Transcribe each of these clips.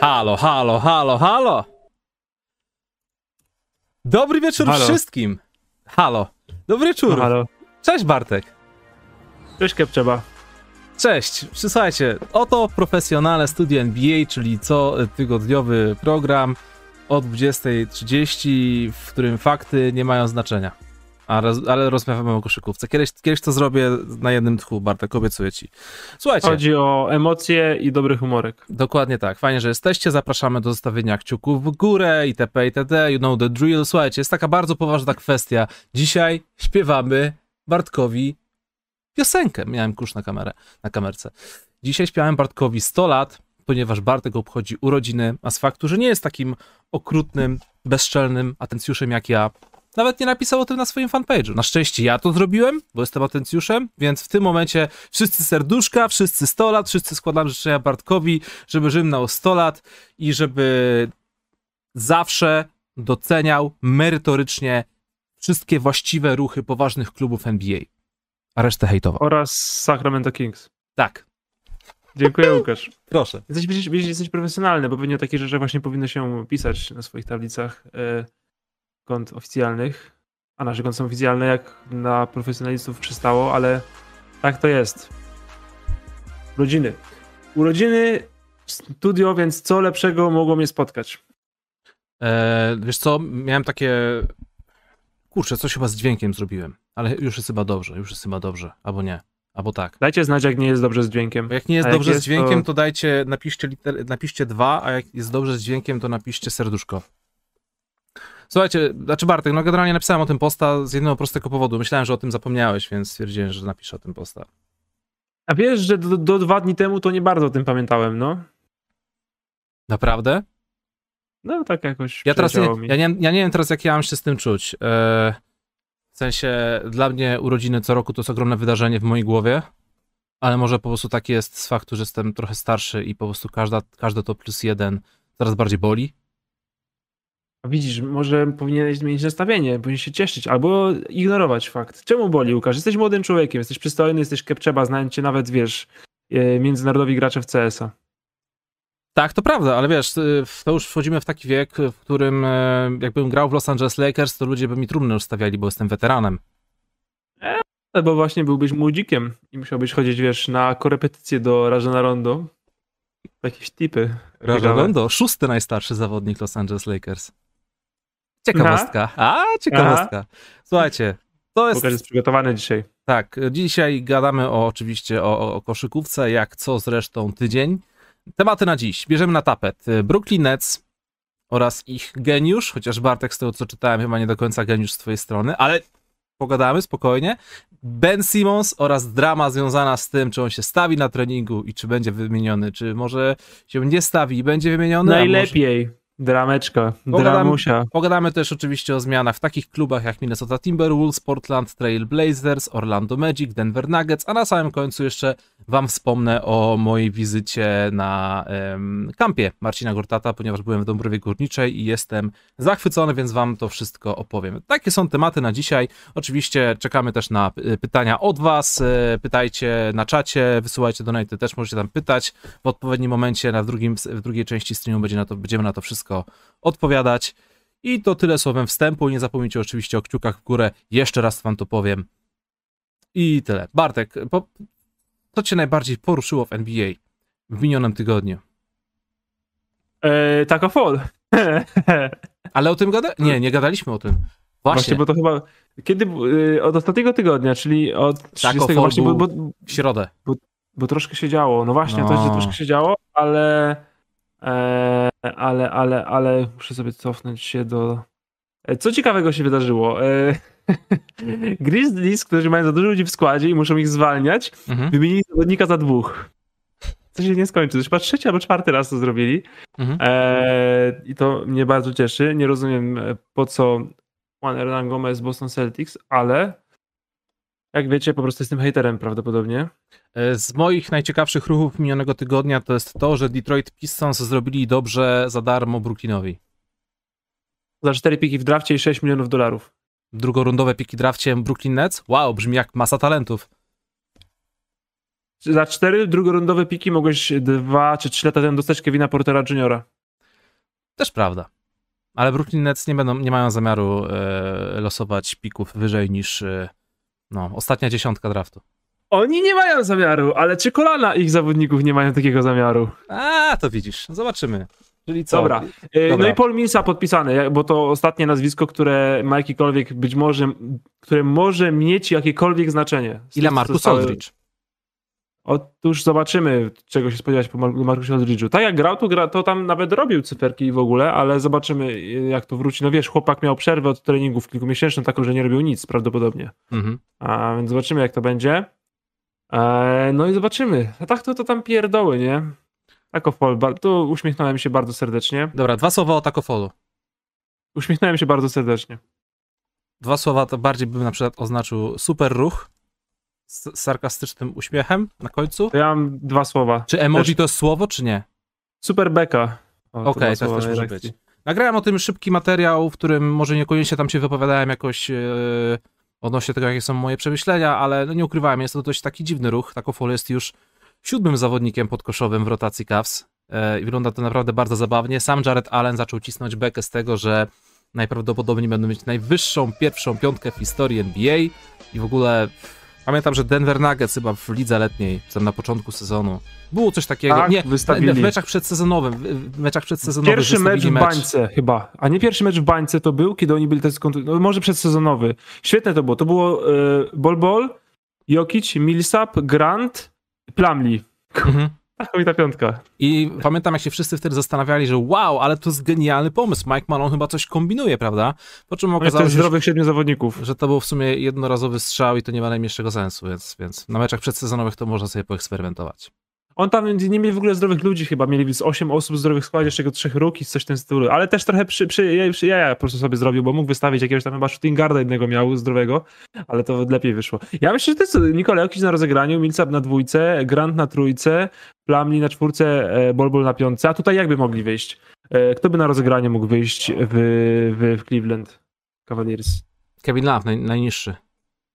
Halo, halo, halo, halo! Dobry wieczór Halo. wszystkim! Halo, dobry wieczór! No, halo. Cześć Bartek! Cześć Kepczeba. Cześć! Słuchajcie, oto profesjonalne studio NBA, czyli co tygodniowy program o 20.30, w którym fakty nie mają znaczenia. Roz, ale rozmawiamy o koszykówce. Kiedyś, kiedyś to zrobię na jednym tchu, Bartek, obiecuję ci. Słuchajcie. Chodzi o emocje i dobry humorek. Dokładnie tak. Fajnie, że jesteście. Zapraszamy do zostawienia kciuków w górę itp. itd. You know the drill. Słuchajcie, jest taka bardzo poważna kwestia. Dzisiaj śpiewamy Bartkowi piosenkę. Miałem kurz na kamerę, na kamerce. Dzisiaj śpiewałem Bartkowi 100 lat, ponieważ Bartek obchodzi urodziny, a z faktu, że nie jest takim okrutnym, bezczelnym atencjuszem jak ja, nawet nie napisał o tym na swoim fanpage'u. Na szczęście ja to zrobiłem, bo jestem atencjuszem, więc w tym momencie wszyscy serduszka, wszyscy 100 lat, wszyscy składam życzenia Bartkowi, żeby żymnął 100 lat i żeby zawsze doceniał merytorycznie wszystkie właściwe ruchy poważnych klubów NBA. A resztę hejtował. Oraz Sacramento Kings. Tak, Dziękuję Łukasz. proszę. Jesteś, jesteś profesjonalny, bo pewnie o takie rzeczy właśnie powinno się pisać na swoich tablicach e, kont oficjalnych. A nasze konty są oficjalne, jak na profesjonalistów przystało, ale tak to jest. Urodziny. Urodziny, studio, więc co lepszego mogło mnie spotkać? E, wiesz co, miałem takie... Kurczę, coś chyba z dźwiękiem zrobiłem, ale już jest chyba dobrze, już jest chyba dobrze, albo nie, albo tak. Dajcie znać, jak nie jest dobrze z dźwiękiem. Bo jak nie jest jak dobrze z jest, dźwiękiem, to- to dajcie, napiszcie, liter, napiszcie dwa, a jak jest dobrze z dźwiękiem, to napiszcie serduszko. Słuchajcie, znaczy Bartek, no generalnie napisałem o tym posta z jednego prostego powodu. Myślałem, że o tym zapomniałeś, więc stwierdziłem, że napiszę o tym posta. A wiesz, że do, do dwa dni temu to nie bardzo o tym pamiętałem, no. Naprawdę? No tak jakoś Ja teraz nie, ja nie, ja nie wiem teraz, jak ja mam się z tym czuć. E, w sensie, dla mnie urodziny co roku to jest ogromne wydarzenie w mojej głowie, ale może po prostu tak jest z faktu, że jestem trochę starszy i po prostu każda, każde to plus jeden coraz bardziej boli. Widzisz, może powinieneś zmienić nastawienie, powinien się cieszyć, albo ignorować fakt. Czemu boli, Łukasz? Jesteś młodym człowiekiem, jesteś przystojny, jesteś kepczeba, znają cię nawet, wiesz, e, międzynarodowi gracze w CS-a. Tak, to prawda, ale wiesz, y, to już wchodzimy w taki wiek, w którym e, jakbym grał w Los Angeles Lakers, to ludzie by mi trumny już stawiali, bo jestem weteranem. Albo właśnie byłbyś młodzikiem i musiałbyś chodzić, wiesz, na korepetycje do Rajana Rondo. Jakieś tipy. Ciekawe. Rondo, szósty najstarszy zawodnik Los Angeles Lakers. Ciekawostka. A, ciekawostka. Słuchajcie, to jest... Łukasz jest przygotowany dzisiaj. Tak, dzisiaj gadamy o, oczywiście o, o- koszykówce, jak co zresztą tydzień. Tematy na dziś. Bierzemy na tapet Brooklyn Nets oraz ich geniusz, chociaż Bartek z tego co czytałem chyba nie do końca geniusz z twojej strony, ale pogadamy spokojnie. Ben Simmons oraz drama związana z tym, czy on się stawi na treningu i czy będzie wymieniony, czy może się nie stawi i będzie wymieniony. Najlepiej. Drameczka. Pogadamy- Dramusia. Pogadamy też oczywiście o zmianach w takich klubach jak Minnesota Timberwolves, Portland Trail Blazers, Orlando Magic, Denver Nuggets, a na samym końcu jeszcze wam wspomnę o mojej wizycie na em, kampie Marcina Gortata, ponieważ byłem w Dąbrowie Górniczej i jestem zachwycony, więc wam to wszystko opowiem. Takie są tematy na dzisiaj. Oczywiście czekamy też na y, pytania od was. y, Pytajcie na czacie, wysyłajcie donaty, też możecie tam pytać. W odpowiednim momencie na w, drugim, w drugiej części streamu będzie na to, będziemy na to wszystko odpowiadać. I to tyle słowem wstępu. Nie zapomnijcie oczywiście o kciukach w górę. Jeszcze raz wam to powiem. I tyle. Bartek, po, co cię najbardziej poruszyło w NBA w minionym tygodniu? E, Taco Fall. Ale o tym gada? Nie, nie gadaliśmy o tym. Właśnie, Właśnie, bo to chyba. Kiedy. y, Od ostatniego tygodnia, czyli od 30 Fall właśnie, bo, bo, w środę. bo troszkę się działo. No właśnie, to jest, że No. troszkę się działo, ale. E, ale, ale, ale muszę sobie cofnąć się do. E, Co ciekawego się wydarzyło? E, Grizzlies, którzy mają za dużo ludzi w składzie i muszą ich zwalniać, Mhm. wymienili zawodnika za dwóch. Co się nie skończy. To już chyba trzeci albo czwarty raz to zrobili. Mhm. E, I to mnie bardzo cieszy. Nie rozumiem po co Juan Hernan Gomez Boston Celtics, ale jak wiecie, po prostu jestem haterem prawdopodobnie. E, Z moich najciekawszych ruchów minionego tygodnia to jest to, że Detroit Pistons zrobili dobrze za darmo Brooklynowi. Za cztery piki w drafcie i 6 milionów dolarów. Drugorundowe piki drafcie Brooklyn Nets? Wow, brzmi jak masa talentów. za cztery drugorundowe piki mogłeś dwa czy trzy lata temu dostać Kevina Portera Juniora. Też prawda. Ale Brooklyn Nets nie, będą, nie mają zamiaru e, losować pików wyżej niż e, no, ostatnia dziesiątka draftu. Oni nie mają zamiaru, ale czy kolana ich zawodników nie mają takiego zamiaru? A, to widzisz. Zobaczymy. Czyli co? Dobra. E, Dobra. No i Paul Millsa podpisany, bo to ostatnie nazwisko, które ma jakiekolwiek, być może, które może mieć jakiekolwiek znaczenie. Ile Marcus Zostały- Aldridge? Otóż zobaczymy, czego się spodziewać po Mar- Marcusie Aldridge'u. Tak jak grał, to, gra, to tam nawet robił cyferki w ogóle, ale zobaczymy, jak to wróci. No wiesz, chłopak miał przerwę od treningów kilkumiesięczną, taką, że nie robił nic prawdopodobnie. Mhm. A więc zobaczymy, jak to będzie. E, no i zobaczymy. A tak to, to tam pierdoły, nie? Tak o Fall, tu uśmiechnąłem się bardzo serdecznie. Dobra, dwa słowa o Takofolu. Uśmiechnąłem się bardzo serdecznie. Dwa słowa to bardziej bym na przykład oznaczył super ruch z sarkastycznym uśmiechem na końcu. Ja mam dwa słowa. Czy emoji Też- to jest słowo, czy nie? Super beka. Okej, dwa tak też może być. Nagrałem o tym szybki materiał, w którym może niekoniecznie tam się wypowiadałem jakoś e, odnośnie tego, jakie są moje przemyślenia, ale no nie ukrywałem, jest to dość taki dziwny ruch. Takofol jest już siódmym zawodnikiem podkoszowym w rotacji Cavs e, i wygląda to naprawdę bardzo zabawnie. Sam Jared Allen zaczął cisnąć bekę z tego, że najprawdopodobniej będą mieć najwyższą pierwszą piątkę w historii NBA i w ogóle pamiętam, że Denver Nuggets chyba w lidze letniej, tam na początku sezonu, było coś takiego. Tak, nie, wystawili. w meczach przedsezonowym, w meczach przedsezonowych Pierwszy mecz w bańce chyba. A nie pierwszy mecz w bańce to był, kiedy oni byli też skąd... No może przedsezonowy. Świetne to było. To było e, Bol Bol, Jokic, Millsap, Grant, Plumlee. Mhm. Taką piątka. I pamiętam, jak się wszyscy wtedy zastanawiali, że wow, ale to jest genialny pomysł. Mike Malone chyba coś kombinuje, prawda? Po czym okazało się, zdrowych siedmiu zawodników. że to był w sumie jednorazowy strzał i to nie ma najmniejszego sensu, więc, więc na meczach przedsezonowych to można sobie poeksperymentować. On tam nie mieli w ogóle zdrowych ludzi chyba, mieli z 8 osób zdrowych w składzie, jeszcze go trzech ruki, coś w tym stylu, ale też trochę przy, przy, przy jaja po prostu sobie zrobił, bo mógł wystawić jakiegoś tam chyba shooting guarda jednego miał zdrowego, ale to lepiej wyszło. Ja myślę, że to jest Nikola Jokic na rozegraniu, Millsap na dwójce, Grant na trójce, Plumlee na czwórce, e, Bolbol na piątce, a tutaj jakby mogli wyjść? E, Kto by na rozegraniu mógł wyjść w, w, w Cleveland Cavaliers? Kevin Love, naj, najniższy.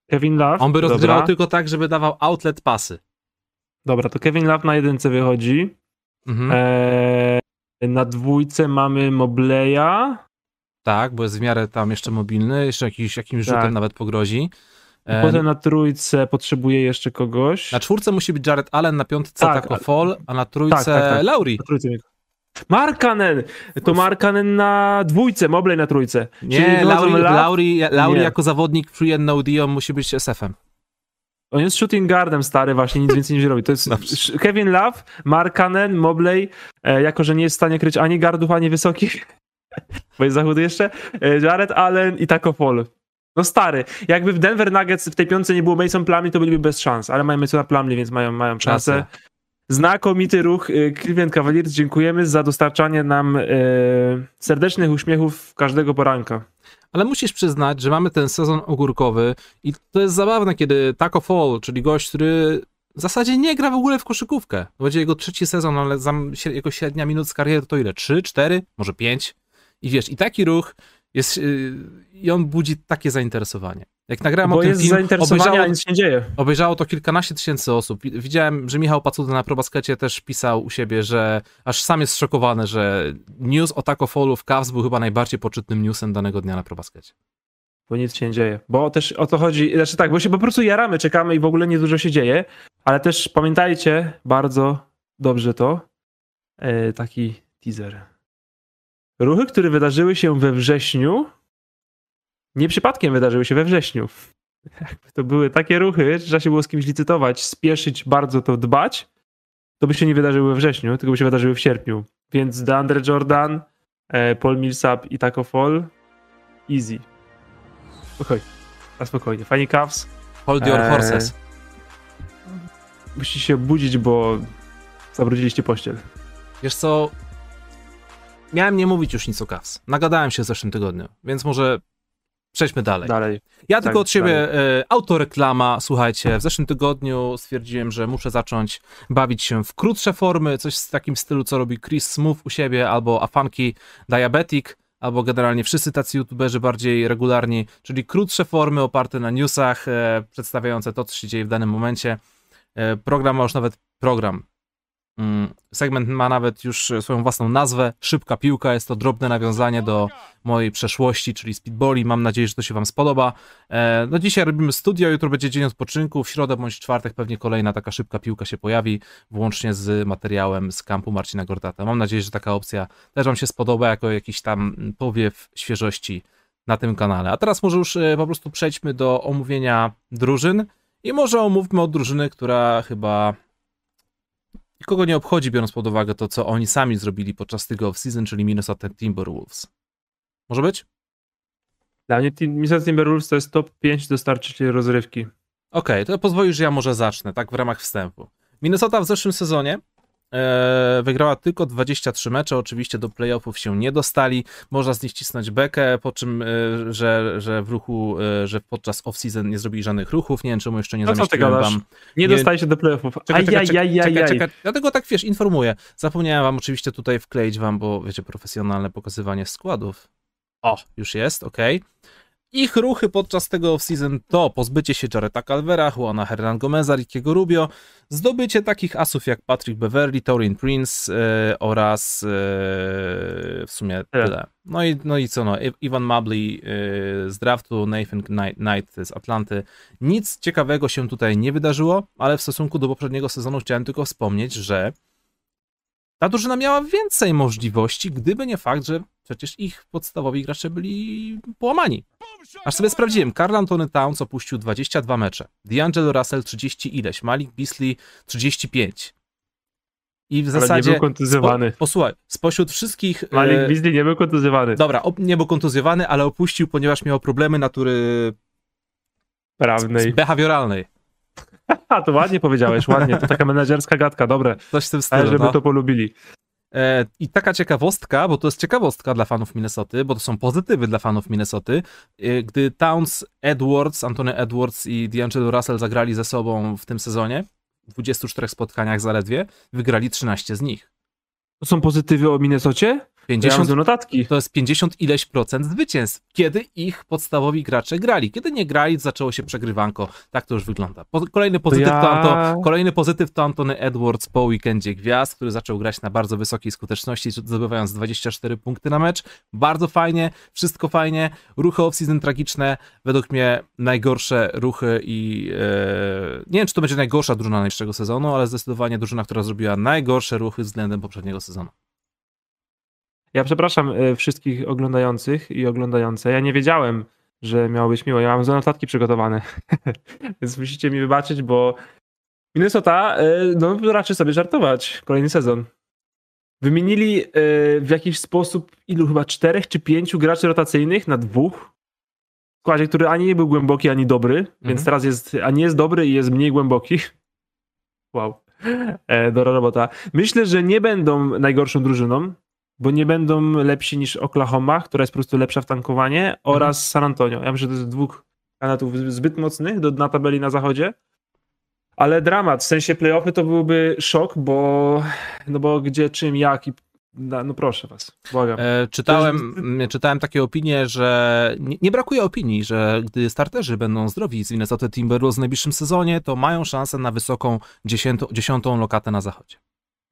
Kevin Love? On by rozgrywał tylko tak, żeby dawał outlet pasy. Dobra, to Kevin Love na jedynce wychodzi. Mhm. E, na dwójce mamy Mobleya. Tak, bo jest w miarę tam jeszcze mobilny, jeszcze jakiś, jakimś rzutem Tak. nawet pogrozi. E, Potem na trójce potrzebuje jeszcze kogoś. na czwórce musi być Jared Allen, na piątce Tak, Taco Fall, a na trójce tak, tak, tak. Lauri. Na trójce. Markanen! To Markanen na dwójce, Mobley na trójce. Nie, Lauri, Lauri, Lauri jako zawodnik free and no deal musi być SF-em. On jest shooting guardem stary właśnie, nic więcej nie robi. To jest. Sh- Kevin Love, Markanen, Mobley, e, jako że nie jest w stanie kryć ani gardów, ani wysokich, bo jest zachód jeszcze, e, Jared Allen i Taco Fall. No stary, jakby w Denver Nuggets w tej piątce nie było Mason Plumlee, to byliby bez szans, ale mają Masona Plumlee, więc mają, mają szansę. Znakomity ruch y, Cleveland Cavaliers. Dziękujemy za dostarczanie nam e, serdecznych uśmiechów każdego poranka. Ale musisz przyznać, że mamy ten sezon ogórkowy i to jest zabawne, kiedy Taco Fall, czyli gość, który w zasadzie nie gra w ogóle w koszykówkę. To będzie jego trzeci sezon, ale jego średnia minut z kariery to ile? Trzy, cztery, może pięć? I wiesz, i taki ruch jest, yy, i on budzi takie zainteresowanie. Jak nagrałem o Bo jest film, obejrzało, nic się dzieje. obejrzało to kilkanaście tysięcy osób. Wi- Widziałem, że Michał Pacuda na ProBaskecie też pisał u siebie, że aż sam jest szokowany, że news o Taco Fallu w Cavs był chyba najbardziej poczytnym newsem danego dnia na ProBaskecie. Bo nic się nie dzieje. Bo też o to chodzi, znaczy tak, bo się po prostu jaramy, czekamy i w ogóle nie dużo się dzieje, ale też pamiętajcie bardzo dobrze to, e, taki teaser. Ruchy, które wydarzyły się we wrześniu, nie przypadkiem wydarzyły się we wrześniu. To były takie ruchy, że trzeba się było z kimś licytować, spieszyć, bardzo to dbać, to by się nie wydarzyły we wrześniu, tylko by się wydarzyły w sierpniu. Więc DeAndre Jordan, e, Paul Millsap i Taco Fall, easy. Spokojnie. A spokojnie. Fani Cavs, Hold your Eee, horses. musicie się obudzić, bo zabrudziliście pościel. Wiesz co, miałem nie mówić już nic o Cavs. Nagadałem się w zeszłym tygodniu, więc może przejdźmy dalej. Dalej. Ja tylko tak, od siebie e, autoreklama. Słuchajcie, w zeszłym tygodniu stwierdziłem, że muszę zacząć bawić się w krótsze formy, coś w takim stylu, co robi Chris Smooth u siebie, albo Afanki Diabetic, albo generalnie wszyscy tacy youtuberzy bardziej regularni, czyli krótsze formy oparte na newsach, e, przedstawiające to, co się dzieje w danym momencie. E, program ma już nawet program. Mm, segment ma nawet już swoją własną nazwę. Szybka piłka. Jest to drobne nawiązanie do mojej przeszłości, czyli speedballi. Mam nadzieję, że to się Wam spodoba. E, no dzisiaj robimy studio, jutro będzie dzień odpoczynku. W środę bądź czwartek pewnie kolejna taka szybka piłka się pojawi, włącznie z materiałem z kampu Marcina Gordata. Mam nadzieję, że taka opcja też Wam się spodoba, jako jakiś tam powiew świeżości na tym kanale. A teraz może już e, po prostu przejdźmy do omówienia drużyn i może omówmy o drużyny, która chyba nikogo nie obchodzi, biorąc pod uwagę to, co oni sami zrobili podczas tego off-season, czyli Minnesota Timberwolves. Może być? Dla mnie Minnesota Timberwolves to jest top 5 dostarczycieli rozrywki. Okej, okay, to pozwolisz, że ja może zacznę, tak w ramach wstępu. Minnesota w zeszłym sezonie wygrała tylko 23 mecze, oczywiście do playoffów się nie dostali. Można z nich cisnąć bekę, po czym, e, że, że w ruchu, e, że podczas off-season nie zrobili żadnych ruchów. Nie wiem, czemu jeszcze nie no zamieściłem wam. Nie, nie dostali się do playoffów. Czekaj, czekaj, czekaj, czekaj, czekaj. Dlatego tak wiesz, informuję. Zapomniałem wam oczywiście tutaj wkleić wam, bo wiecie, profesjonalne pokazywanie składów. O, już jest, ok. Ich ruchy podczas tego off-season to pozbycie się Jareta Calvera, Juana Hernan Gomeza, Rickiego Rubio, zdobycie takich asów jak Patrick Beverly, Torin Prince yy, oraz yy, w sumie tyle. No i, no i co no, Ivan Mobley yy, z draftu, Nathan Knight z Atlanty. Nic ciekawego się tutaj nie wydarzyło, ale w stosunku do poprzedniego sezonu chciałem tylko wspomnieć, że ta drużyna miała więcej możliwości, gdyby nie fakt, że przecież ich podstawowi gracze byli połamani. Aż sobie sprawdziłem, Karl Antony Towns opuścił 22 mecze, D'Angelo Russell 30 ileś, Malik Beasley 35. I w ale zasadzie. nie był kontuzjowany. Spo, posłuchaj, spośród wszystkich. Malik e, Beasley nie był kontuzjowany. Dobra, op, nie był kontuzjowany, ale opuścił, ponieważ miał problemy natury. prawnej. behawioralnej. A, to ładnie powiedziałeś, ładnie. To taka menedżerska gadka, dobre. Coś w tym stylu. żeby no. to polubili. E, I taka ciekawostka, bo to jest ciekawostka dla fanów Minnesoty, bo to są pozytywy dla fanów Minnesoty. E, gdy Towns, Edwards, Antony Edwards i D'Angelo Russell zagrali ze sobą w tym sezonie, w 24 spotkaniach zaledwie, wygrali 13 z nich. To są pozytywy o Minnesocie? 50 ja notatki. To jest 50 ileś procent zwycięstw, kiedy ich podstawowi gracze grali. Kiedy nie grali, zaczęło się przegrywanko. Tak to już wygląda. Po, kolejny, pozytyw to, ja... to kolejny pozytyw to Antony Edwards po weekendzie gwiazd, który zaczął grać na bardzo wysokiej skuteczności, zdobywając 24 punkty na mecz. Bardzo fajnie, wszystko fajnie. Ruchy off-season tragiczne, według mnie najgorsze ruchy i e, nie wiem, czy to będzie najgorsza drużyna najbliższego sezonu, ale zdecydowanie drużyna, która zrobiła najgorsze ruchy względem poprzedniego sezonu. Ja przepraszam e, wszystkich oglądających i oglądające. Ja nie wiedziałem, że miało być miło. Ja mam za notatki przygotowane. Więc musicie mi wybaczyć, bo Minnesota e, no, raczy sobie żartować. Kolejny sezon. Wymienili e, w jakiś sposób ilu chyba czterech czy pięciu graczy rotacyjnych na dwóch. W składzie, który ani nie był głęboki, ani dobry, mhm. więc teraz jest, ani jest dobry i jest mniej głęboki. Wow. Dobra robota. Myślę, że nie będą najgorszą drużyną bo nie będą lepsi niż Oklahoma, która jest po prostu lepsza w tankowanie, mhm. oraz San Antonio. Ja myślę, że to jest dwóch kandydatów zbyt mocnych do, na tabeli na zachodzie. Ale dramat, w sensie playoffy to byłby szok, bo no bo gdzie, czym, jak i no, no proszę was, błagam. E, czytałem, jest... czytałem takie opinie, że nie, nie, brakuje opinii, że gdy starterzy będą zdrowi z Minnesota Timberwolves w najbliższym sezonie, to mają szansę na wysoką dziesiątą, dziesiątą lokatę na zachodzie.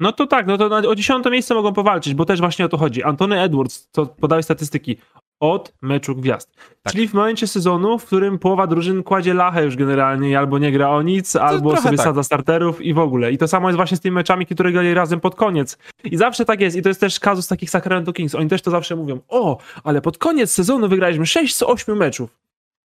No to tak, no to o dziesiąte miejsce mogą powalczyć, bo też właśnie o to chodzi. Antony Edwards, to podałeś statystyki, od meczu gwiazd. Tak. Czyli w momencie sezonu, w którym połowa drużyn kładzie lachę już generalnie albo nie gra o nic, to albo sobie tak. sadza starterów i w ogóle. I to samo jest właśnie z tymi meczami, które grali razem pod koniec. I zawsze tak jest. I to jest też kazus takich Sacramento Kings. Oni też to zawsze mówią. O, ale pod koniec sezonu wygraliśmy 6 z 8 meczów.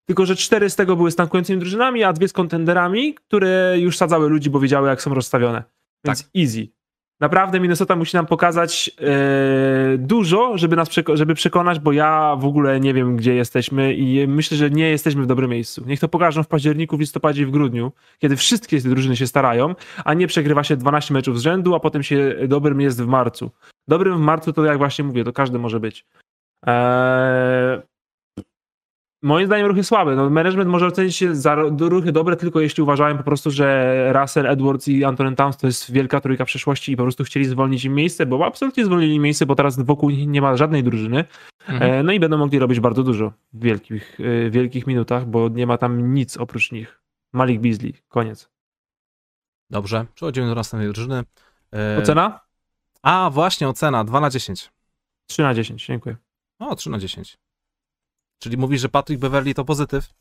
Tylko, że cztery z tego były z tankującymi drużynami, a dwie z kontenderami, które już sadzały ludzi, bo wiedziały, jak są rozstawione. Więc tak. easy. Naprawdę Minnesota musi nam pokazać e, dużo, żeby nas przeko żeby przekonać, bo ja w ogóle nie wiem, gdzie jesteśmy i myślę, że nie jesteśmy w dobrym miejscu. Niech to pokażą w październiku, w listopadzie i w grudniu, kiedy wszystkie te drużyny się starają, a nie przegrywa się 12 meczów z rzędu, a potem się dobrym jest w marcu. Dobrym w marcu to jak właśnie mówię, to każdy może być. Eee, Moim zdaniem ruchy słabe. No, management może ocenić się za ruchy dobre tylko jeśli uważają po prostu, że Russell, Edwards i Antonin Towns to jest wielka trójka przeszłości i po prostu chcieli zwolnić im miejsce, bo absolutnie zwolnili miejsce, bo teraz wokół nich nie ma żadnej drużyny. Mhm. E, no i będą mogli robić bardzo dużo w wielkich, e, wielkich minutach, bo nie ma tam nic oprócz nich. Malik Beasley, koniec. Dobrze, przechodzimy do następnej drużyny. E... Ocena? A, właśnie, ocena 2 na 10. 3 na 10, dziękuję. O, 3 na 10. Czyli mówisz, że Patrick Beverly to pozytyw?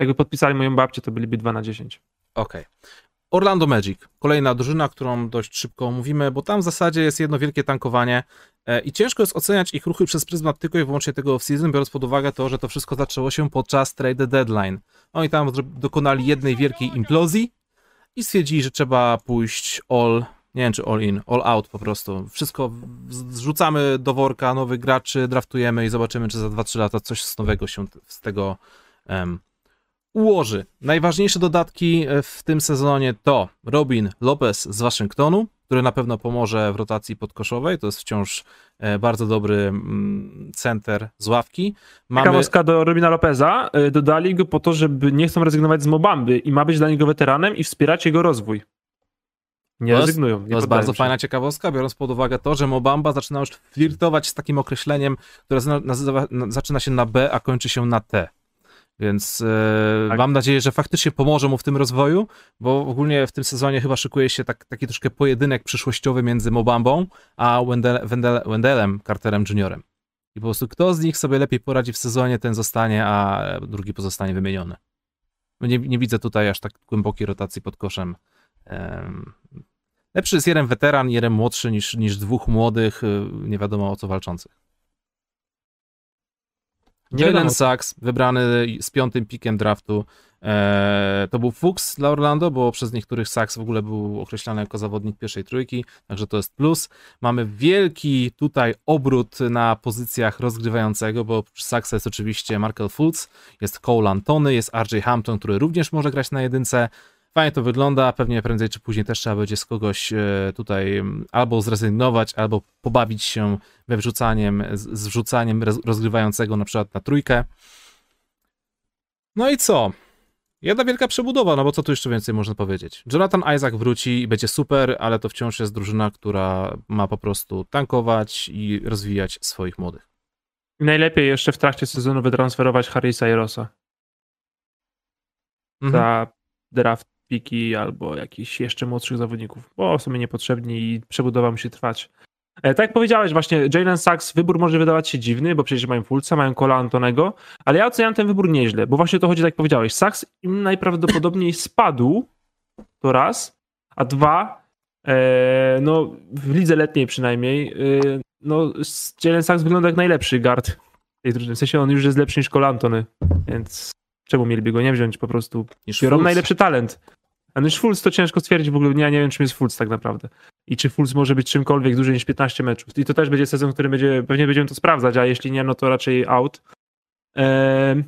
Jakby podpisali moją babcię, to byliby 2 na 10. Okej. Okay. Orlando Magic, kolejna drużyna, którą dość szybko omówimy, bo tam w zasadzie jest jedno wielkie tankowanie e, i ciężko jest oceniać ich ruchy przez pryzmat tylko i wyłącznie tego off-season, biorąc pod uwagę to, że to wszystko zaczęło się podczas trade deadline. Oni tam dokonali jednej wielkiej implozji i stwierdzili, że trzeba pójść all, nie wiem czy all in, all out po prostu. Wszystko zrzucamy do worka nowych graczy, draftujemy i zobaczymy, czy za 2-3 lata coś nowego się z tego um, ułoży. Najważniejsze dodatki e, w tym sezonie to Robin Lopez z Waszyngtonu, który na pewno pomoże w rotacji podkoszowej. To jest wciąż e, bardzo dobry mm, center z ławki. Mamy... Ciekawostka do Robina Lopeza. E, dodali go po to, żeby nie chcą rezygnować z Mobamby i ma być dla niego weteranem i wspierać jego rozwój. Nie to rezygnują. Nie to jest bardzo się. fajna ciekawostka, biorąc pod uwagę to, że Mobamba zaczyna już flirtować z takim określeniem, które nazywa, zaczyna się na B, a kończy się na T. Więc e, tak. mam nadzieję, że faktycznie pomoże mu w tym rozwoju, bo ogólnie w tym sezonie chyba szykuje się tak, taki troszkę pojedynek przyszłościowy między Mobambą a Wendell, Wendell, Wendellem Carterem Juniorem. I po prostu kto z nich sobie lepiej poradzi w sezonie, ten zostanie, a drugi pozostanie wymieniony. Nie, nie widzę tutaj aż tak głębokiej rotacji pod koszem. Um, lepszy jest jeden weteran, jeden młodszy niż, niż dwóch młodych, y, nie wiadomo o co walczących. Jalen Sachs, wybrany z piątym pikiem draftu. E, to był fuks dla Orlando, bo przez niektórych Sachs w ogóle był określany jako zawodnik pierwszej trójki, także to jest plus. Mamy wielki tutaj obrót na pozycjach rozgrywającego, bo Sachs jest oczywiście Markel Fultz, jest Cole Antony, jest RJ Hampton, który również może grać na jedynce. Fajnie to wygląda, pewnie prędzej czy później też trzeba będzie z kogoś e, tutaj albo zrezygnować, albo pobawić się we wrzucaniem, z wrzucaniem rozgrywającego na przykład na trójkę. No i co? Jedna wielka przebudowa, no bo co tu jeszcze więcej można powiedzieć? Jonathan Isaac wróci i będzie super, ale to wciąż jest drużyna, która ma po prostu tankować i rozwijać swoich młodych. Najlepiej jeszcze w trakcie sezonu wytransferować Harrisa i Rossa. Mhm. Za draft piki albo jakichś jeszcze młodszych zawodników, bo są mi niepotrzebni i przebudowa musi trwać. E, tak jak powiedziałeś, właśnie Jalen Sachs, wybór może wydawać się dziwny, bo przecież mają Fulca, mają Cola Antonego, ale ja oceniam ten wybór nieźle, bo właśnie to chodzi, tak jak powiedziałeś. Sachs im najprawdopodobniej spadł, to raz, a dwa, e, no w lidze letniej przynajmniej, e, no Jalen Sachs wygląda jak najlepszy guard tej drużyny, w sensie on już jest lepszy niż Cola Antony, więc czemu mieliby go nie wziąć po prostu? Biorą najlepszy talent. A już Fulz to ciężko stwierdzić, w ogóle ja nie wiem, czym jest Fulz tak naprawdę. I czy Fulz może być czymkolwiek dłużej niż 15 meczów. I to też będzie sezon, który będzie, pewnie będziemy to sprawdzać, a jeśli nie, no to raczej out. Eee,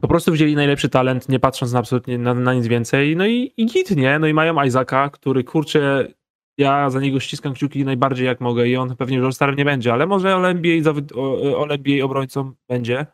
po prostu wzięli najlepszy talent, nie patrząc na absolutnie na, na nic więcej. No i, i git, nie? No i mają Isaaca, który kurczę, ja za niego ściskam kciuki najbardziej jak mogę i on pewnie już starym nie będzie, ale może All NBA, All NBA obrońcą będzie.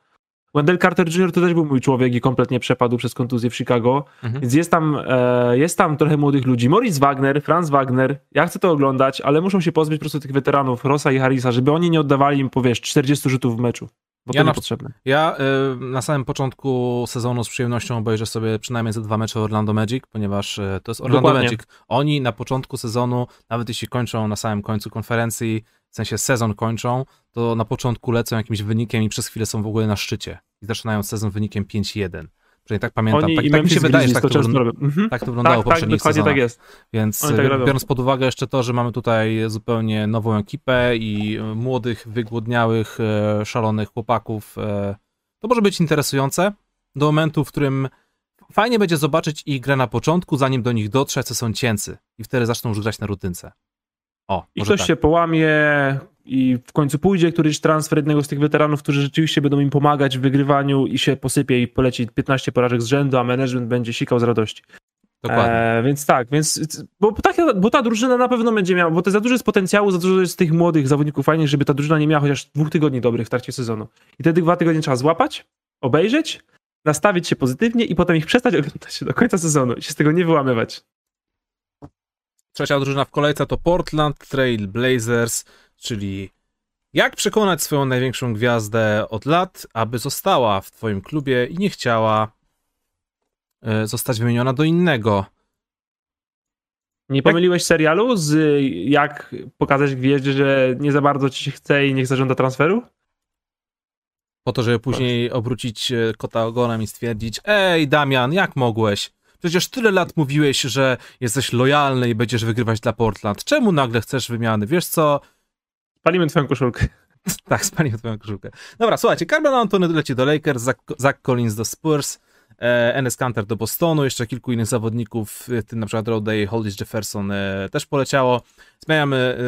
Wendell Carter Jr. to też był mój człowiek i kompletnie przepadł przez kontuzję w Chicago, mhm. więc jest tam, e, jest tam trochę młodych ludzi. Moritz Wagner, Franz Wagner, ja chcę to oglądać, ale muszą się pozbyć po prostu tych weteranów, Rossa i Harrisa, żeby oni nie oddawali im, powiesz, 40 rzutów w meczu. Bo ja to niepotrzebne. Ja y, na samym początku sezonu z przyjemnością obejrzę sobie przynajmniej ze dwa mecze Orlando Magic, ponieważ y, to jest Orlando Dokładnie. Magic. Oni na początku sezonu, nawet jeśli kończą na samym końcu konferencji, w sensie sezon kończą, to na początku lecą jakimś wynikiem i przez chwilę są w ogóle na szczycie. I zaczynają sezon wynikiem 5-1. Przynajmniej tak pamiętam. Oni tak, tak mi się wydaje, że tak to, mhm. tak to wyglądało tak, w poprzednich tak, tak jest. Więc tak e, biorąc pod uwagę jeszcze to, że mamy tutaj zupełnie nową ekipę i e, młodych, wygłodniałych, e, szalonych chłopaków, to może być interesujące do momentu, w którym fajnie będzie zobaczyć ich grę na początku, zanim do nich dotrze, co są cięcy i wtedy zaczną już grać na rutynce. O, I ktoś tak. się połamie i w końcu pójdzie któryś transfer jednego z tych weteranów, którzy rzeczywiście będą im pomagać w wygrywaniu i się posypie i poleci 15 porażek z rzędu, a management będzie sikał z radości. Dokładnie. E, więc tak, więc bo, tak, bo ta drużyna na pewno będzie miała, bo to za dużo jest potencjału, za dużo jest tych młodych zawodników fajnie, żeby ta drużyna nie miała chociaż dwóch tygodni dobrych w trakcie sezonu. I te dwa tygodnie trzeba złapać, obejrzeć, nastawić się pozytywnie i potem ich przestać oglądać do końca sezonu i się z tego nie wyłamywać. Trzecia drużyna w kolejce to Portland Trail Blazers, czyli jak przekonać swoją największą gwiazdę od lat, aby została w twoim klubie i nie chciała e, zostać wymieniona do innego. Nie pomyliłeś serialu z jak pokazać gwieździe, że nie za bardzo ci się chce i niech zażąda transferu? Po to, żeby później obrócić e, kota ogonem i stwierdzić, ej Damian, jak mogłeś? Przecież tyle lat mówiłeś, że jesteś lojalny i będziesz wygrywać dla Portland. Czemu nagle chcesz wymiany? Wiesz co? Palimy twoją koszulkę. tak, spalimy twoją koszulkę. Dobra, słuchajcie, Carmelo Antony leci do Lakers, Zach, Zach Collins do Spurs, Enes Kanter do Bostonu, jeszcze kilku innych zawodników, w tym na przykład Roday, Hollis Jefferson e, też poleciało. Zmieniamy,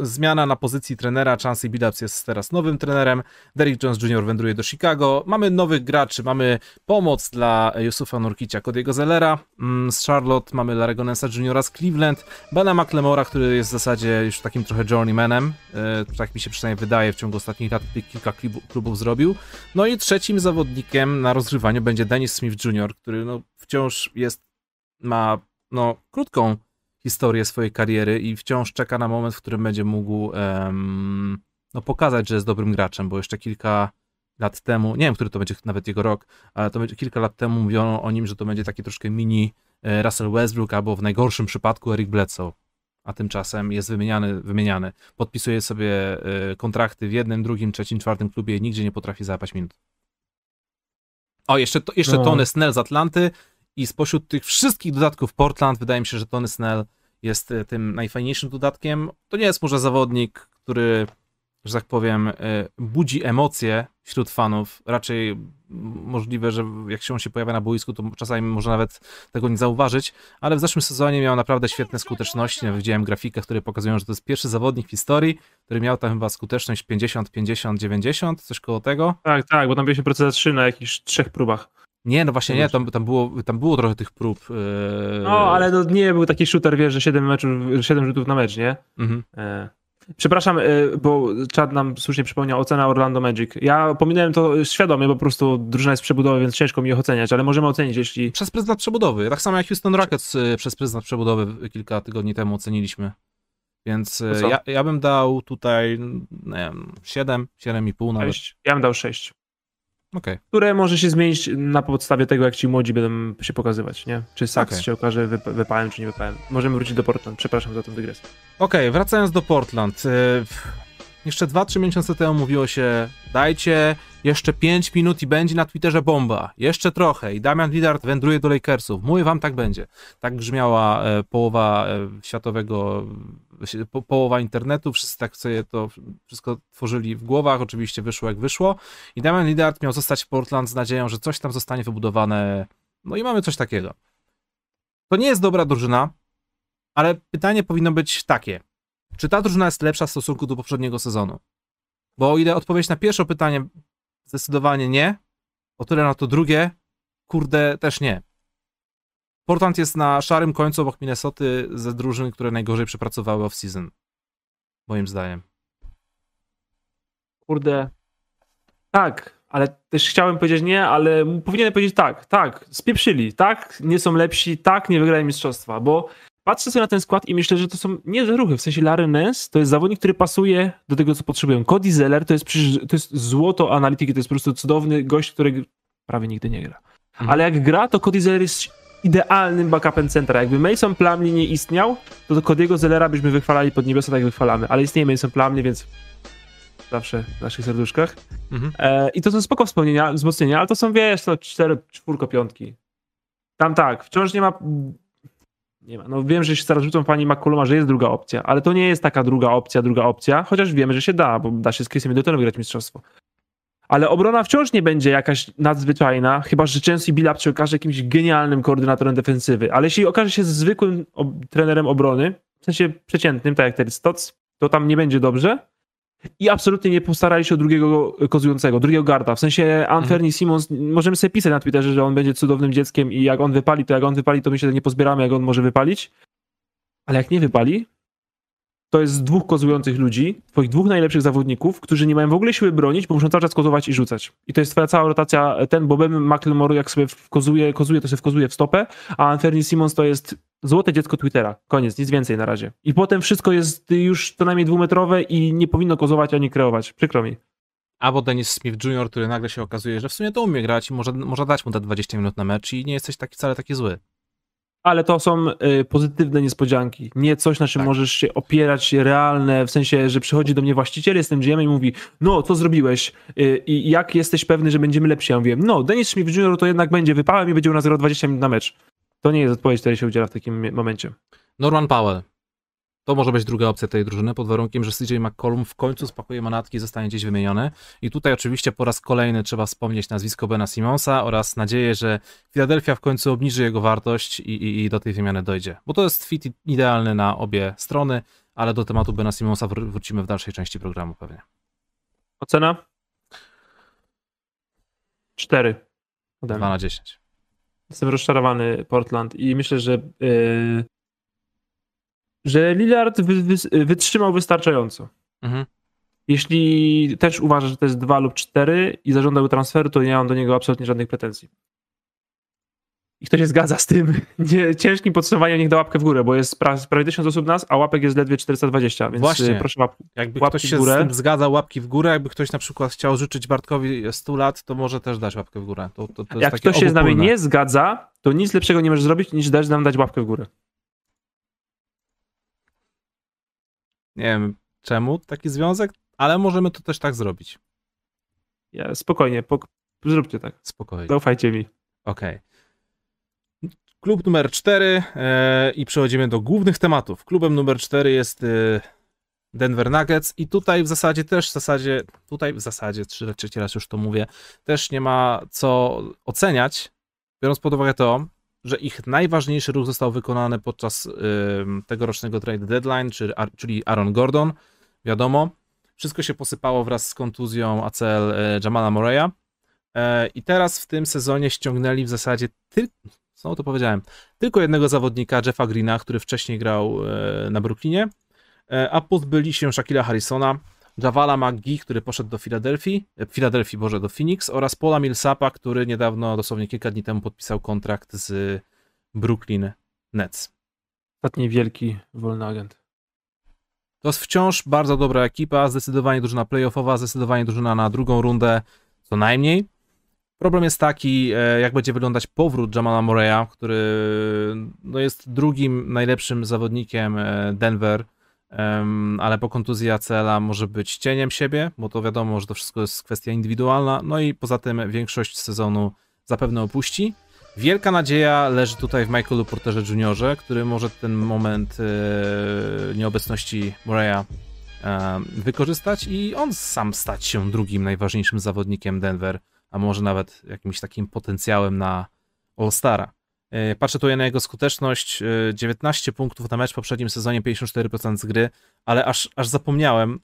e, zmiana na pozycji trenera, Chancey Billups jest teraz nowym trenerem, Derrick Jones Jr. wędruje do Chicago, mamy nowych graczy, mamy pomoc dla Yusufa Nurkicia, Cody'ego Zellera mm, z Charlotte, mamy Larego Nessa Jr. z Cleveland, Bena McLemora, który jest w zasadzie już takim trochę journeymanem, e, tak mi się przynajmniej wydaje, w ciągu ostatnich lat kilka klubów zrobił. No i trzecim zawodnikiem na rozgrywaniu będzie Dennis Smith Jr., który no, wciąż jest, ma no, krótką historię swojej kariery i wciąż czeka na moment, w którym będzie mógł no, pokazać, że jest dobrym graczem, bo jeszcze kilka lat temu, nie wiem, który to będzie nawet jego rok, ale to będzie kilka lat temu mówiono o nim, że to będzie taki troszkę mini e, Russell Westbrook albo w najgorszym przypadku Eric Bledsoe. A tymczasem jest wymieniany, wymieniany. Podpisuje sobie e, kontrakty w jednym, drugim, trzecim, czwartym klubie i nigdzie nie potrafi załapać minut. O, jeszcze, to, jeszcze no. Tony Snell z Atlanty i spośród tych wszystkich dodatków Portland, wydaje mi się, że Tony Snell jest e, tym najfajniejszym dodatkiem. To nie jest może zawodnik, który, że tak powiem, e, budzi emocje wśród fanów. Raczej możliwe, że jak się on się pojawia na boisku, to czasami może nawet tego nie zauważyć, ale w zeszłym sezonie miał naprawdę świetne skuteczności. Nawet widziałem grafikę, które pokazują, że to jest pierwszy zawodnik w historii, który miał tam chyba skuteczność 50, 50, 90, coś koło tego. Tak, tak, bo tam mieliśmy procent 3 na jakichś trzech próbach. Nie, no właśnie nie, tam, tam, było, tam było trochę tych prób. Yy... No, ale no nie był taki shooter, wiesz, że 7, meczów, 7 rzutów na mecz, nie? Mhm. E... Przepraszam, e, bo Chad nam słusznie przypomniał ocena Orlando Magic. Ja pominąłem to świadomie, bo po prostu drużyna jest przebudowa, więc ciężko mi ich oceniać, ale możemy ocenić, jeśli... Przez pryzmat przebudowy, tak samo jak Houston Rockets e, przez pryzmat przebudowy kilka tygodni temu oceniliśmy. Więc e, ja, ja bym dał tutaj, nie wiem, 7, 7,5 nawet. 6. Ja bym dał 6 okay. które może się zmienić na podstawie tego, jak ci młodzi będą się pokazywać, nie? Czy Saks okay. się okaże wyp wypałem, czy nie wypałem. Możemy wrócić do Portland, przepraszam za tę dygresję. Okej, okay, wracając do Portland. Jeszcze 2-3 miesiące temu mówiło się, dajcie jeszcze 5 minut i będzie na Twitterze bomba. Jeszcze trochę i Damian Lillard wędruje do Lakersów. Mówię wam, tak będzie. Tak brzmiała e, połowa e, światowego, po, połowa internetu. Wszyscy tak sobie to wszystko tworzyli w głowach. Oczywiście wyszło jak wyszło. I Damian Lillard miał zostać w Portland z nadzieją, że coś tam zostanie wybudowane. No i mamy coś takiego. To nie jest dobra drużyna, ale pytanie powinno być takie. Czy ta drużyna jest lepsza w stosunku do poprzedniego sezonu? Bo o ile odpowiedź na pierwsze pytanie zdecydowanie nie, o tyle na to drugie, kurde, też nie. Portland jest na szarym końcu obok Minnesoty ze drużyn, które najgorzej przepracowały off-season. Moim zdaniem. Kurde. Tak, ale też chciałem powiedzieć nie, ale powinienem powiedzieć tak, tak, spieprzyli, tak, nie są lepsi, tak, nie wygrają mistrzostwa, bo patrzę sobie na ten skład i myślę, że to są nie ruchy. W sensie Larry Nance to jest zawodnik, który pasuje do tego, co potrzebują. Cody Zeller to jest przecież, to jest złoto analityki, to jest po prostu cudowny gość, który prawie nigdy nie gra. Mhm. Ale jak gra, to Cody Zeller jest idealnym backupem centra. Jakby Mason Plumlee nie istniał, to do Cody'ego Zellera byśmy wychwalali pod niebiosa, tak jak wychwalamy. Ale istnieje Mason Plumlee, więc zawsze w naszych serduszkach. Mhm. E, I to są spoko wspomnienia, wzmocnienia, ale to są, wiesz, to cztery, czwórko, piątki. Tam tak, wciąż nie ma nie ma. No wiem, że się zaraz rzucą pani McColluma, że jest druga opcja, ale to nie jest taka druga opcja, druga opcja, chociaż wiemy, że się da, bo da się z Chrisem Middletonem wygrać mistrzostwo. Ale obrona wciąż nie będzie jakaś nadzwyczajna, chyba że Chelsea Billups się okaże jakimś genialnym koordynatorem defensywy. Ale jeśli okaże się zwykłym trenerem obrony, w sensie przeciętnym, tak jak Terry Stotts, to tam nie będzie dobrze. I absolutnie nie postarali się o drugiego kozującego, drugiego garda. W sensie Anthony mhm. Simons, możemy sobie pisać na Twitterze, że on będzie cudownym dzieckiem i jak on wypali, to jak on wypali, to my się nie pozbieramy, jak on może wypalić. Ale jak nie wypali, to jest dwóch kozujących ludzi, twoich dwóch najlepszych zawodników, którzy nie mają w ogóle siły bronić, bo muszą cały czas kozować i rzucać. I to jest twoja cała rotacja. Ten Bobem McLemore, jak sobie kozuje, kozuje, to się wkozuje w stopę, a Anthony Simons to jest złote dziecko Twittera. Koniec, nic więcej na razie. I potem wszystko jest już co najmniej dwumetrowe i nie powinno kozować ani kreować. Przykro mi. Albo Dennis Smith Jr., który nagle się okazuje, że w sumie to umie grać i może, może dać mu te 20 minut na mecz i nie jesteś taki, wcale taki zły. Ale to są y, pozytywne niespodzianki. Nie coś, na czym Tak. możesz się opierać, realne, w sensie, że przychodzi do mnie właściciel, jestem GM i mówi, no, co zrobiłeś y, i jak jesteś pewny, że będziemy lepsi? Ja mówię, no, Denis Smith Jr. to jednak będzie wypałem i będzie u nas grał 20 minut na mecz. To nie jest odpowiedź, której się udziela w takim momencie. Norman Powell. To może być druga opcja tej drużyny, pod warunkiem, że CJ McCollum w końcu spakuje manatki i zostanie gdzieś wymieniony. I tutaj oczywiście po raz kolejny trzeba wspomnieć nazwisko Bena Simonsa oraz nadzieję, że Philadelphia w końcu obniży jego wartość i, i, i do tej wymiany dojdzie. Bo to jest fit idealny na obie strony, ale do tematu Bena Simonsa wr- wrócimy w dalszej części programu pewnie. Ocena? 4. Ode 2 mnie. na 10. Jestem rozczarowany Portland i myślę, że yy, że Lillard wy, wy, wytrzymał wystarczająco. Mhm. Jeśli też uważa, że to jest 2 lub 4 i zażądał transferu, to nie mam do niego absolutnie żadnych pretensji. I kto się zgadza z tym nie, ciężkim podsumowaniem, niech da łapkę w górę, bo jest pra, prawie 1000 osób nas, a łapek jest ledwie 420, więc Właśnie. Właśnie. proszę łapki. Jakby Łapki ktoś w się górę. z tym zgadza, łapki w górę. Jakby ktoś na przykład chciał życzyć Bartkowi 100 lat, to może też dać łapkę w górę. To, to, to Jak ktoś się z nami nie zgadza, to nic lepszego nie możesz zrobić, niż dać nam dać łapkę w górę. Nie wiem czemu taki związek, ale możemy to też tak zrobić. Ja, spokojnie, pok- zróbcie tak. Spokojnie. Zaufajcie mi. Okej. Klub numer 4 e, i przechodzimy do głównych tematów. Klubem numer 4 jest e, Denver Nuggets i tutaj w zasadzie też w zasadzie, tutaj w zasadzie, trzy, trzeci raz już to mówię, też nie ma co oceniać, biorąc pod uwagę to, że ich najważniejszy ruch został wykonany podczas e, tegorocznego trade deadline, czyli, czyli Aaron Gordon, wiadomo. Wszystko się posypało wraz z kontuzją ACL e, Jamala Moreya. E, I teraz w tym sezonie ściągnęli w zasadzie tylko, co to powiedziałem, tylko jednego zawodnika, Jeffa Greena, który wcześniej grał e, na Brooklynie, a pozbyli się Shaquilla Harrisona, Javala McGee, który poszedł do Filadelfii, e, Filadelfii, Boże, do Phoenix oraz Paula Millsapa, który niedawno, dosłownie kilka dni temu podpisał kontrakt z Brooklyn Nets. Ostatni wielki wolny agent. To jest wciąż bardzo dobra ekipa, zdecydowanie drużyna playoffowa, zdecydowanie drużyna na drugą rundę, co najmniej. Problem jest taki, e, jak będzie wyglądać powrót Jamala Moreya, który no, jest drugim najlepszym zawodnikiem e, Denver, ale po kontuzji ACL-a może być cieniem siebie, bo to wiadomo, że to wszystko jest kwestia indywidualna, no i poza tym większość sezonu zapewne opuści. Wielka nadzieja leży tutaj w Michaelu Porterze Jr., który może ten moment e, nieobecności Moreya e, wykorzystać i on sam stać się drugim najważniejszym zawodnikiem Denver, a może nawet jakimś takim potencjałem na All-Stara. E, Patrzę tutaj na jego skuteczność, e, 19 punktów na mecz w poprzednim sezonie, 54% z gry, ale aż, aż zapomniałem,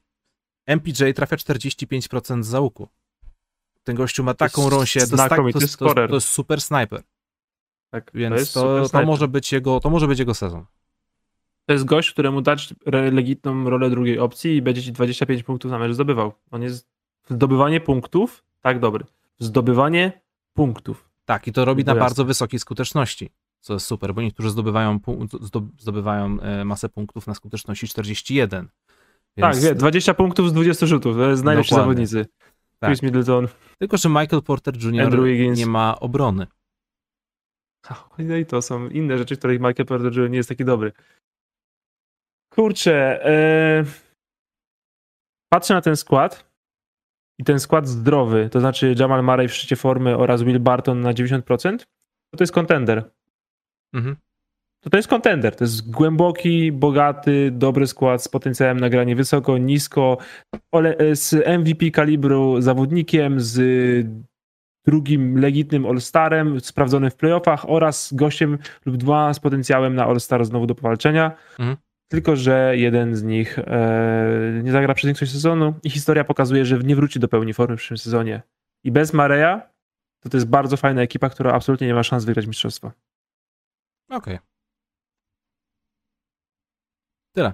MPJ trafia 45% z załuku. Ten gościu ma taką rąsię, to tak, to, jest, to, to jest super snajper, Tak, więc to, to, może być jego, to może być jego sezon. To jest gość, któremu dać legitną rolę drugiej opcji i będzie ci 25 punktów na mecz zdobywał. On jest zdobywanie punktów, tak dobry. Zdobywanie punktów. Tak, i to robi na bardzo wysokiej skuteczności, co jest super, bo niektórzy zdobywają, zdobywają e, masę punktów na skuteczności 41. Tak, Więc- wie, 20 punktów z 20 rzutów. To jest najlepsi Dokładnie. zawodnicy. Tak. Chris Middleton. Tylko, że Michael Porter Jr. Nie ma obrony. No i to są inne rzeczy, w których Michael Porter Jr. nie jest taki dobry. Kurczę, e... patrzę na ten skład i ten skład zdrowy, to znaczy Jamal Murray w szczycie formy oraz Will Barton na 90%, to to jest kontender. Mhm. To to jest kontender. To jest głęboki, bogaty, dobry skład z potencjałem na granie wysoko, nisko, z MVP kalibru zawodnikiem, z drugim legitnym All-Starem, sprawdzonym w playoffach oraz gościem lub dwa z potencjałem na All-Star znowu do powalczenia. Mhm. Tylko, że jeden z nich e, nie zagra przez większość sezonu i historia pokazuje, że nie wróci do pełni formy w przyszłym sezonie. I bez Mareya to to jest bardzo fajna ekipa, która absolutnie nie ma szans wygrać mistrzostwa. Okej. Tyle.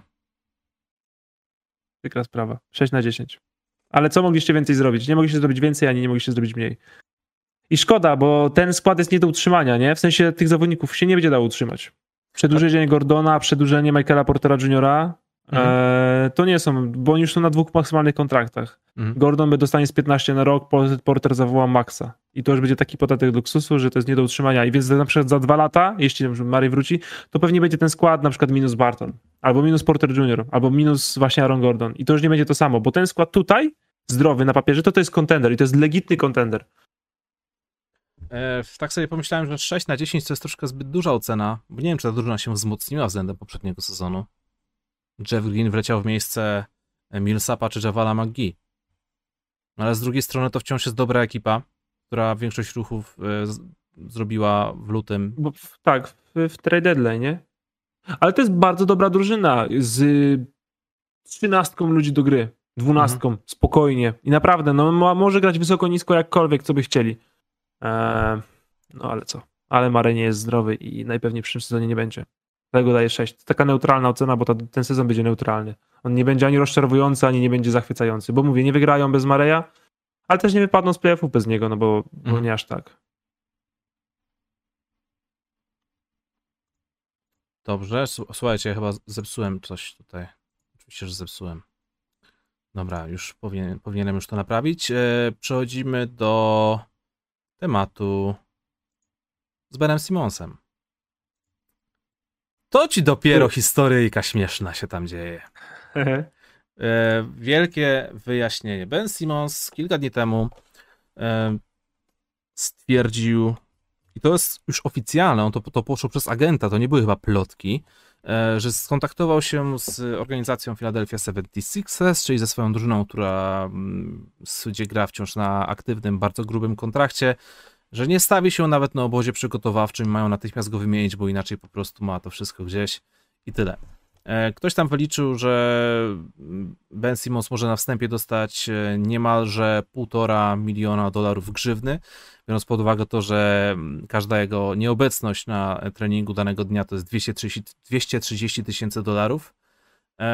Przykra sprawa. 6 na 10. Ale co mogliście więcej zrobić? Nie mogliście zrobić więcej, ani nie mogliście zrobić mniej. I szkoda, bo ten skład jest nie do utrzymania, nie? W sensie tych zawodników się nie będzie dało utrzymać. Przedłużenie Gordona, przedłużenie Michaela Portera Jr., E, to nie są, bo oni już są na dwóch maksymalnych kontraktach. Mhm. Gordon by dostanie z 15 na rok, Por- Porter zawoła Maxa. I to już będzie taki podatek luksusu, że to jest nie do utrzymania. I więc na przykład za dwa lata, jeśli na przykład Murray wróci, to pewnie będzie ten skład na przykład minus Barton, albo minus Porter Jr., albo minus właśnie Aaron Gordon. I to już nie będzie to samo, bo ten skład tutaj, zdrowy na papierze, to to jest kontender i to jest legitny kontender. E, tak sobie pomyślałem, że 6 na 10 to jest troszkę zbyt duża ocena, bo nie wiem, czy ta drużyna się wzmocniła względem poprzedniego sezonu. Jeff Green wleciał w miejsce Millsapa czy Javala McGee. No Ale z drugiej strony to wciąż jest dobra ekipa, która większość ruchów e, zrobiła w lutym. Bo w, tak, w, w trade deadline, nie? Ale to jest bardzo dobra drużyna z trzynastką ludzi do gry, dwunastką, spokojnie. I naprawdę, no mo- może grać wysoko, nisko, jakkolwiek, co by chcieli. Eee, no ale co? Ale Mare nie jest zdrowy i najpewniej w przyszłym sezonie nie będzie. Dlatego daję 6. To taka neutralna ocena, bo ta, ten sezon będzie neutralny. On nie będzie ani rozczarowujący, ani nie będzie zachwycający. Bo mówię, nie wygrają bez Mareja, ale też nie wypadną z playoffów bez niego, no bo, bo Mhm. nie aż tak. Dobrze, słuchajcie, chyba zepsułem coś tutaj. Oczywiście, że zepsułem. Dobra, już powinien, powinienem już to naprawić. E, przechodzimy do tematu z Benem Simonsem. To ci dopiero historyjka śmieszna się tam dzieje. E, wielkie wyjaśnienie. Ben Simmons kilka dni temu e, stwierdził, i to jest już oficjalne, on to, to poszło przez agenta, to nie były chyba plotki, że skontaktował się z organizacją Philadelphia 76ers, czyli ze swoją drużyną, która mm, gdzie gra wciąż na aktywnym, bardzo grubym kontrakcie, że nie stawi się nawet na obozie przygotowawczym, mają natychmiast go wymienić, bo inaczej po prostu ma to wszystko gdzieś i tyle. E, Ktoś tam wyliczył, że Ben Simmons może na wstępie dostać e, niemalże półtora miliona dolarów grzywny, biorąc pod uwagę to, że mm, każda jego nieobecność na treningu danego dnia to jest 230 230 tysięcy dolarów.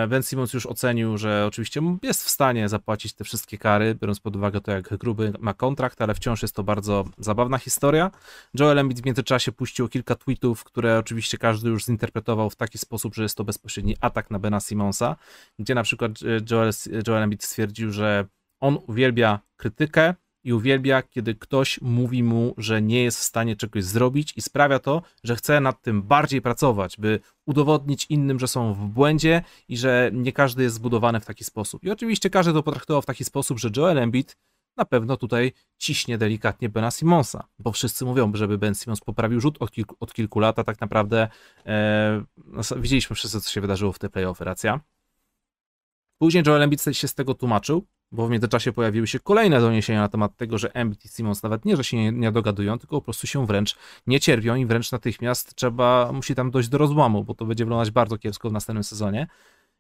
Ben Simmons już ocenił, że oczywiście jest w stanie zapłacić te wszystkie kary, biorąc pod uwagę to, jak gruby ma kontrakt, ale wciąż jest to bardzo zabawna historia. Joel Embiid w międzyczasie puścił kilka tweetów, które oczywiście każdy już zinterpretował w taki sposób, że jest to bezpośredni atak na Bena Simonsa, gdzie na przykład e, Joel, Joel Embiid stwierdził, że on uwielbia krytykę i uwielbia, kiedy ktoś mówi mu, że nie jest w stanie czegoś zrobić i sprawia to, że chce nad tym bardziej pracować, by udowodnić innym, że są w błędzie i że nie każdy jest zbudowany w taki sposób. I oczywiście każdy to potraktował w taki sposób, że Joel Embiid na pewno tutaj ciśnie delikatnie Bena Simonsa, bo wszyscy mówią, żeby Ben Simmons poprawił rzut od kilku, od kilku lat, a tak naprawdę e, no, widzieliśmy wszyscy, co się wydarzyło w te playoffy, racja. Później Joel Embiid się z tego tłumaczył, bo w międzyczasie pojawiły się kolejne doniesienia na temat tego, że Embiid i Simmons nawet nie, że się nie, nie dogadują, tylko po prostu się wręcz nie cierpią i wręcz natychmiast trzeba, musi tam dojść do rozłamu, bo to będzie wyglądać bardzo kiepsko w następnym sezonie.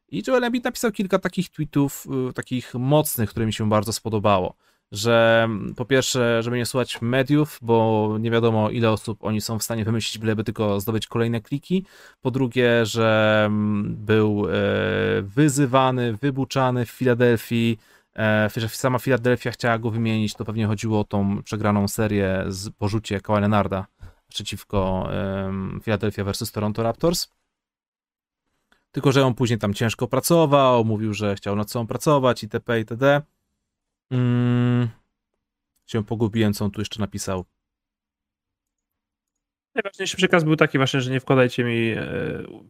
I Joel Embiid napisał kilka takich tweetów, y, takich mocnych, które mi się bardzo spodobało. Że mm, po pierwsze, żeby nie słuchać mediów, bo nie wiadomo ile osób oni są w stanie wymyślić, byleby tylko zdobyć kolejne kliki. Po drugie, że mm, był e, wyzywany, wybuczany w Filadelfii, że sama Filadelfia chciała go wymienić, to pewnie chodziło o tą przegraną serię z porzucie Kawhi Leonarda przeciwko Philadelphia versus Toronto Raptors. Tylko, że on później tam ciężko pracował, mówił, że chciał nad sobą pracować itp. itd. Mm. Się pogubiłem, co on tu jeszcze napisał. Najważniejszy przekaz był taki właśnie, że nie wkładajcie mi e,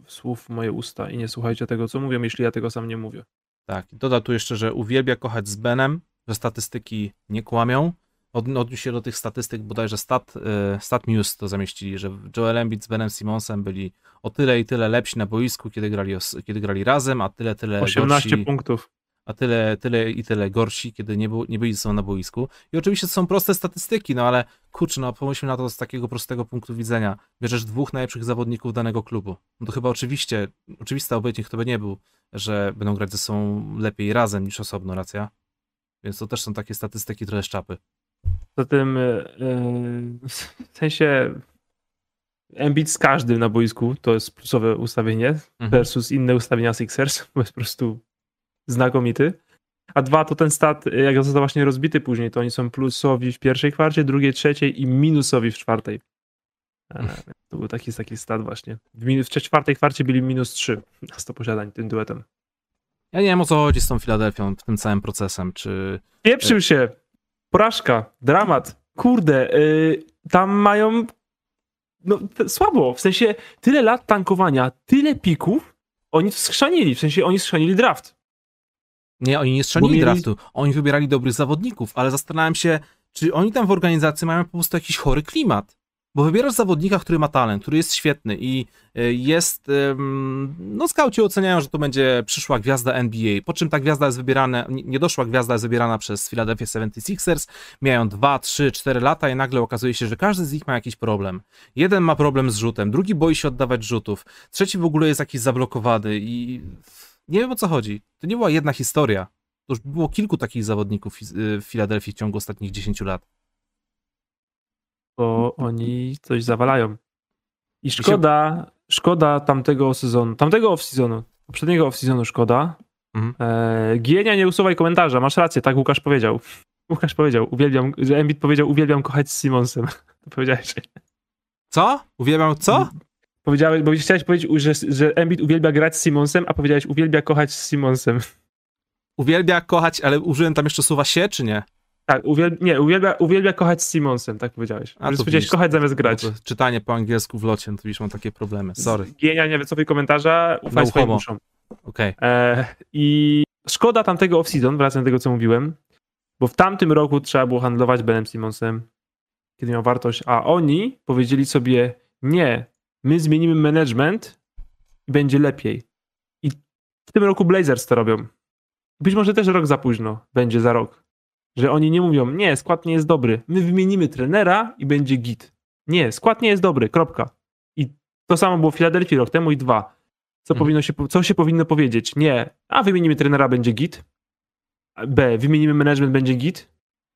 słów w moje usta i nie słuchajcie tego, co mówią, jeśli ja tego sam nie mówię. Tak, doda tu jeszcze, że uwielbia kochać z Benem, że statystyki nie kłamią. Od, odniósł się do tych statystyk, bodajże Stat, y, Stat News to zamieścili, że Joel Embiid z Benem Simonsem byli o tyle i tyle lepsi na boisku, kiedy grali, kiedy grali razem, a tyle, tyle 18 gorsi, punktów. A tyle, tyle i tyle gorsi, kiedy nie, był, nie byli ze sobą na boisku. I oczywiście to są proste statystyki, no ale kurczę, no pomyślmy na to z takiego prostego punktu widzenia. Bierzesz dwóch najlepszych zawodników danego klubu. No to chyba oczywiście, oczywista obojętnie kto by nie był, że będą grać ze sobą lepiej razem niż osobno, racja? Więc to też są takie statystyki trochę z czapy. Zatem e, w sensie Embiid z każdym na boisku to jest plusowe ustawienie Mhm. versus inne ustawienia Sixers, bo jest po prostu znakomity. A dwa to ten stat, jak został właśnie rozbity później, to oni są plusowi w pierwszej kwarcie, drugiej, trzeciej i minusowi w czwartej. E, To był taki, taki stat właśnie. W, w czwartej kwarcie byli minus 3 na 100 posiadań tym duetem. Ja nie wiem o co chodzi z tą Filadelfią w tym całym procesem, czy... Pieprzył się. Porażka, dramat. Kurde, yy, tam mają no, słabo. W sensie tyle lat tankowania, tyle pików, oni to schrzanili. W sensie oni schrzanili draft. Nie, oni nie strzelili mieli- draftu, oni wybierali dobrych zawodników, ale zastanawiam się, czy oni tam w organizacji mają po prostu jakiś chory klimat. Bo wybierasz zawodnika, który ma talent, który jest świetny i y, jest. No, skauci oceniają, że to będzie przyszła gwiazda NBA. Po czym ta gwiazda jest wybierana, nie- niedoszła gwiazda jest wybierana przez Philadelphia 76ers. Mijają 2, 3, 4 lata i nagle okazuje się, że każdy z nich ma jakiś problem. Jeden ma problem z rzutem, drugi boi się oddawać rzutów, trzeci w ogóle jest jakiś zablokowany i nie wiem o co chodzi. To nie była jedna historia. To już było kilku takich zawodników w Filadelfii w ciągu ostatnich 10 lat. bo oni coś zawalają. I szkoda, szkoda tamtego sezonu, tamtego off-seasonu, poprzedniego off-seasonu szkoda. Mhm. E, Gienia, nie usuwaj komentarza, masz rację, tak Łukasz powiedział. Łukasz powiedział, uwielbiam, że Embiid powiedział, uwielbiam kochać z Simonsem. To powiedziałeś. Co? Uwielbiam co? Powiedziałeś, bo chciałeś powiedzieć, że, że Embiid uwielbia grać z Simonsem, a powiedziałeś, uwielbia kochać z Simonsem. Uwielbia kochać, ale użyłem tam jeszcze słowa się, czy nie? Tak, uwiel, nie, uwielbia, uwielbia kochać z Simonsem, tak powiedziałeś. A, to powiedziałeś kochać zamiast grać. Bo to Czytanie po angielsku w locie, no to widzisz, mam takie problemy. Sorry. Gienia, nie wycofaj komentarza, ufaj No swoim homo. uszom. Okej. E, I szkoda tamtego off-season, wracając do tego, co mówiłem, bo w tamtym roku trzeba było handlować Benem Simonsem, kiedy miał wartość, a oni powiedzieli sobie, nie, my zmienimy management i będzie lepiej. I w tym roku Blazers to robią. Być może też rok za późno będzie za rok. Że oni nie mówią, nie, skład nie jest dobry, my wymienimy trenera i będzie git. Nie, skład nie jest dobry, kropka. I to samo było w Filadelfii rok temu i dwa. Co, Mhm. powinno się, co się powinno powiedzieć? Nie, a wymienimy trenera, będzie git. B, wymienimy management, będzie git.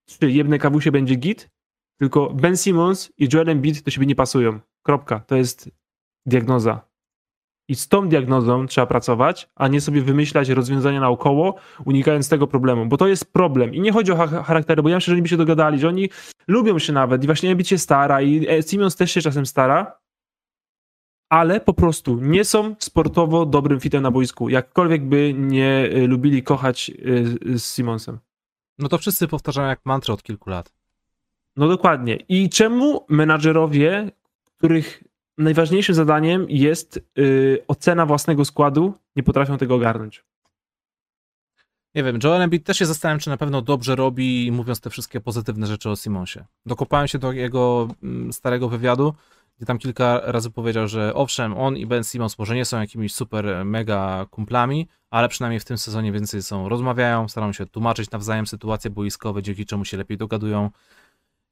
Trzy, jedne kawusie będzie git. Tylko Ben Simmons i Joel Embiid do siebie nie pasują. Kropka. To jest diagnoza. I z tą diagnozą trzeba pracować, a nie sobie wymyślać rozwiązania naokoło, unikając tego problemu, bo to jest problem. I nie chodzi o ha- charaktery, bo ja myślę, że oni by się dogadali, że oni lubią się nawet i właśnie Embiid się stara i e, Simmons też się czasem stara, ale po prostu nie są sportowo dobrym fitem na boisku. Jakkolwiek by nie y, lubili kochać y, z Simmonsem. No to wszyscy powtarzają jak mantrę od kilku lat. No dokładnie. I czemu menadżerowie, których najważniejszym zadaniem jest y, ocena własnego składu, nie potrafią tego ogarnąć? Nie wiem, Joel Embiid też się zastanawiam, czy na pewno dobrze robi, mówiąc te wszystkie pozytywne rzeczy o Simonsie. Dokopałem się do jego mm, starego wywiadu, gdzie tam kilka razy powiedział, że owszem, on i Ben Simmons może nie są jakimiś super, mega kumplami, ale przynajmniej w tym sezonie więcej są, rozmawiają, starają się tłumaczyć nawzajem sytuacje boiskowe, dzięki czemu się lepiej dogadują.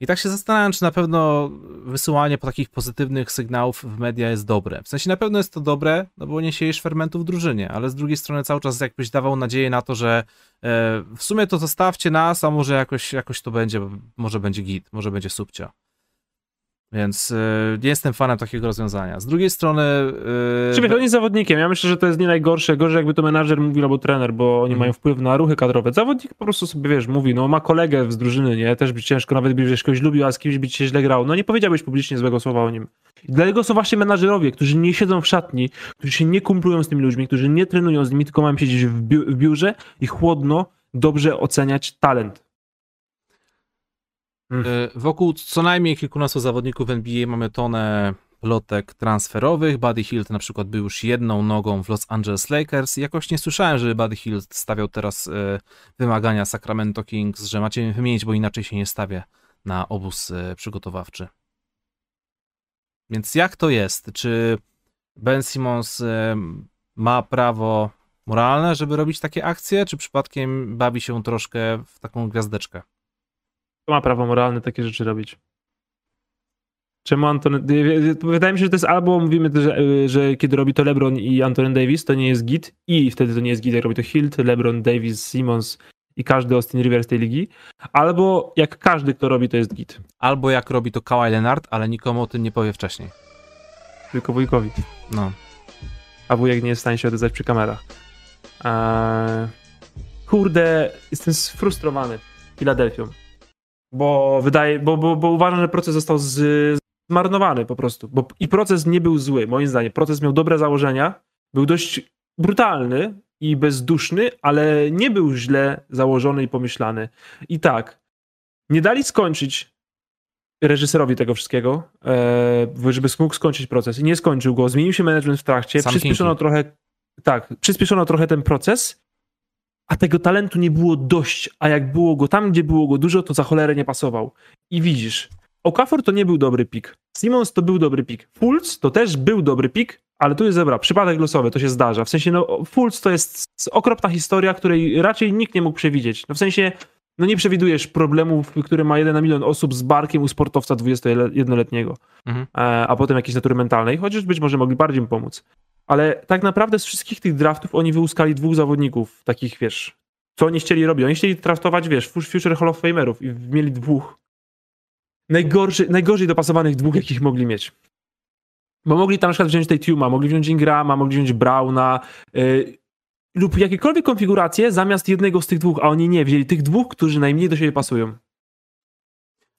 I tak się zastanawiam, czy na pewno wysyłanie takich pozytywnych sygnałów w media jest dobre. W sensie na pewno jest to dobre, no bo nie siejesz fermentu w drużynie, ale z drugiej strony cały czas jakbyś dawał nadzieję na to, że e, w sumie to zostawcie nas, a może jakoś, jakoś to będzie, może będzie git, może będzie subcia. Więc e, nie jestem fanem takiego rozwiązania. Z drugiej strony... e, Czy on jest zawodnikiem. Ja myślę, że to jest nie najgorsze. Gorzej jakby to menadżer mówił albo trener, bo oni Mhm. mają wpływ na ruchy kadrowe. Zawodnik po prostu sobie, wiesz, mówi, no ma kolegę z drużyny, nie? Też by ciężko, nawet byś kogoś lubił, a z kimś by ci się źle grał. No nie powiedziałbyś publicznie złego słowa o nim. I dlatego są właśnie menadżerowie, którzy nie siedzą w szatni, którzy się nie kumplują z tymi ludźmi, którzy nie trenują z nimi, tylko mają siedzieć w biurze i chłodno, dobrze oceniać talent. Y, Wokół co najmniej kilkunastu zawodników NBA mamy tonę plotek transferowych. Buddy Hield na przykład był już jedną nogą w Los Angeles Lakers. Jakoś nie słyszałem, że Buddy Hield stawiał teraz y, wymagania Sacramento Kings, że macie mnie wymienić, bo inaczej się nie stawia na obóz y, przygotowawczy. Więc jak to jest? Czy Ben Simmons ma prawo moralne, żeby robić takie akcje, czy przypadkiem bawi się troszkę w taką gwiazdeczkę? Kto ma prawo moralne takie rzeczy robić? Czemu Antony... Wydaje mi się, że to jest albo mówimy, że, że kiedy robi to LeBron i Anthony Davis, to nie jest git i wtedy to nie jest git, jak robi to Hilt, LeBron, Davis, Simmons i każdy Austin Rivers tej ligi, albo jak każdy, kto robi, to jest git. Albo jak robi to Kawhi Leonard, ale nikomu o tym nie powie wcześniej. Tylko wujkowi. No. A wujek nie jest w stanie się odezwać przy kamerach. Eee... Kurde, jestem sfrustrowany Filadelfią. Bo wydaje, bo, bo, bo uważam, że proces został z, zmarnowany po prostu. Bo, I proces nie był zły, moim zdaniem. Proces miał dobre założenia, był dość brutalny, i bezduszny, ale nie był źle założony i pomyślany. I tak, nie dali skończyć reżyserowi tego wszystkiego, e, żeby mógł skończyć proces. I nie skończył go. Zmienił się management w trakcie, Sam przyspieszono Kinki. trochę, tak, przyspieszono trochę ten proces, a tego talentu nie było dość, a jak było go tam, gdzie było go dużo, to za cholerę nie pasował. I widzisz, Okafor to nie był dobry pik. Simons to był dobry pik. Fultz to też był dobry pik, ale tu jest zebra, przypadek losowy, to się zdarza. W sensie, no, Fultz to jest okropna historia, której raczej nikt nie mógł przewidzieć. No w sensie, no nie przewidujesz problemów, które ma jeden na milion osób z barkiem u sportowca 21-letniego, Mhm. e, a potem jakiejś natury mentalnej, chociaż być może mogli bardziej pomóc. Ale tak naprawdę z wszystkich tych draftów oni wyłuskali dwóch zawodników, takich wiesz, co oni chcieli robić. Oni chcieli draftować, wiesz, Future Hall of Famerów i mieli dwóch najgorszy, najgorzej dopasowanych dwóch, jakich mogli mieć. Bo mogli tam na przykład wziąć Tatuma, mogli wziąć Ingrama, mogli wziąć Browna yy, lub jakiekolwiek konfiguracje zamiast jednego z tych dwóch, a oni nie, wzięli tych dwóch, którzy najmniej do siebie pasują.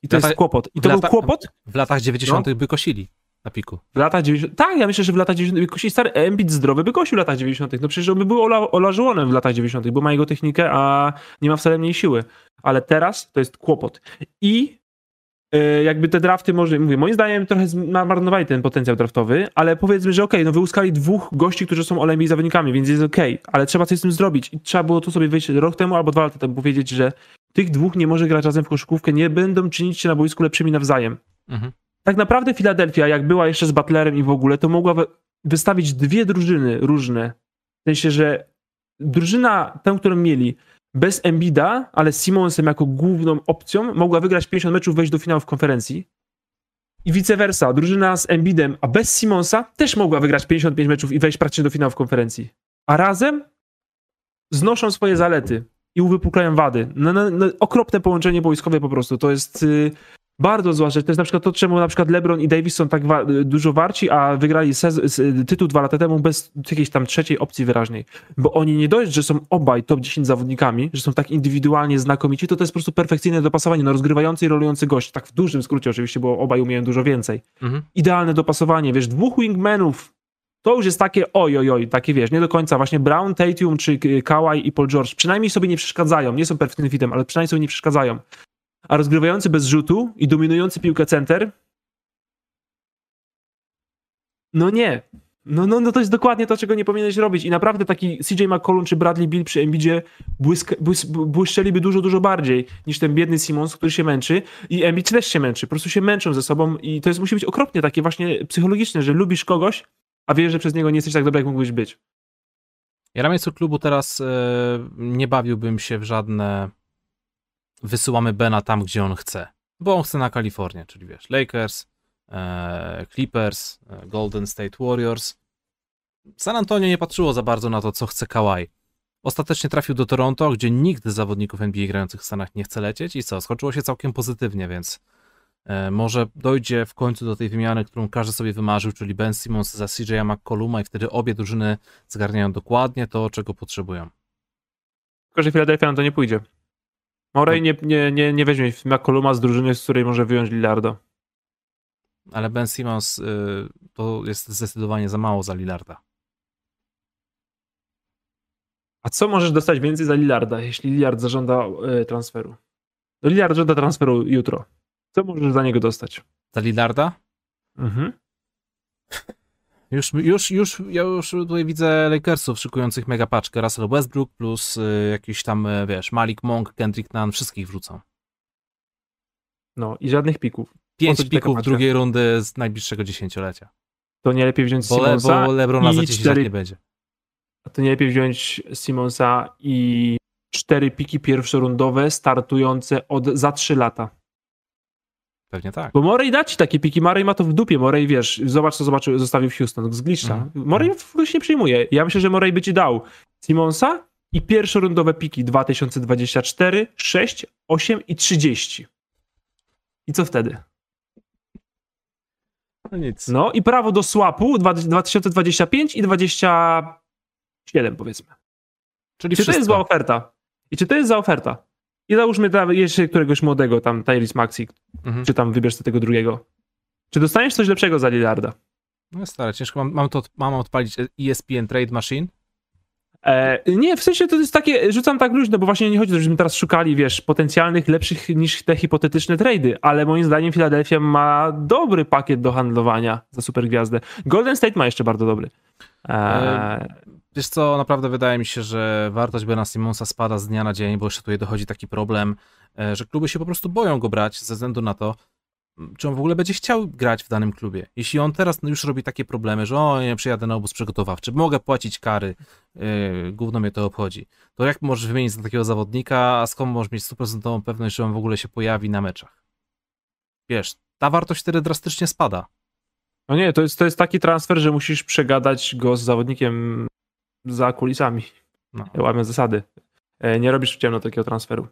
I to Lata- jest kłopot. I to lata- był kłopot W latach 90. No. by kosili na piku. w latach 90. Tak, ja myślę, że w latach 90. by kosił stary Embiid zdrowy by kosił w latach 90. No przecież on by był Ola, w latach 90., bo ma jego technikę, a nie ma wcale mniej siły. Ale teraz to jest kłopot. I e, jakby te drafty może, mówię, moim zdaniem trochę zmarnowali ten potencjał draftowy, ale powiedzmy, że okej, no wyłuskali dwóch gości, którzy są all zawodnikami, więc jest okej, ale trzeba coś z tym zrobić i trzeba było tu sobie wyjść rok temu albo dwa lata temu powiedzieć, że tych dwóch nie może grać razem w koszykówkę, nie będą czynić się na boisku lepszymi nawzajem Mhm. Tak naprawdę Filadelfia, jak była jeszcze z Butlerem i w ogóle, to mogła wy- wystawić dwie drużyny różne. W sensie, że drużyna, tę, którą mieli, bez Embida, ale z Simonsem jako główną opcją, mogła wygrać 50 meczów, wejść do finału w konferencji. I vice versa, drużyna z Embidem, a bez Simonsa też mogła wygrać 55 meczów i wejść praktycznie do finału w konferencji. A razem znoszą swoje zalety i uwypuklają wady. No, no, no, okropne połączenie boiskowe po prostu. To jest y, bardzo zła rzecz. To jest na przykład to, czemu na przykład LeBron i Davis są tak wa- dużo warci, a wygrali tytuł dwa lata temu bez jakiejś tam trzeciej opcji wyraźnej. Bo oni nie dość, że są obaj top 10 zawodnikami, że są tak indywidualnie znakomici, to to jest po prostu perfekcyjne dopasowanie. No rozgrywający i rolujący gość. Tak w dużym skrócie oczywiście, bo obaj umieją dużo więcej. Mhm. Idealne dopasowanie, wiesz, dwóch wingmanów, to już jest takie oj, oj, oj, takie wiesz, nie do końca. Właśnie Brown, Tatum czy Kawhi i Paul George przynajmniej sobie nie przeszkadzają. Nie są perfektnym fitem, ale przynajmniej sobie nie przeszkadzają. A rozgrywający bez rzutu i dominujący piłkę center no nie. No, no, no to jest dokładnie to, czego nie powinieneś robić. I naprawdę taki CJ McCollum czy Bradley Bill przy Embidzie błyszczeliby dużo, dużo bardziej niż ten biedny Simons, który się męczy. I Embiid też się męczy. Po prostu się męczą ze sobą i to jest, musi być okropnie takie właśnie psychologiczne, że lubisz kogoś, a wiesz, że przez niego nie jesteś tak dobry, jak mógłbyś być. Ja na miejscu klubu teraz e, nie bawiłbym się w żadne wysyłamy Bena tam, gdzie on chce. Bo on chce na Kalifornię, czyli wiesz, Lakers, e, Clippers, e, Golden State Warriors. San Antonio nie patrzyło za bardzo na to, co chce Kawhi. Ostatecznie trafił do Toronto, gdzie nikt z zawodników NBA grających w Stanach nie chce lecieć i co, skończyło się całkiem pozytywnie, więc e, może dojdzie w końcu do tej wymiany, którą każdy sobie wymarzył, czyli Ben Simmons za CJ'a McColluma i wtedy obie drużyny zgarniają dokładnie to, czego potrzebują. Tylko, że Philadelphia na to nie pójdzie. No. nie, nie, nie, nie weźmie McColluma z drużyny, z której może wyjąć Lillarda. Ale Ben Simmons y, to jest zdecydowanie za mało za Lillarda. A co możesz dostać więcej za Lillarda, jeśli Lillard zażąda e, transferu? No Lillard żąda transferu jutro. Co możesz za niego dostać? Za Lillarda? Mhm. Już, już, już, ja już tutaj widzę Lakersów szykujących mega paczkę. Russell Westbrook plus y, jakiś tam, y, wiesz, Malik Monk, Kendrick Nunn, wszystkich wrzucą. No i żadnych pików. Pięć pików drugiej rundy z najbliższego dziesięciolecia. To nie lepiej wziąć Bo, Le, Simonsa, bo Lebrona za 10 cztery- lat nie będzie. to nie lepiej wziąć Simonsa i cztery piki pierwszorundowe startujące od za trzy lata. Pewnie tak. Bo Morey da ci takie piki, Morey ma to w dupie, Morey wiesz, zobacz co zobaczył, zostawił w Houston, z glitcha. Mhm. Morey w ogóle się nie przyjmuje. Ja myślę, że Morey by ci dał Simonsa i pierwszorundowe piki 2024, 6, 8 i 30. I co wtedy? No nic. No i prawo do swapu dwa- 2025 i 27 powiedzmy. Czyli Czy to jest wszystko. zła oferta? I czy to jest za oferta? I załóżmy tam jeszcze któregoś młodego, tam Tyrese Maxi, Mhm. czy tam wybierz tego drugiego. Czy dostaniesz coś lepszego za Lillarda? No stare, ciężko. Mam, mam, to, mam odpalić ESPN Trade Machine. E, nie, w sensie to jest takie, rzucam tak luźno, bo właśnie nie chodzi o to, żebyśmy teraz szukali, wiesz, potencjalnych, lepszych niż te hipotetyczne trady, ale moim zdaniem Philadelphia ma dobry pakiet do handlowania za super gwiazdę. Golden State ma jeszcze bardzo dobry. E, wiesz co, naprawdę wydaje mi się, że wartość Bena Simonsa spada z dnia na dzień, bo jeszcze tutaj dochodzi taki problem, e, że kluby się po prostu boją go brać ze względu na to, czy on w ogóle będzie chciał grać w danym klubie. Jeśli on teraz już robi takie problemy, że o, nie przyjadę na obóz przygotowawczy, mogę płacić kary, yy, gówno mnie to obchodzi, to jak możesz wymienić za takiego zawodnika, a skąd możesz mieć stuprocentową pewność, że on w ogóle się pojawi na meczach? Wiesz, ta wartość wtedy drastycznie spada. No nie, to jest, to jest taki transfer, że musisz przegadać go z zawodnikiem za kulisami. No. Łamiąc zasady. E, nie robisz w ciemno takiego transferu.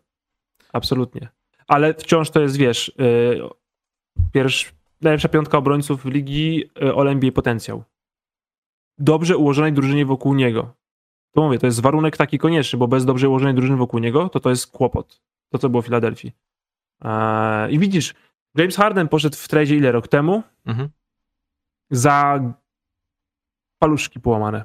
Absolutnie. Ale wciąż to jest, wiesz, e, Pierwszy, najlepsza piątka obrońców ligi e, NBA potencjał. Dobrze ułożonej drużynie wokół niego. To mówię, to jest warunek taki konieczny, bo bez dobrze ułożonej drużyny wokół niego, to to jest kłopot. To, co było w Filadelfii. I widzisz, James Harden poszedł w tradzie ile rok temu? Mhm. Za paluszki połamane.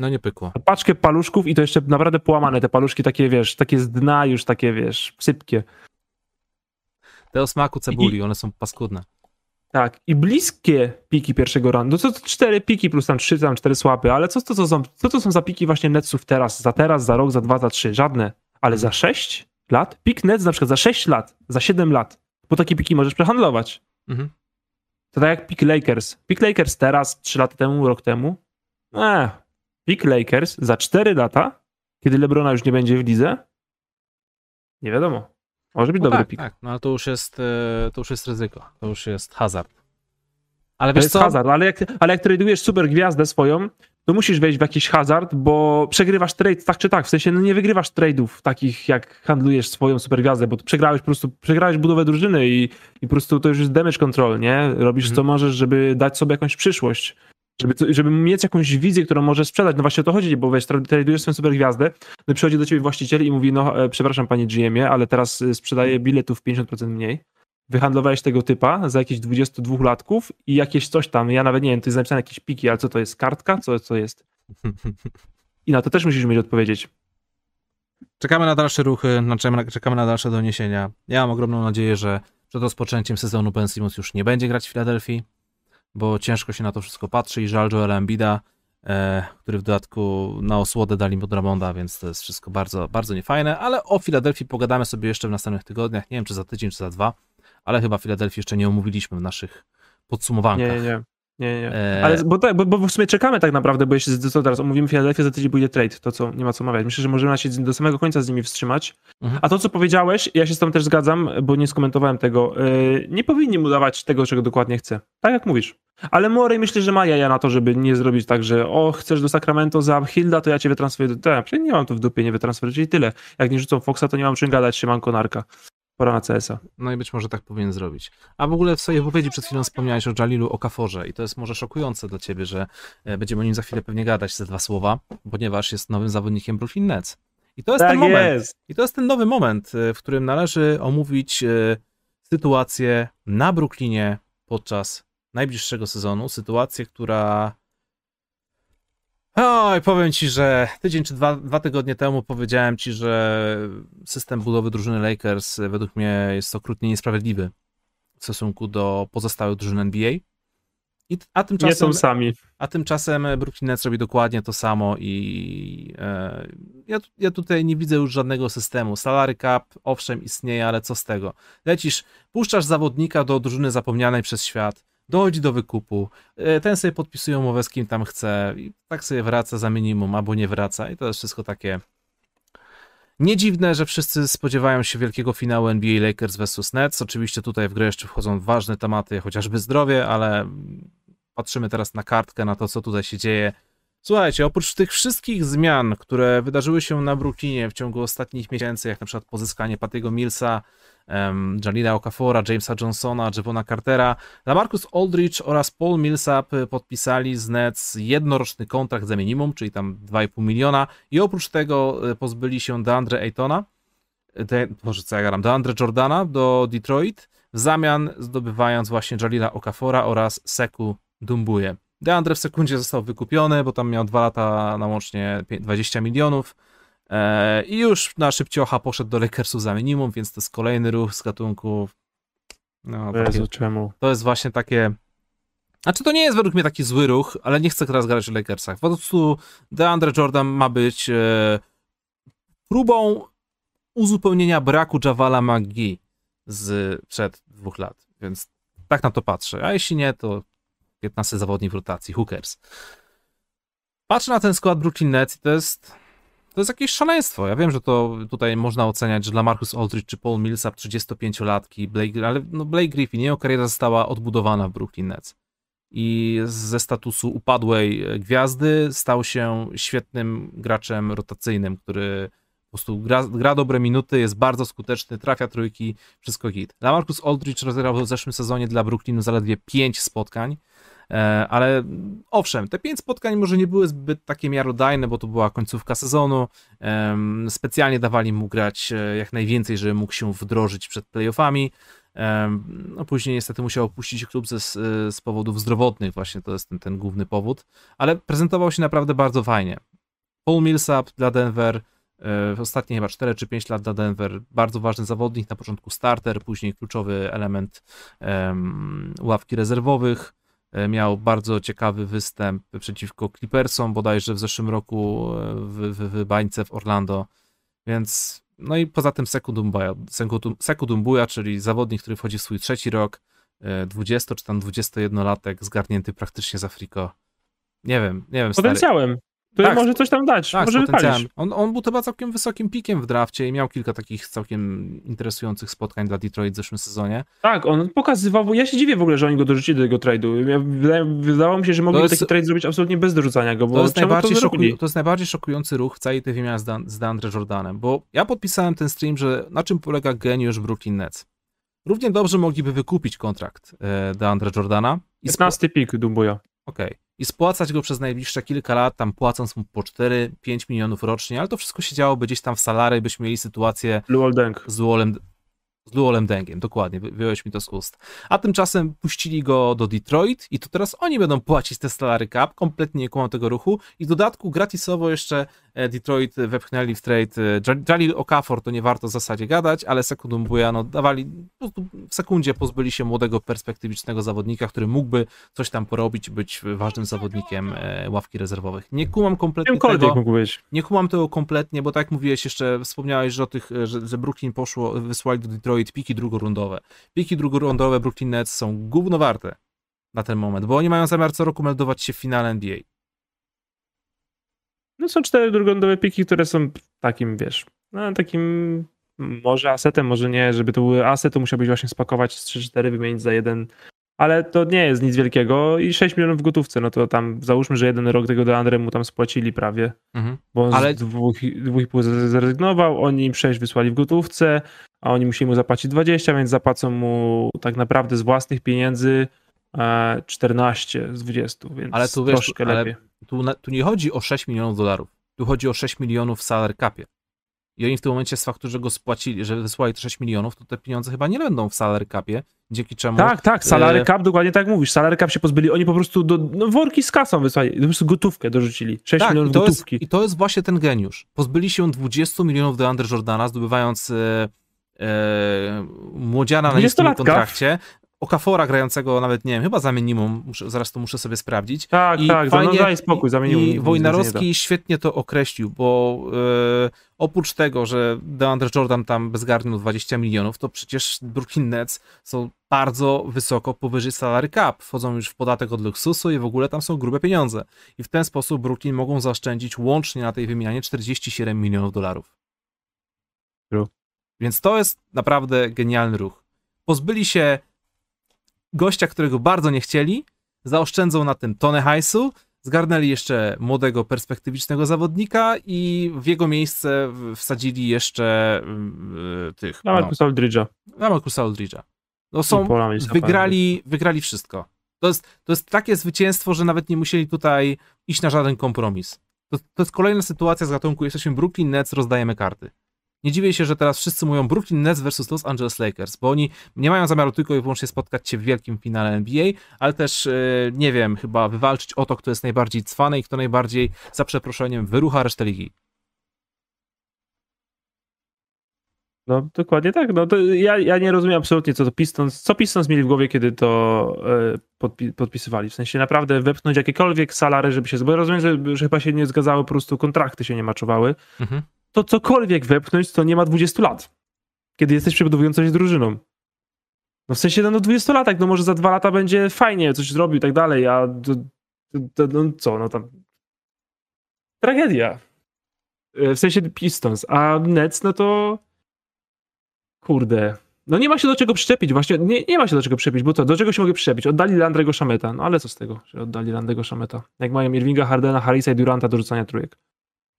No nie pykło. Paczkę paluszków i to jeszcze naprawdę połamane. Te paluszki takie, wiesz, takie z dna już takie, wiesz, sypkie. Te o smaku cebuli, I, one są paskudne. Tak, i bliskie piki pierwszego randu. No co to cztery piki plus tam trzy, tam cztery słapy, ale co to, to są, co to są za piki właśnie Netsów teraz, za teraz, za rok, za dwa, za trzy? Żadne. Ale za sześć lat? Pik Nets na przykład za sześć lat, za siedem lat, bo takie piki możesz przehandlować. Mhm. To tak jak pik Lakers. Pik Lakers teraz, trzy lata temu, rok temu. Eh, pik Lakers za cztery lata, kiedy LeBrona już nie będzie w lidze, nie wiadomo. Może być no dobry tak, pik. Tak, no to już jest, e, to już jest ryzyko. To już jest hazard. Ale wiesz to jest co? hazard, ale jak, ale jak tradujesz super gwiazdę swoją, to musisz wejść w jakiś hazard, bo przegrywasz trade tak czy tak. W sensie no nie wygrywasz trade'ów takich, jak handlujesz swoją super gwiazdę, bo przegrałeś po prostu, przegrałeś budowę drużyny i, i po prostu to już jest damage control, nie? Robisz mhm. co możesz, żeby dać sobie jakąś przyszłość żeby, żeby mieć jakąś wizję, którą może sprzedać. No właśnie o to chodzi, bo wiesz, tradujesz swoją super gwiazdę, no przychodzi do ciebie właściciel i mówi, no e, przepraszam panie GM-ie, ale teraz e, sprzedaję biletów 50% mniej. Wyhandlowałeś tego typa za jakieś 22 latków i jakieś coś tam, ja nawet nie wiem, to jest napisane jakieś piki, ale co to jest, kartka? Co to jest? I na to też musisz mieć odpowiedzieć. Czekamy na dalsze ruchy, czekamy na dalsze doniesienia. Ja mam ogromną nadzieję, że przed rozpoczęciem sezonu Ben Simmons już nie będzie grać w Filadelfii bo ciężko się na to wszystko patrzy i żal Joela Embida, e, który w dodatku na osłodę dali mu Dramonda, więc to jest wszystko bardzo, bardzo niefajne, ale o Filadelfii pogadamy sobie jeszcze w następnych tygodniach, nie wiem czy za tydzień, czy za dwa, ale chyba Filadelfii jeszcze nie omówiliśmy w naszych podsumowankach. Nie, nie, nie. Nie, nie. E... Ale bo, tak, bo, bo w sumie czekamy tak naprawdę, bo jeśli co teraz omówimy Filadelfię, za tydzień pójdzie trade, to co, nie ma co mawiać. Myślę, że możemy się do samego końca z nimi wstrzymać. Mhm. A to, co powiedziałeś, ja się z tym też zgadzam, bo nie skomentowałem tego, yy, nie powinni mu dawać tego, czego dokładnie chce. Tak jak mówisz. Ale Morey myślę, że ma jaja na to, żeby nie zrobić tak, że o, chcesz do Sacramento za Hilda, to ja cię wytransferuję. Tak, nie mam to w dupie, nie wytransferuję, czyli tyle. Jak nie rzucą Foxa, to nie mam czym gadać, siemanko narka. Pora na CS-a. No i być może tak powinien zrobić. A w ogóle w swojej wypowiedzi przed chwilą wspomniałeś o Jalilu Okaforze i to jest może szokujące dla ciebie, że e, będziemy o nim za chwilę pewnie gadać ze dwa słowa, ponieważ jest nowym zawodnikiem Brooklyn Nets. I to jest tak ten moment. Jest. I to jest ten nowy moment, e, w którym należy omówić e, sytuację na Brooklynie podczas najbliższego sezonu. Sytuację, która Oj, powiem ci, że tydzień czy dwa, dwa tygodnie temu powiedziałem ci, że system budowy drużyny Lakers według mnie jest okrutnie niesprawiedliwy w stosunku do pozostałych drużyn NBA. I, a tymczasem, nie są sami. A tymczasem Brooklyn Nets robi dokładnie to samo i e, ja, ja tutaj nie widzę już żadnego systemu. Salary cap, owszem, istnieje, ale co z tego? Lecisz, puszczasz zawodnika do drużyny zapomnianej przez świat, dochodzi do wykupu, e, ten sobie podpisuje umowę z kim tam chce i tak sobie wraca za minimum, albo nie wraca i to jest wszystko takie nie dziwne, że wszyscy spodziewają się wielkiego finału NBA Lakers vs Nets. Oczywiście tutaj w grę jeszcze wchodzą ważne tematy, chociażby zdrowie, ale patrzymy teraz na kartkę, na to, co tutaj się dzieje. Słuchajcie, oprócz tych wszystkich zmian, które wydarzyły się na Brooklynie w ciągu ostatnich miesięcy, jak na przykład pozyskanie Patiego Millsa, um, Okafora, Jamesa Johnsona, Javona Cartera. Lamarcus Aldridge oraz Paul Millsap podpisali z Nets jednoroczny kontrakt za minimum, czyli tam 2,5 miliona i oprócz tego e, pozbyli się Deandre Aytona, de, może co ja gadam, Deandre Jordana do Detroit, w zamian zdobywając właśnie Jalila Okafora oraz Seku Dumbuje. DeAndre w sekundzie został wykupiony, bo tam miał dwa lata na łącznie 20 milionów. E, I już na szybciocha poszedł do Lakersu za minimum, więc to jest kolejny ruch z gatunku. No, Jezu, takie, czemu? To jest właśnie takie. Znaczy, to nie jest według mnie taki zły ruch, ale nie chcę teraz grać o Lakersach. Po prostu DeAndre Jordan ma być e, próbą uzupełnienia braku Javala McGee z przed dwóch lat, więc tak na to patrzę. A jeśli nie, to 15 zawodnik w rotacji, hookers. Patrzę na ten skład Brooklyn Nets i to jest to jest jakieś szaleństwo. Ja wiem, że to tutaj można oceniać, że dla Marcus Aldridge czy Paul Millsap 35-latki, Blake, ale no Blake Griffin, jego kariera została odbudowana w Brooklyn Nets. I ze statusu upadłej gwiazdy stał się świetnym graczem rotacyjnym, który po prostu gra, gra dobre minuty, jest bardzo skuteczny, trafia trójki, wszystko git. Lamarcus Aldridge rozegrał w zeszłym sezonie dla Brooklynu zaledwie 5 spotkań, e, ale owszem, te 5 spotkań może nie były zbyt takie miarodajne, bo to była końcówka sezonu. Specjalnie dawali mu grać e, jak najwięcej, żeby mógł się wdrożyć przed playoffami. No później niestety musiał opuścić klub ze, z powodów zdrowotnych, właśnie to jest ten, ten główny powód, ale prezentował się naprawdę bardzo fajnie. Paul Millsap dla Denver, ostatnie chyba 4 czy 5 lat dla Denver. Bardzo ważny zawodnik, na początku starter, później kluczowy element um, ławki rezerwowych. E, miał bardzo ciekawy występ przeciwko Clippersom, bodajże w zeszłym roku e, w, w, w bańce w Orlando. Więc, no i poza tym Seku Dumbuya, czyli zawodnik, który wchodzi w swój trzeci rok, 20 e, czy tam 21-latek, zgarnięty praktycznie z Afriko. Nie wiem, nie wiem. Potencjałem. Stary. To tak, może coś tam dać, tak, może wypalić. On, on był chyba całkiem wysokim pikiem w drafcie i miał kilka takich całkiem interesujących spotkań dla Detroit w zeszłym sezonie. Tak, on pokazywał, ja się dziwię w ogóle, że oni go dorzucili do tego trade'u. Ja, wydawało mi się, że mogli jest, taki trade zrobić absolutnie bez dorzucania go, bo to jest, najbardziej to, to jest najbardziej szokujący ruch w całej tej wymianie z, Dan, z DeAndre Jordanem, bo ja podpisałem ten stream, że na czym polega geniusz Brooklyn Nets. Równie dobrze mogliby wykupić kontrakt e, DeAndre Jordana. 15 pik Dumbuja. Okej. Okay i spłacać go przez najbliższe kilka lat, tam płacąc mu po 4-5 milionów rocznie, ale to wszystko się działoby gdzieś tam w salary, byśmy mieli sytuację z Luolem, z Luolem Dengiem, dokładnie, wyjąłeś mi to z ust. A tymczasem puścili go do Detroit i to teraz oni będą płacić te salary cap, kompletnie nie tego ruchu i w dodatku gratisowo jeszcze e, Detroit wepchnęli w trade e, Jalil Okafor, to nie warto w zasadzie gadać, ale Sekundum no dawali, w sekundzie pozbyli się młodego, perspektywicznego zawodnika, który mógłby coś tam porobić, być ważnym zawodnikiem e, ławki rezerwowych. Nie kumam kompletnie tego. Mógł być. Nie kumam tego kompletnie, bo tak jak mówiłeś jeszcze, wspomniałeś, że o tych, że, że Brooklyn poszło, wysłali do Detroit piki drugorundowe. Piki drugorundowe Brooklyn Nets są gówno warte na ten moment, bo oni mają zamiar co roku meldować się w finale NBA. No są cztery drugorundowe piki, które są takim, wiesz, no takim może asetem, może nie, żeby to były aset, to musiałbyś właśnie spakować z 3-4, wymienić za jeden ale to nie jest nic wielkiego i 6 milionów w gotówce, no to tam załóżmy, że jeden rok tego Deandre mu tam spłacili prawie, mhm. bo on ale... z dwóch, dwóch i pół zrezygnował, oni im 6 wysłali w gotówce, a oni musieli mu zapłacić 20, więc zapłacą mu tak naprawdę z własnych pieniędzy 14 e, z 20, więc ale tu, wiesz, troszkę ale lepiej. Tu, tu nie chodzi o 6 milionów dolarów, tu chodzi o 6 milionów w salary capie. I oni w tym momencie z faktu, że go spłacili, że wysłali te 6 milionów, to te pieniądze chyba nie będą w salary capie, dzięki czemu... Tak, tak, salary e, cap, dokładnie tak mówisz, salary cap się pozbyli, oni po prostu do, no, worki z kasą wysłali, po prostu gotówkę dorzucili, 6 tak, milionów i gotówki. Jest, I to jest właśnie ten geniusz. Pozbyli się 20 milionów do Andre Jordana, zdobywając e, e, młodziana na niskim kontrakcie, Okafora grającego nawet, nie wiem, chyba za minimum, muszę, zaraz to muszę sobie sprawdzić. Tak, I tak, fajnie, no daj spokój, za minimum. I Wojnarowski świetnie to określił, bo e, oprócz tego, że DeAndre Jordan tam bezgarnił 20 milionów, to przecież Brooklyn Nets są bardzo wysoko powyżej salary cap, wchodzą już w podatek od luksusu i w ogóle tam są grube pieniądze. I w ten sposób Brooklyn mogą zaoszczędzić łącznie na tej wymianie 47 milionów dolarów. True. Więc to jest naprawdę genialny ruch. Pozbyli się gościa, którego bardzo nie chcieli, zaoszczędzą na tym tonę hajsu, zgarnęli jeszcze młodego, perspektywicznego zawodnika i w jego miejsce wsadzili jeszcze yy, tych... Na Marcusa no, Aldridge'a. Na Marcusa Aldridge'a. No są, wygrali, wygrali wszystko. To jest, to jest takie zwycięstwo, że nawet nie musieli tutaj iść na żaden kompromis. To, to jest kolejna sytuacja z gatunku, jesteśmy Brooklyn Nets, rozdajemy karty. Nie dziwię się, że teraz wszyscy mówią Brooklyn Nets versus Los Angeles Lakers, bo oni nie mają zamiaru tylko i wyłącznie spotkać się w wielkim finale NBA, ale też, e, nie wiem, chyba wywalczyć o to, kto jest najbardziej cwany i kto najbardziej, za przeproszeniem, wyrucha resztę ligi. No dokładnie tak. No to ja, ja nie rozumiem absolutnie, co to Pistons, co Pistons mieli w głowie, kiedy to e, podpi podpisywali. W sensie naprawdę wepchnąć jakiekolwiek salary, żeby się. Bo rozumiem, że, że chyba się nie zgadzały, po prostu kontrakty się nie maczowały. Mhm. To cokolwiek wepchnąć, to nie ma 20 lat. Kiedy jesteś przebudowującą się drużyną. No w sensie, no, no 20 latach, no może za dwa lata będzie fajnie, coś zrobił i tak dalej, a to, to, no co, no tam. Tragedia. E, w sensie Pistons, a Nets, no to Kurde. No nie ma się do czego przyczepić, właśnie nie, nie ma się do czego przyczepić, bo to, do czego się mogę przyczepić? Oddali Landrego Szameta, no ale co z tego, że oddali Landrego Szameta? Jak mają Irvinga, Hardena, Harrisa i Duranta do rzucania trójek.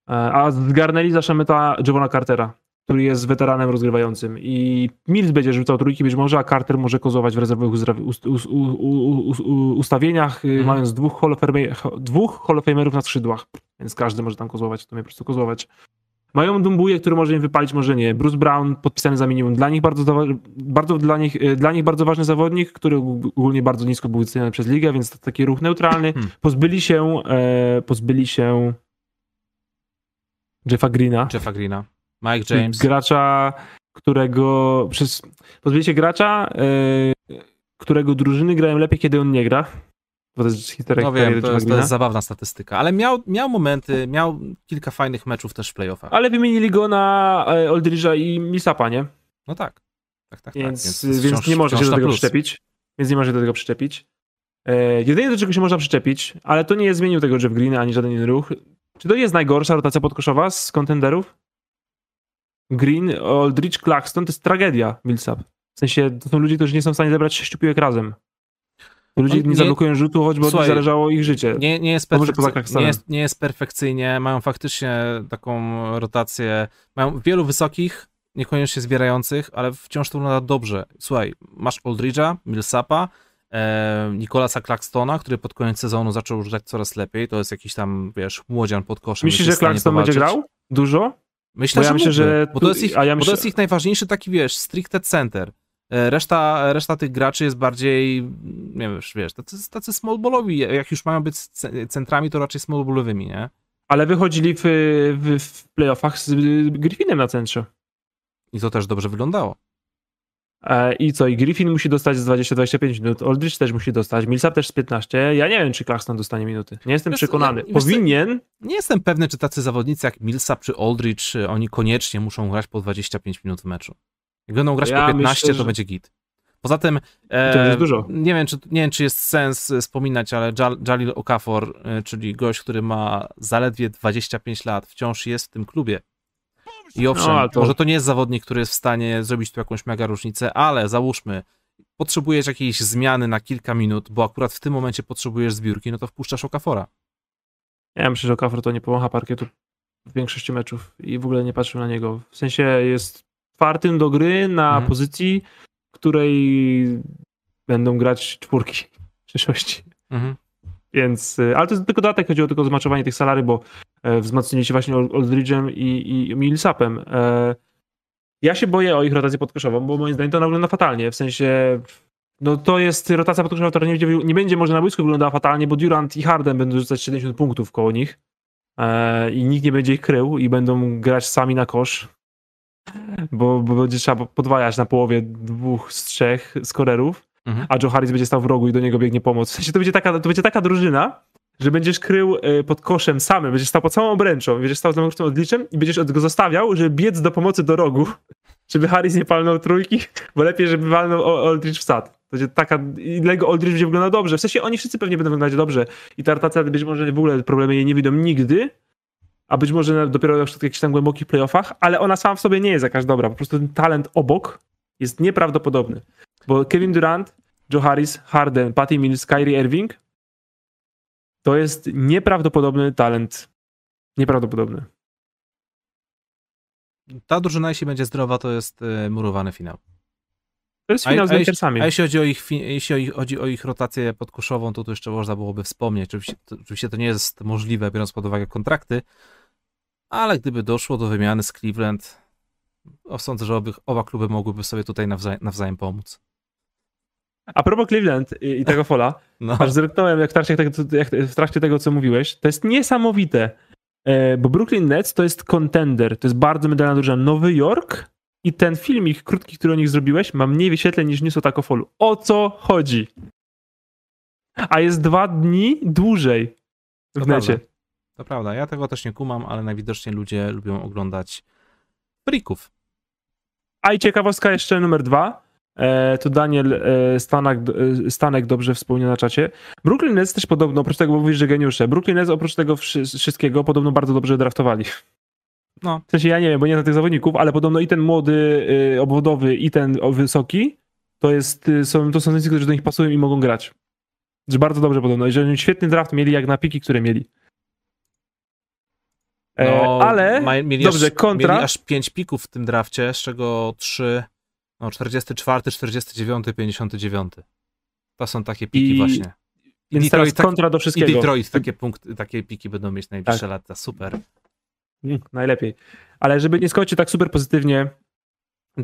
E, a zgarnęli za Szameta Javona Cartera, który jest weteranem rozgrywającym i Mills będzie rzucał trójki być może, a Carter może kozować w rezerwowych ustawieniach, mając dwóch Hall, dwóch Hall of Famerów na skrzydłach, więc każdy może tam kozować, to mnie po prostu kozować. Mają Dumbuje, który może im wypalić, może nie. Bruce Brown podpisany za minimum. Dla nich bardzo, bardzo, dla nich, e, dla nich bardzo ważny zawodnik, który ogólnie bardzo nisko był wyceniany przez ligę, więc to taki ruch neutralny. Hmm. Pozbyli się, e, pozbyli się Jeffa Greena. Jeffa Greena. Mike James. Gracza, którego przez pozbyli się gracza, e, którego drużyny grają lepiej, kiedy on nie gra. Bo to jest no wiem, to jest, to jest zabawna statystyka, ale miał, miał momenty, miał kilka fajnych meczów też w playoffach. Ale wymienili go na e, Oldridge'a i Millsapa, nie? No tak. tak, tak, tak. Więc, tak. więc, więc nie może się do tego plus. przyczepić. Więc nie może do tego przyczepić. E, jedynie do czego się można przyczepić, ale to nie zmienił tego Jeff Green ani żaden inny ruch. Czy to jest najgorsza rotacja podkoszowa z kontenderów? Green, Aldridge, Claxton to jest tragedia Millsap. W sensie to są ludzie, którzy nie są w stanie zebrać sześciu piłek razem. Ludzie nie, nie zablokują rzutu, choćby Słuchaj, od nich zależało ich życie. Nie, nie, jest perfekcy... nie, jest, nie jest perfekcyjnie, mają faktycznie taką rotację, mają wielu wysokich, niekoniecznie zbierających, ale wciąż to wygląda dobrze. Słuchaj, masz Aldridge'a, Millsapa, Nikolasa Claxtona, który pod koniec sezonu zaczął rzucać coraz lepiej, to jest jakiś tam, wiesz, młodzian pod koszem. Myślisz, że Claxton będzie grał? Dużo? Myślę, bo ja że myślę, że bo to, jest ich, ja myślę... bo to jest ich najważniejszy taki, wiesz, stricte center. E, reszta, reszta tych graczy jest bardziej, nie wiem, wiesz, tacy, tacy smallballowi. Jak już mają być centrami, to raczej smallballowymi, nie? Ale wychodzili w, w, w playoffach z Griffinem na centrze. I to też dobrze wyglądało. E, I co? I Griffin musi dostać z 20-25 minut, Aldridge też musi dostać, Millsap też z 15. Ja nie wiem, czy Claxton dostanie minuty. Nie jestem wiesz, przekonany. Ja, Powinien. nie jestem pewny, czy tacy zawodnicy jak Millsap czy Aldridge, oni koniecznie muszą grać po 25 minut w meczu. Jak będą grać ja po 15, myślę, to że... będzie git. Poza tym, e, Nie, wiem, czy, nie wiem, czy jest sens wspominać, ale Jalil Okafor, e, czyli gość, który ma zaledwie 25 lat, wciąż jest w tym klubie. I owszem, no, to... może to nie jest zawodnik, który jest w stanie zrobić tu jakąś mega różnicę, ale załóżmy, potrzebujesz jakiejś zmiany na kilka minut, bo akurat w tym momencie potrzebujesz zbiórki, no to wpuszczasz Okafora. Ja myślę, że Okafor to nie pomaga parkietu w większości meczów i w ogóle nie patrzę na niego. W sensie jest czwartym do gry na mhm. pozycji, której będą grać czwórki w przyszłości. Mhm. Więc, y, ale to jest tylko dodatek, chodziło tylko o zmaczowanie tych salary, bo e, wzmocnili się właśnie Oldridge'em i, i Millsapem. E, ja się boję o ich rotację podkoszową, bo moim zdaniem to wygląda fatalnie, w sensie no to jest rotacja podkoszowa, która nie nie będzie może na boisku wyglądała fatalnie, bo Durant i Harden będą rzucać 70 punktów koło nich e, i nikt nie będzie ich krył i będą grać sami na kosz bo, bo będzie trzeba podwajać na połowie dwóch z trzech skorerów, mhm. a Joe Harris będzie stał w rogu i do niego biegnie pomoc. W sensie to będzie taka, to będzie taka drużyna, że będziesz krył e, pod koszem samym, będziesz stał pod całą obręczą, będziesz stał za tym odliczem i będziesz go zostawiał, żeby biec do pomocy do rogu, żeby Harris nie palnął trójki, bo lepiej, żeby walnął Aldridge w sad. To będzie taka, i Lego Aldridge będzie wyglądał dobrze. W sensie oni wszyscy pewnie będą wyglądać dobrze i ta rotacja być może w ogóle problemy jej nie widzą nigdy, a być może dopiero na przykład jakichś tam głębokich playoffach, ale ona sama w sobie nie jest jakaś dobra. Po prostu ten talent obok jest nieprawdopodobny. Bo Kevin Durant, Joe Harris, Harden, Patty Mills, Kyrie Irving to jest nieprawdopodobny talent. Nieprawdopodobny. Ta drużyna, jeśli będzie zdrowa, to jest y, murowany finał. To jest finał a, z Lakersami. A jeśli chodzi o ich, jeśli chodzi o ich rotację podkoszową, to tu jeszcze można byłoby wspomnieć. Oczywiście to, oczywiście to nie jest możliwe, biorąc pod uwagę kontrakty, ale gdyby doszło do wymiany z Cleveland, sądzę, że oby, oba kluby mogłyby sobie tutaj nawzajem, nawzajem pomóc. A propos Cleveland i, i tego fola, No, aż zerknąłem jak w, trakcie tego, co- jak w trakcie tego, co mówiłeś. To jest niesamowite, e, bo Brooklyn Nets to jest contender, to jest bardzo medalna drużyna. Nowy Jork i ten filmik krótki, który o nich zrobiłeś, ma mniej wyświetleń niż News o Taco Fallu. O co chodzi? A jest dwa dni dłużej w To necie. prawda. to prawda. Ja tego też nie kumam, ale najwidoczniej ludzie lubią oglądać frików. A i ciekawostka jeszcze numer dwa. E, tu Daniel e, Stanek, e, Stanek dobrze wspomniał na czacie. Brooklyn Nets też podobno, oprócz tego, bo mówisz, że geniusze, Brooklyn Nets oprócz tego wszy- wszystkiego podobno bardzo dobrze draftowali. No. W sensie ja nie wiem, bo nie znam tych zawodników, ale podobno i ten młody, y, obwodowy, i ten wysoki, to jest, y, są, to są zawodnicy, którzy do nich pasują i mogą grać. Że bardzo dobrze podobno. I że oni świetny draft mieli jak na piki, które mieli. No, ale, mieli dobrze, aż, kontra. Mieli aż 5 pików w tym drafcie, z czego 3, no 44, 49, 59. To są takie piki I- właśnie. I więc Detroit, teraz tak, kontra do I wszystkiego. Detroit takie, punkty, takie piki będą mieć najbliższe Tak. lata. Super. Mm, Najlepiej. Ale żeby nie skończyć tak super pozytywnie,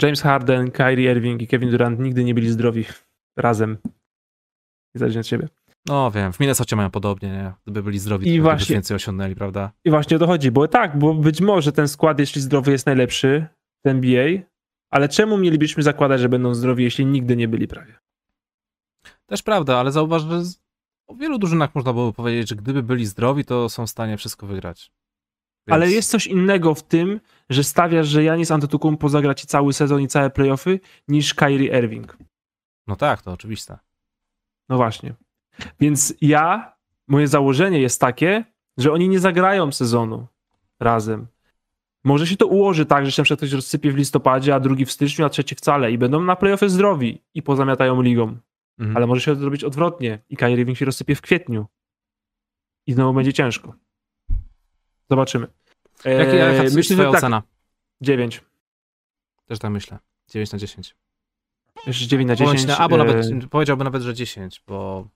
James Harden, Kyrie Irving i Kevin Durant nigdy nie byli zdrowi razem. Niezależnie od siebie. No wiem, w Minnesocie mają podobnie, nie? Gdyby byli zdrowi, I to by właśnie- więcej osiągnęli, prawda? I właśnie o to chodzi, bo tak, bo być może ten skład, jeśli zdrowy jest najlepszy w NBA, ale czemu mielibyśmy zakładać, że będą zdrowi, jeśli nigdy nie byli prawie? Też prawda, ale zauważ, że o wielu drużynach można byłoby powiedzieć, że gdyby byli zdrowi, to są w stanie wszystko wygrać. Więc- Ale jest coś innego w tym, że stawiasz, że Janis Antetokounmpo zagra ci cały sezon i całe playoffy, niż Kyrie Irving. No tak, to oczywiste. No właśnie. Więc ja, moje założenie jest takie, że oni nie zagrają sezonu razem. Może się to ułoży tak, że się na ktoś rozsypie w listopadzie, a drugi w styczniu, a trzeci wcale i będą na playoffy zdrowi i pozamiatają ligą. Mhm. Ale może się to zrobić odwrotnie i Kyrie Irving się rozsypie w kwietniu. I znowu będzie ciężko. Zobaczymy. Jaki, Eee, jest myślę, twoja tak, ocena? 9. Też tak myślę. 9 na 10. Jeszcze 9 na Bądź 10. na, albo eee, nawet, powiedziałbym nawet, że 10, bo...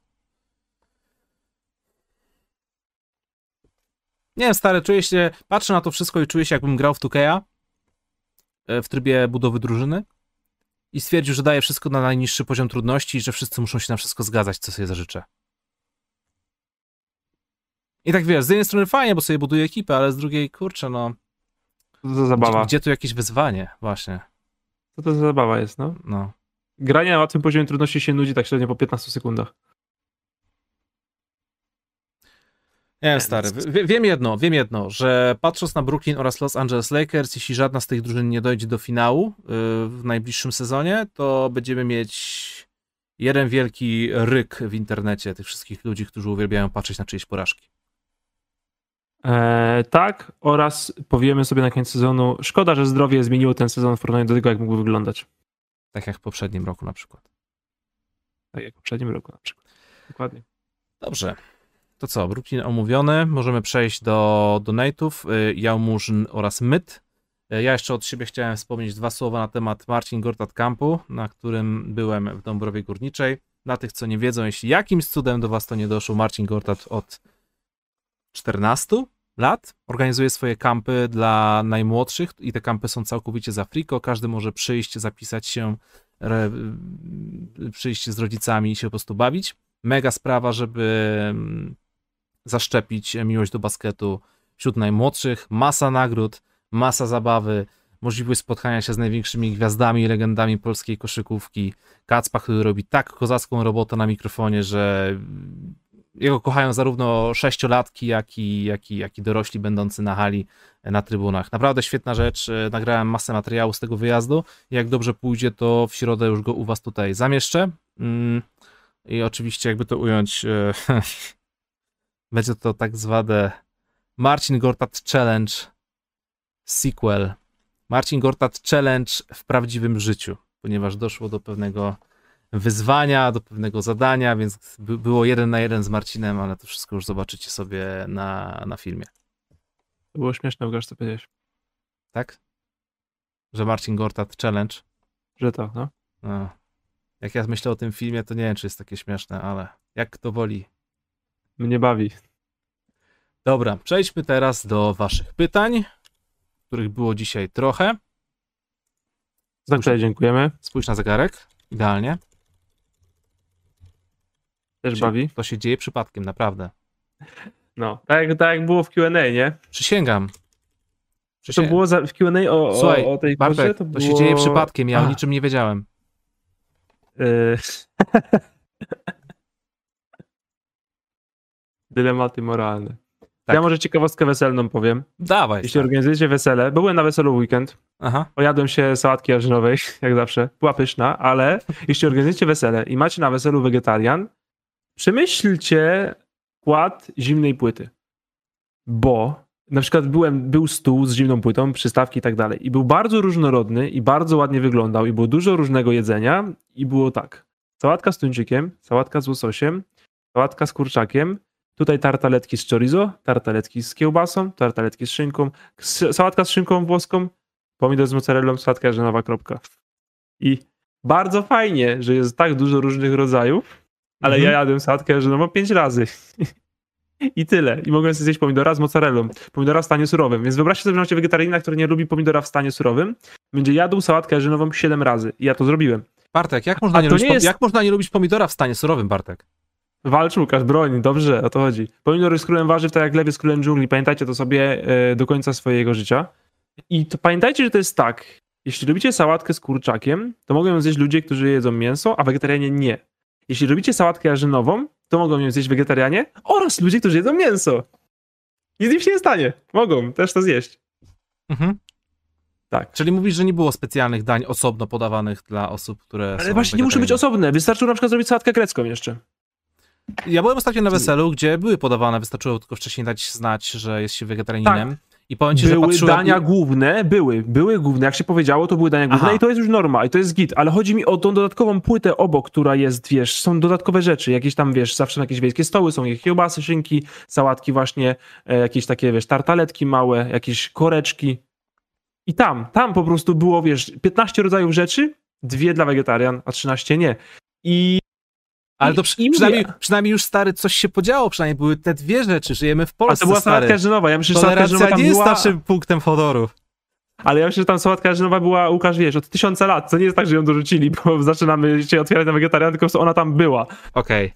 Nie wiem, stary, czuję się, patrzę na to wszystko i czuję się, jakbym grał w 2K'a e, w trybie budowy drużyny i stwierdził, że daje wszystko na najniższy poziom trudności i że wszyscy muszą się na wszystko zgadzać, co sobie zażyczę. I tak wiesz, z jednej strony fajnie, bo sobie buduję ekipę, ale z drugiej, kurczę, no, Co to za zabawa? gdzie, gdzie tu jakieś wyzwanie, właśnie, Co to za zabawa jest, no? no. Granie na łatwym poziomie trudności się nudzi tak średnio po 15 sekundach. Nie wiem, Więc- stary. Wie, wiem jedno, wiem jedno, że patrząc na Brooklyn oraz Los Angeles Lakers, jeśli żadna z tych drużyn nie dojdzie do finału yy, w najbliższym sezonie, to będziemy mieć jeden wielki ryk w internecie tych wszystkich ludzi, którzy uwielbiają patrzeć na czyjeś porażki. Eee, tak, oraz powiemy sobie na koniec sezonu, szkoda, że zdrowie zmieniło ten sezon w porównaniu do tego, jak mógł wyglądać. Tak jak w poprzednim roku na przykład. Tak jak w poprzednim roku na przykład. Dokładnie. Dobrze. To co, Brooklyn omówiony, możemy przejść do donate'ów, y, Jałmurzyn oraz Myt. Y, Ja jeszcze od siebie chciałem wspomnieć dwa słowa na temat Marcin Gortat Campu, na którym byłem w Dąbrowie Górniczej. Dla tych, co nie wiedzą, jeśli jakimś cudem do was to nie doszło, Marcin Gortat od 14 lat organizuje swoje kampy dla najmłodszych i te kampy są całkowicie za friko. Każdy może przyjść, zapisać się, re, przyjść z rodzicami i się po prostu bawić. Mega sprawa, żeby mm, zaszczepić miłość do basketu wśród najmłodszych. Masa nagród, masa zabawy, możliwość spotkania się z największymi gwiazdami i legendami polskiej koszykówki. Kacpa, który robi tak kozacką robotę na mikrofonie, że jego kochają zarówno sześciolatki, jak i, jak, i, jak i dorośli będący na hali na trybunach. Naprawdę świetna rzecz. Nagrałem masę materiału z tego wyjazdu. Jak dobrze pójdzie, to w środę już go u was tutaj zamieszczę. Mm, I oczywiście, jakby to ująć, e, będzie to tak zwane Marcin Gortat Challenge sequel. Marcin Gortat Challenge w prawdziwym życiu, ponieważ doszło do pewnego wyzwania, do pewnego zadania, więc by, było jeden na jeden z Marcinem, ale to wszystko już zobaczycie sobie na, na filmie. To było śmieszne, Łukasz, co powiedziałeś. Tak? Że Marcin Gortat Challenge. Że to, no. No. Jak ja myślę o tym filmie, to nie wiem, czy jest takie śmieszne, ale jak kto woli. Mnie bawi. Dobra, przejdźmy teraz do waszych pytań, których było dzisiaj trochę. Tak, tutaj dziękujemy. Spójrz na zegarek. Idealnie. Też bawi. To się dzieje przypadkiem, naprawdę. No, tak, tak jak było w Q&A, nie? Przysięgam. To było za, w Q&A o, o, Słuchaj, o tej Bartek, to, to, się było... dzieje przypadkiem, ja o niczym nie wiedziałem. y- Dylematy moralne. Tak. Ja może ciekawostkę weselną powiem. Dawaj. Jeśli stary. organizujecie wesele, byłem na weselu weekend, Aha. ojadłem się sałatki jarzynowej, jak zawsze, była pyszna, ale jeśli organizujecie wesele i macie na weselu wegetarian, przemyślcie kład zimnej płyty. Bo na przykład byłem, był stół z zimną płytą, przystawki i tak dalej. I był bardzo różnorodny i bardzo ładnie wyglądał i było dużo różnego jedzenia i było tak. Sałatka z tuńczykiem, sałatka z łososiem, sałatka z kurczakiem, tutaj tartaletki z chorizo, tartaletki z kiełbasą, tartaletki z szynką, sałatka z szynką włoską, pomidor z mozzarellą, sałatka jarzynowa, kropka. I bardzo fajnie, że jest tak dużo różnych rodzajów, ale Mhm. ja jadłem sałatkę jarzynową pięć razy. I tyle. I mogłem sobie zjeść pomidora z mozzarellą. Pomidora w stanie surowym. Więc wyobraźcie sobie, że macie wegetarianina, który nie lubi pomidora w stanie surowym. Będzie jadł sałatkę jarzynową 7 razy. I ja to zrobiłem. Bartek, jak można, nie lubić, nie jest- jak można nie lubić pomidora w stanie surowym, Bartek? Walcz Łukasz, broń, dobrze, o to chodzi. Pomidor jest królem warzyw, tak jak lew jest królem dżungli. Pamiętajcie to sobie e, do końca swojego życia. I to pamiętajcie, że to jest tak. Jeśli lubicie sałatkę z kurczakiem, to mogą ją zjeść ludzie, którzy jedzą mięso, a wegetarianie nie. Jeśli robicie sałatkę jarzynową, to mogą ją zjeść wegetarianie oraz ludzie, którzy jedzą mięso. Nic im się nie stanie. Mogą też to zjeść. Mhm. Tak. Czyli mówisz, że nie było specjalnych dań osobno podawanych dla osób, które Ale właśnie nie muszą być osobne. Wystarczyło na przykład zrobić sałatkę grecką jeszcze. Ja byłem ostatnio na weselu, gdzie były podawane, wystarczyło tylko wcześniej dać znać, że jest się wegetarianinem. I powiem ci, były patrzyłem... dania główne, były, były główne, jak się powiedziało, to były dania główne Aha. i to jest już norma, i to jest git, ale chodzi mi o tą dodatkową płytę obok, która jest, wiesz, są dodatkowe rzeczy, jakieś tam, wiesz, zawsze jakieś wiejskie stoły są jakieś kiełbasy, szynki, sałatki właśnie, e, jakieś takie, wiesz, tartaletki małe, jakieś koreczki i tam, tam po prostu było, wiesz, 15 rodzajów rzeczy, dwie dla wegetarian, a 13 nie. I Ale to przy, przynajmniej, przynajmniej już stary coś się podziało, przynajmniej były te dwie rzeczy, żyjemy w a Polsce, to była stary. sałatka jarzynowa, ja myślę, że sałatka Tolerancja tam nie jest była... naszym punktem honoru. Ale ja myślę, że tam sałatka jarzynowa była, Łukasz, wiesz, od tysiąca lat. To nie jest tak, że ją dorzucili, bo zaczynamy się otwierać na wegetarian, tylko ona tam była. Okej.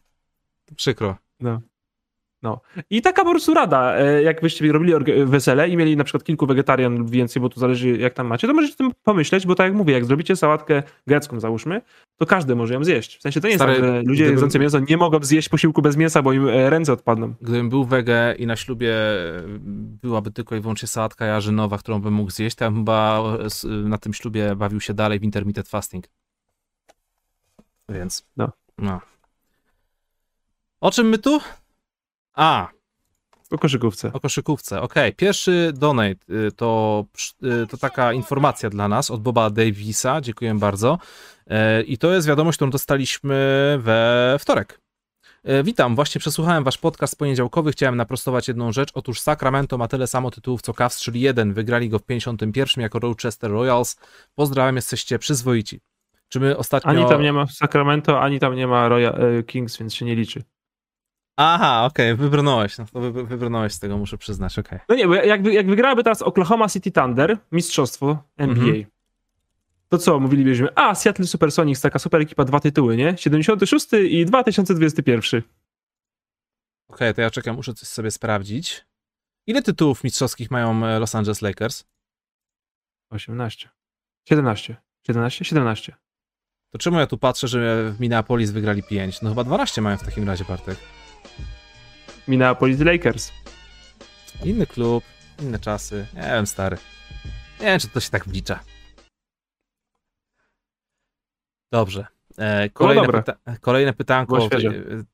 Przykro. I taka po prostu rada, e, jak byście robili wesele i mieli na przykład kilku wegetarian lub więcej, bo to zależy jak tam macie, to możecie o tym pomyśleć, bo tak jak mówię, jak zrobicie sałatkę grecką załóżmy, to każdy może ją zjeść. W sensie to nie jest Stary, tak, że ludzie gdybym- jedzący mięso nie mogą zjeść posiłku bez mięsa, bo im e, ręce odpadną. Gdybym był wege i na ślubie e, byłaby tylko i wyłącznie sałatka jarzynowa, którą bym mógł zjeść, to ja bym chyba na tym ślubie bawił się dalej w intermittent fasting. Więc. No. no. O czym my tu? A, Po koszykówce. o koszykówce. Okej, pierwszy donate y, to, y, to taka informacja dla nas od Boba Davisa. Dziękuję bardzo. E, I to jest wiadomość, którą dostaliśmy we wtorek. Witam, właśnie przesłuchałem wasz podcast poniedziałkowy. Chciałem naprostować jedną rzecz. Otóż Sacramento ma tyle samo tytułów co Cavs, czyli jeden. Wygrali go w 51 jako Rochester Royals. Pozdrawiam, jesteście przyzwoici. Czy my ostatnio... Ani tam nie ma Sacramento, ani tam nie ma Royal Kings, więc się nie liczy. Aha, okej, wybrnąłeś. No to wy, wybrnąłeś z tego, muszę przyznać, okej. No nie, bo jak, jak wygrałaby teraz Oklahoma City Thunder, mistrzostwo NBA, Mhm. to co, mówilibyśmy, a Seattle Supersonics, taka super ekipa, dwa tytuły, nie? 76 i 2021. Okej, to ja czekam, muszę coś sobie sprawdzić. Ile tytułów mistrzowskich mają e, Los Angeles Lakers? 18. 17. 17? 17. To czemu ja tu patrzę, że w Minneapolis wygrali 5? No chyba 12 mają w takim razie, Bartek. Minneapolis Lakers. Inny klub, inne czasy. Nie wiem, stary. Nie wiem, czy to się tak wlicza. Dobrze. E, kolejne, dobre. pyta kolejne pytanko. E,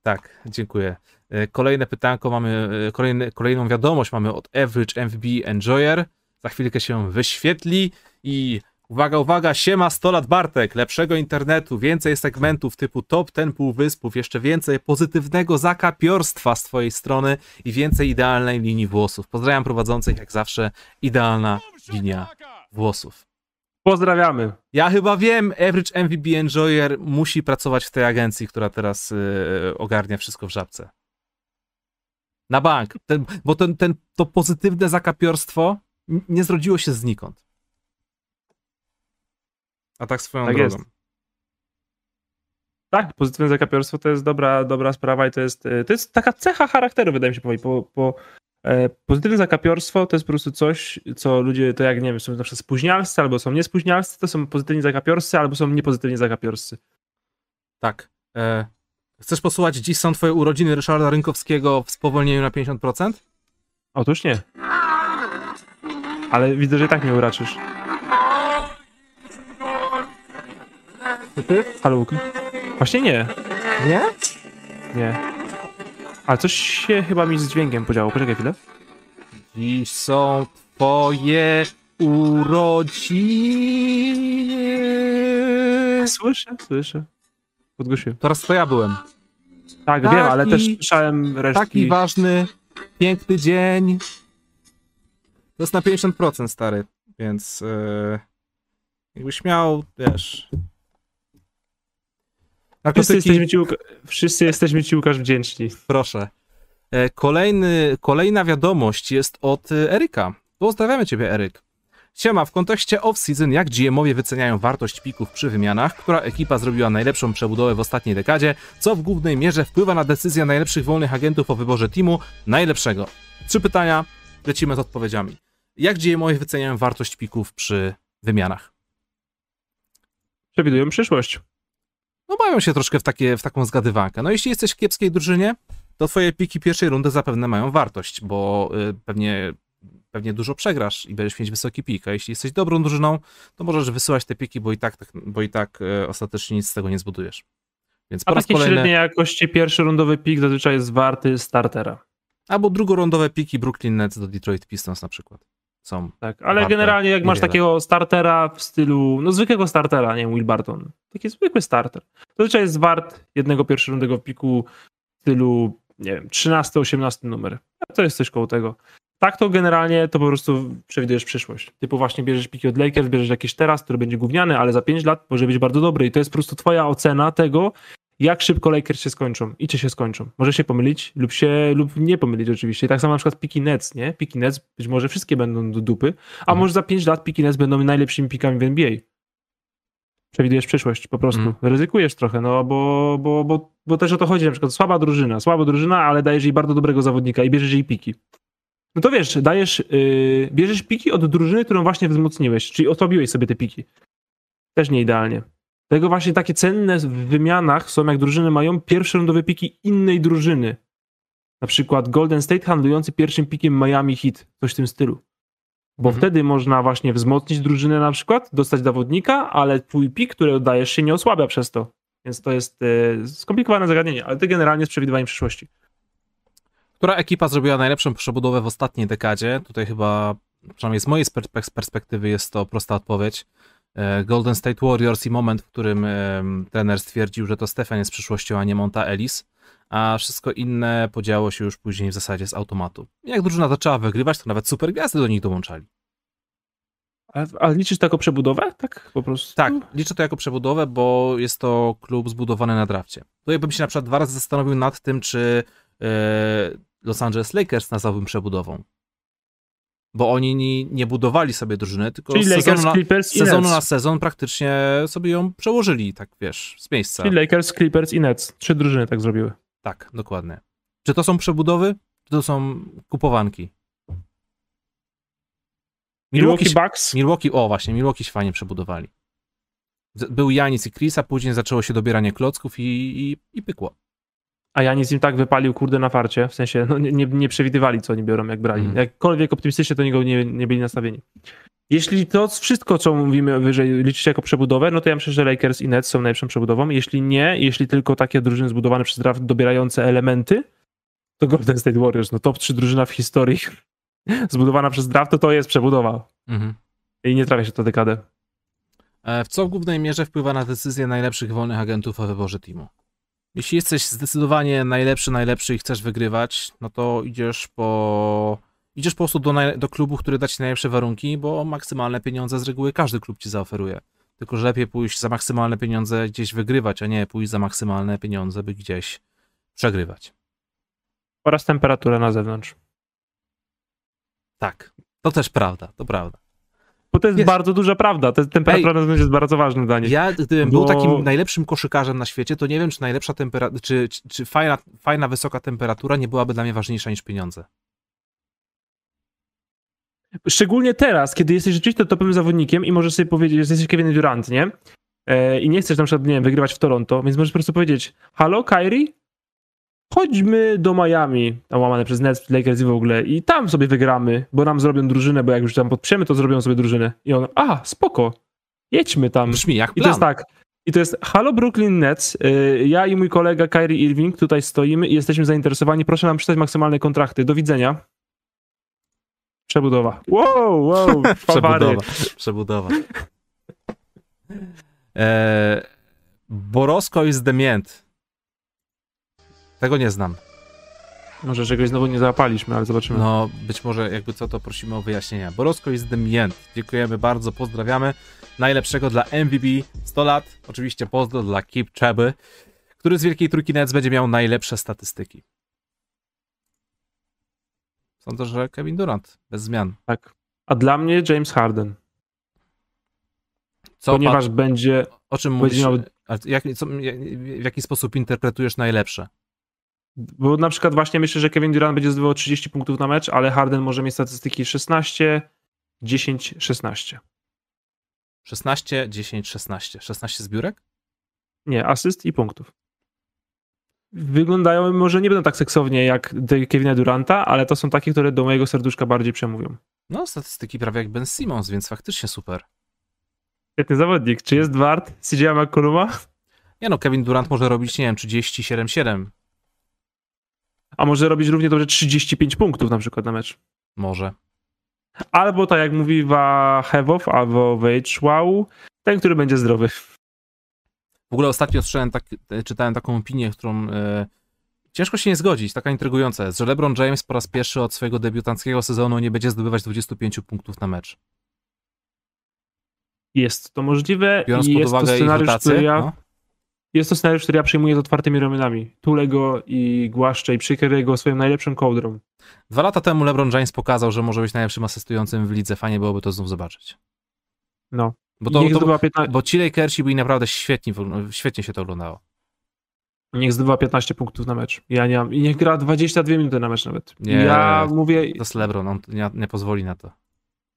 tak, dziękuję. E, kolejne pytanko mamy, e, kolejny, kolejną wiadomość mamy od Average MVB Enjoyer. Za chwilkę się wyświetli i uwaga, uwaga, siema 100 lat Bartek, lepszego internetu, więcej segmentów typu top ten półwyspów, jeszcze więcej pozytywnego zakapiorstwa z twojej strony i więcej idealnej linii włosów. Pozdrawiam prowadzących, jak zawsze, idealna linia włosów. Pozdrawiamy. Ja chyba wiem, Average MVB Enjoyer musi pracować w tej agencji, która teraz yy, ogarnia wszystko w żabce. Na bank. Ten, bo ten, ten, to pozytywne zakapiorstwo nie zrodziło się znikąd. A tak swoją Tak drogą. jest. Tak, pozytywne zakapiorstwo to jest dobra, dobra sprawa i to jest, e, to jest taka cecha charakteru, wydaje mi się powiedzieć. Po, po, e, pozytywne zakapiorstwo to jest po prostu coś, co ludzie, to jak nie wiem, są na przykład spóźnialscy, albo są niespóźnialscy, to są pozytywni zakapiorscy, albo są niepozytywni zakapiorscy. Tak. E, chcesz posłuchać dziś są twoje urodziny Ryszarda Rynkowskiego w spowolnieniu na 50%? Otóż nie. Ale widzę, że i tak mnie uraczysz. Ty? Halo, Łukasz? Właśnie nie. Nie? Nie. Ale coś się chyba mi z dźwiękiem podziało. Poczekaj chwilę. Dziś są twoje urodziny. Słyszę, słyszę. Podgłosiłem. Teraz to ja byłem. Tak, Taki- wiem, ale też słyszałem resztki. Taki ważny, piękny dzień. To jest na 50% stary, więc yy, jakbyś miał, wiesz... Wszyscy Narkotyki, jesteśmy, ci, Łuka- wszyscy jesteśmy ci, Łukasz, wdzięczni. proszę. E, Kolejny, kolejna wiadomość jest od e, Eryka. Pozdrawiamy ciebie, Eryk. Siema, w kontekście off-season, jak GM-owie wyceniają wartość pików przy wymianach, która ekipa zrobiła najlepszą przebudowę w ostatniej dekadzie, co w głównej mierze wpływa na decyzję najlepszych wolnych agentów o wyborze teamu najlepszego. Trzy pytania, lecimy z odpowiedziami. Jak GM-owie wyceniają wartość pików przy wymianach? Przewidują przyszłość. No bawią się troszkę w, takie, w taką zgadywankę. No jeśli jesteś w kiepskiej drużynie, to twoje piki pierwszej rundy zapewne mają wartość, bo y, pewnie, pewnie dużo przegrasz i będziesz mieć wysoki pik, a jeśli jesteś dobrą drużyną, to możesz wysyłać te piki, bo i tak, bo i tak y, ostatecznie nic z tego nie zbudujesz. Więc po A raz taki kolejny, średniej jakości pierwszy rundowy pik zazwyczaj jest warty startera. albo drugorundowe piki Brooklyn Nets do Detroit Pistons na przykład są. Tak, ale Warte generalnie jak masz takiego startera w stylu, no zwykłego startera, nie wiem, Will Barton, taki zwykły starter, to zazwyczaj jest wart jednego pierwszorundowego piku w stylu, nie wiem, 13-18 numer. To jest coś koło tego. Tak to generalnie to po prostu przewidujesz przyszłość. Typu właśnie bierzesz piki od Lakers, bierzesz jakiś teraz, który będzie gówniany, ale za 5 lat może być bardzo dobry i to jest po prostu twoja ocena tego, jak szybko Lakers się skończą i czy się skończą. Może się pomylić lub się, lub nie pomylić oczywiście. I tak samo na przykład piki Nets, nie? Piki Nets być może wszystkie będą do dupy, a Mhm. może za 5 lat piki Nets będą najlepszymi pikami w NBA. Przewidujesz przyszłość po prostu. Mhm. Ryzykujesz trochę, no bo, bo, bo, bo też o to chodzi, na przykład słaba drużyna, słaba drużyna, ale dajesz jej bardzo dobrego zawodnika i bierzesz jej piki. No to wiesz, dajesz, yy, bierzesz piki od drużyny, którą właśnie wzmocniłeś, czyli osłabiłeś sobie te piki. Też nie idealnie. Tego właśnie takie cenne w wymianach są, jak drużyny mają pierwsze rundowe piki innej drużyny. Na przykład Golden State handlujący pierwszym pikiem Miami Heat, coś w tym stylu. Bo Mhm. wtedy można właśnie wzmocnić drużynę na przykład, dostać zawodnika, ale twój pik, który oddajesz się nie osłabia przez to. Więc to jest e, skomplikowane zagadnienie, ale to generalnie jest przewidywaniem przyszłości. Która ekipa zrobiła najlepszą przebudowę w ostatniej dekadzie? Tutaj chyba, przynajmniej z mojej perspektywy jest to prosta odpowiedź. E, Golden State Warriors i moment, w którym em, trener stwierdził, że to Stefan jest przyszłością, a nie Monta Ellis, a wszystko inne podziało się już później w zasadzie z automatu. Jak drużyna zaczęła wygrywać, to nawet super gwiazdy do nich dołączali. Ale, ale liczysz to jako przebudowę? Tak, po prostu? Tak, liczę to jako przebudowę, bo jest to klub zbudowany na drafcie. Tutaj bym się na przykład dwa razy zastanowił nad tym, czy e, Los Angeles Lakers nazwałbym przebudową. Bo oni nie, nie budowali sobie drużyny, tylko Czyli z Lakers, sezonu, na, Clippers sezonu na sezon praktycznie sobie ją przełożyli, tak wiesz, z miejsca. Czyli Lakers, Clippers i Nets. Trzy drużyny tak zrobiły. Tak, dokładnie. Czy to są przebudowy, czy to są kupowanki? Milwaukee Milwaukee, Bucks. Milwaukee, o właśnie, Milwaukee się fajnie przebudowali. Był Janis i Chris, a później zaczęło się dobieranie klocków i, i, i pykło. A Janis im tak wypalił, kurde, na farcie. W sensie, no, nie, nie, przewidywali, co oni biorą, jak brali. Mhm. Jakkolwiek optymistycznie do niego nie, nie byli nastawieni. Jeśli to wszystko, co mówimy wyżej, liczycie jako przebudowę, no to ja myślę, że Lakers i Nets są najlepszą przebudową. Jeśli nie, jeśli tylko takie drużyny zbudowane przez draft dobierające elementy, to Golden State Warriors, no top 3 drużyna w historii zbudowana przez draft, to to jest przebudowa. Mhm. I nie trafia się to dekadę. E, W co w głównej mierze wpływa na decyzję najlepszych wolnych agentów o wyborze teamu? Jeśli jesteś zdecydowanie najlepszy, najlepszy i chcesz wygrywać, no to idziesz po. Idziesz po prostu do, naj... do klubu, który da ci najlepsze warunki, bo maksymalne pieniądze z reguły każdy klub ci zaoferuje. Tylko, że lepiej pójść za maksymalne pieniądze gdzieś wygrywać, a nie pójść za maksymalne pieniądze, by gdzieś przegrywać. Oraz temperatura na zewnątrz. Tak, to też prawda, to prawda. Bo to jest, Jest. bardzo duża prawda. Ta temperatura zewnątrz jest bardzo ważnym dla nich. Ja, gdybym Bo- był takim najlepszym koszykarzem na świecie, to nie wiem, czy najlepsza temperatura, czy, czy, czy fajna, fajna, wysoka temperatura nie byłaby dla mnie ważniejsza niż pieniądze. Szczególnie teraz, kiedy jesteś rzeczywiście topowym zawodnikiem i możesz sobie powiedzieć, że jesteś Kevin Durant, nie? E, I nie chcesz na przykład, nie wiem, wygrywać w Toronto, więc możesz po prostu powiedzieć, halo Kyrie, chodźmy do Miami, tam łamane przez Nets, Lakers i w ogóle i tam sobie wygramy, bo nam zrobią drużynę, bo jak już tam podprzemy, to zrobią sobie drużynę. I on, a, spoko, jedźmy tam. Brzmi jak I to plan. jest tak. I to jest Halo Brooklyn Nets. y, Ja i mój kolega Kyrie Irving tutaj stoimy i jesteśmy zainteresowani. Proszę nam przeczytać maksymalne kontrakty. Do widzenia. Przebudowa. Wow, wow. Przebudowa. Przebudowa. E, Borosko is the mięt. Tego nie znam. Może czegoś znowu nie załapaliśmy, ale zobaczymy. No, być może jakby co, to prosimy o wyjaśnienia. Borosko is the mięt. Dziękujemy bardzo, pozdrawiamy. Najlepszego dla MVP 100 lat. Oczywiście pozdro dla Keep Cheby, który z Wielkiej Trójki Nets będzie miał najlepsze statystyki. Sądzę, że Kevin Durant, bez zmian. Tak. A dla mnie James Harden. Co ponieważ będzie. o czym będzie mówisz? miał- A Jak, co, w jaki sposób interpretujesz najlepsze? Bo na przykład właśnie myślę, że Kevin Durant będzie zdobywał 30 punktów na mecz, ale Harden może mieć statystyki 16, 10, 16. 16, 10, 16. 16 zbiórek? Nie, asyst i punktów. Wyglądają, może nie będą tak seksownie jak Kevina Duranta, ale to są takie, które do mojego serduszka bardziej przemówią. No, statystyki prawie jak Ben Simmons, więc faktycznie super. Świetny zawodnik. Czy jest wart CJ McColluma? Nie no, Kevin Durant może robić, nie wiem, 37-7. A może robić równie dobrze 35 punktów na przykład na mecz. Może. Albo tak jak mówi Wahewow albo Wow, ten, który będzie zdrowy. W ogóle ostatnio tak, czytałem taką opinię, którą e, ciężko się nie zgodzić, taka intrygująca że LeBron James po raz pierwszy od swojego debiutanckiego sezonu nie będzie zdobywać 25 punktów na mecz. Jest to możliwe Biorąc i pod jest to uwagę ich scenariusz, rotację, który ja, no, jest to scenariusz, który ja przyjmuję z otwartymi ramionami. Tulę go i głaszczę i przykryję go swoją najlepszą kołdrą. Dwa lata temu LeBron James pokazał, że może być najlepszym asystującym w lidze. Fajnie byłoby to znów zobaczyć. No. Bo, I to, to, zdobywa 15, bo ci Lakersi byli naprawdę świetni, świetnie się to oglądało. niech zdobywa 15 punktów na mecz. Ja nie mam. I niech gra 22 minuty na mecz nawet. Nie. Ja mówię, To jest LeBron, on nie, nie pozwoli na to.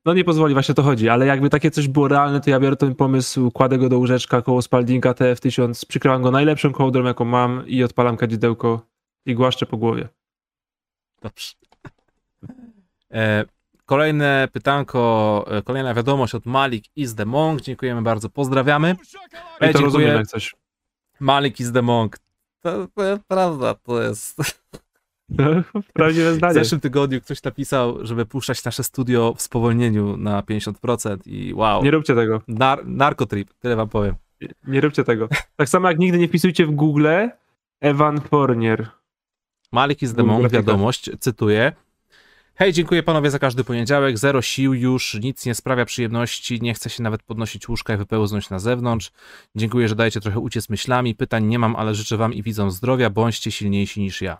No nie pozwoli, właśnie o to chodzi, ale jakby takie coś było realne, to ja biorę ten pomysł, kładę go do łóżeczka koło spaldinka TF1000, przykrywam go najlepszą kołdrą, jaką mam i odpalam kadzidełko i głaszczę po głowie. Dobrze. E, kolejne pytanko, e, kolejna wiadomość od Malik is the Monk. Dziękujemy bardzo, pozdrawiamy. I E, to rozumiem dziękuję. jak coś. Malik is the Monk. To, to prawda, to jest. Prawdziwe W zdanie. zeszłym tygodniu ktoś napisał, żeby puszczać nasze studio w spowolnieniu na 50% i wow. Nie róbcie tego. Nar narkotrip, tyle wam powiem. Nie róbcie tego. Tak samo jak nigdy nie wpisujcie w Google Evan Fournier. Malik is the Monk, wiadomość, cytuję. Hej, dziękuję panowie za każdy poniedziałek. Zero sił już, nic nie sprawia przyjemności, nie chce się nawet podnosić łóżka i wypełznąć na zewnątrz. Dziękuję, że dajecie trochę uciec myślami. Pytań nie mam, ale życzę wam i widzom zdrowia. Bądźcie silniejsi niż ja.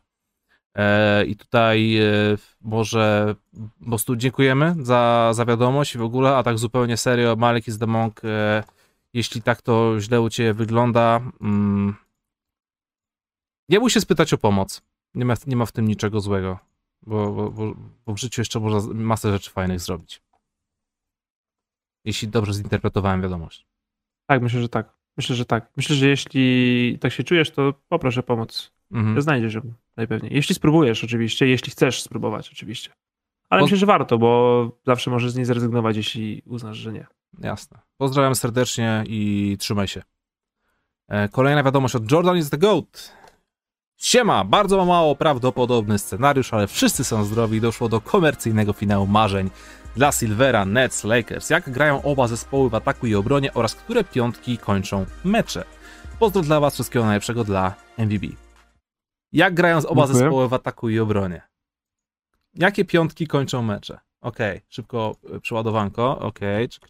E, I tutaj e, może po prostu dziękujemy za, za wiadomość w ogóle, a tak zupełnie serio, Malik is the Monk, jeśli tak to źle u ciebie wygląda, mm, nie bój się spytać o pomoc. Nie ma, nie ma w tym niczego złego, bo, bo, bo, w życiu jeszcze można masę rzeczy fajnych zrobić. Jeśli dobrze zinterpretowałem wiadomość. Tak, myślę, że tak. Myślę, że tak. Myślę, że jeśli tak się czujesz, to poproszę pomoc. Mhm. Znajdziesz ją najpewniej. Jeśli spróbujesz oczywiście, jeśli chcesz spróbować oczywiście. Ale myślę, że warto, bo zawsze możesz z niej zrezygnować, jeśli uznasz, że nie. Jasne. Pozdrawiam serdecznie i trzymaj się. E, Kolejna wiadomość od Jordan is the GOAT. Siema, bardzo mało prawdopodobny scenariusz, ale wszyscy są zdrowi i doszło do komercyjnego finału marzeń dla Silvera, Nets, Lakers. Jak grają oba zespoły w ataku i obronie oraz które piątki kończą mecze. Pozdro dla was, wszystkiego najlepszego dla MVP. Jak grają z oba Dziękuję. zespoły w ataku i obronie? Jakie piątki kończą mecze? Okej, szybko y, przeładowanko, okej. Czyk,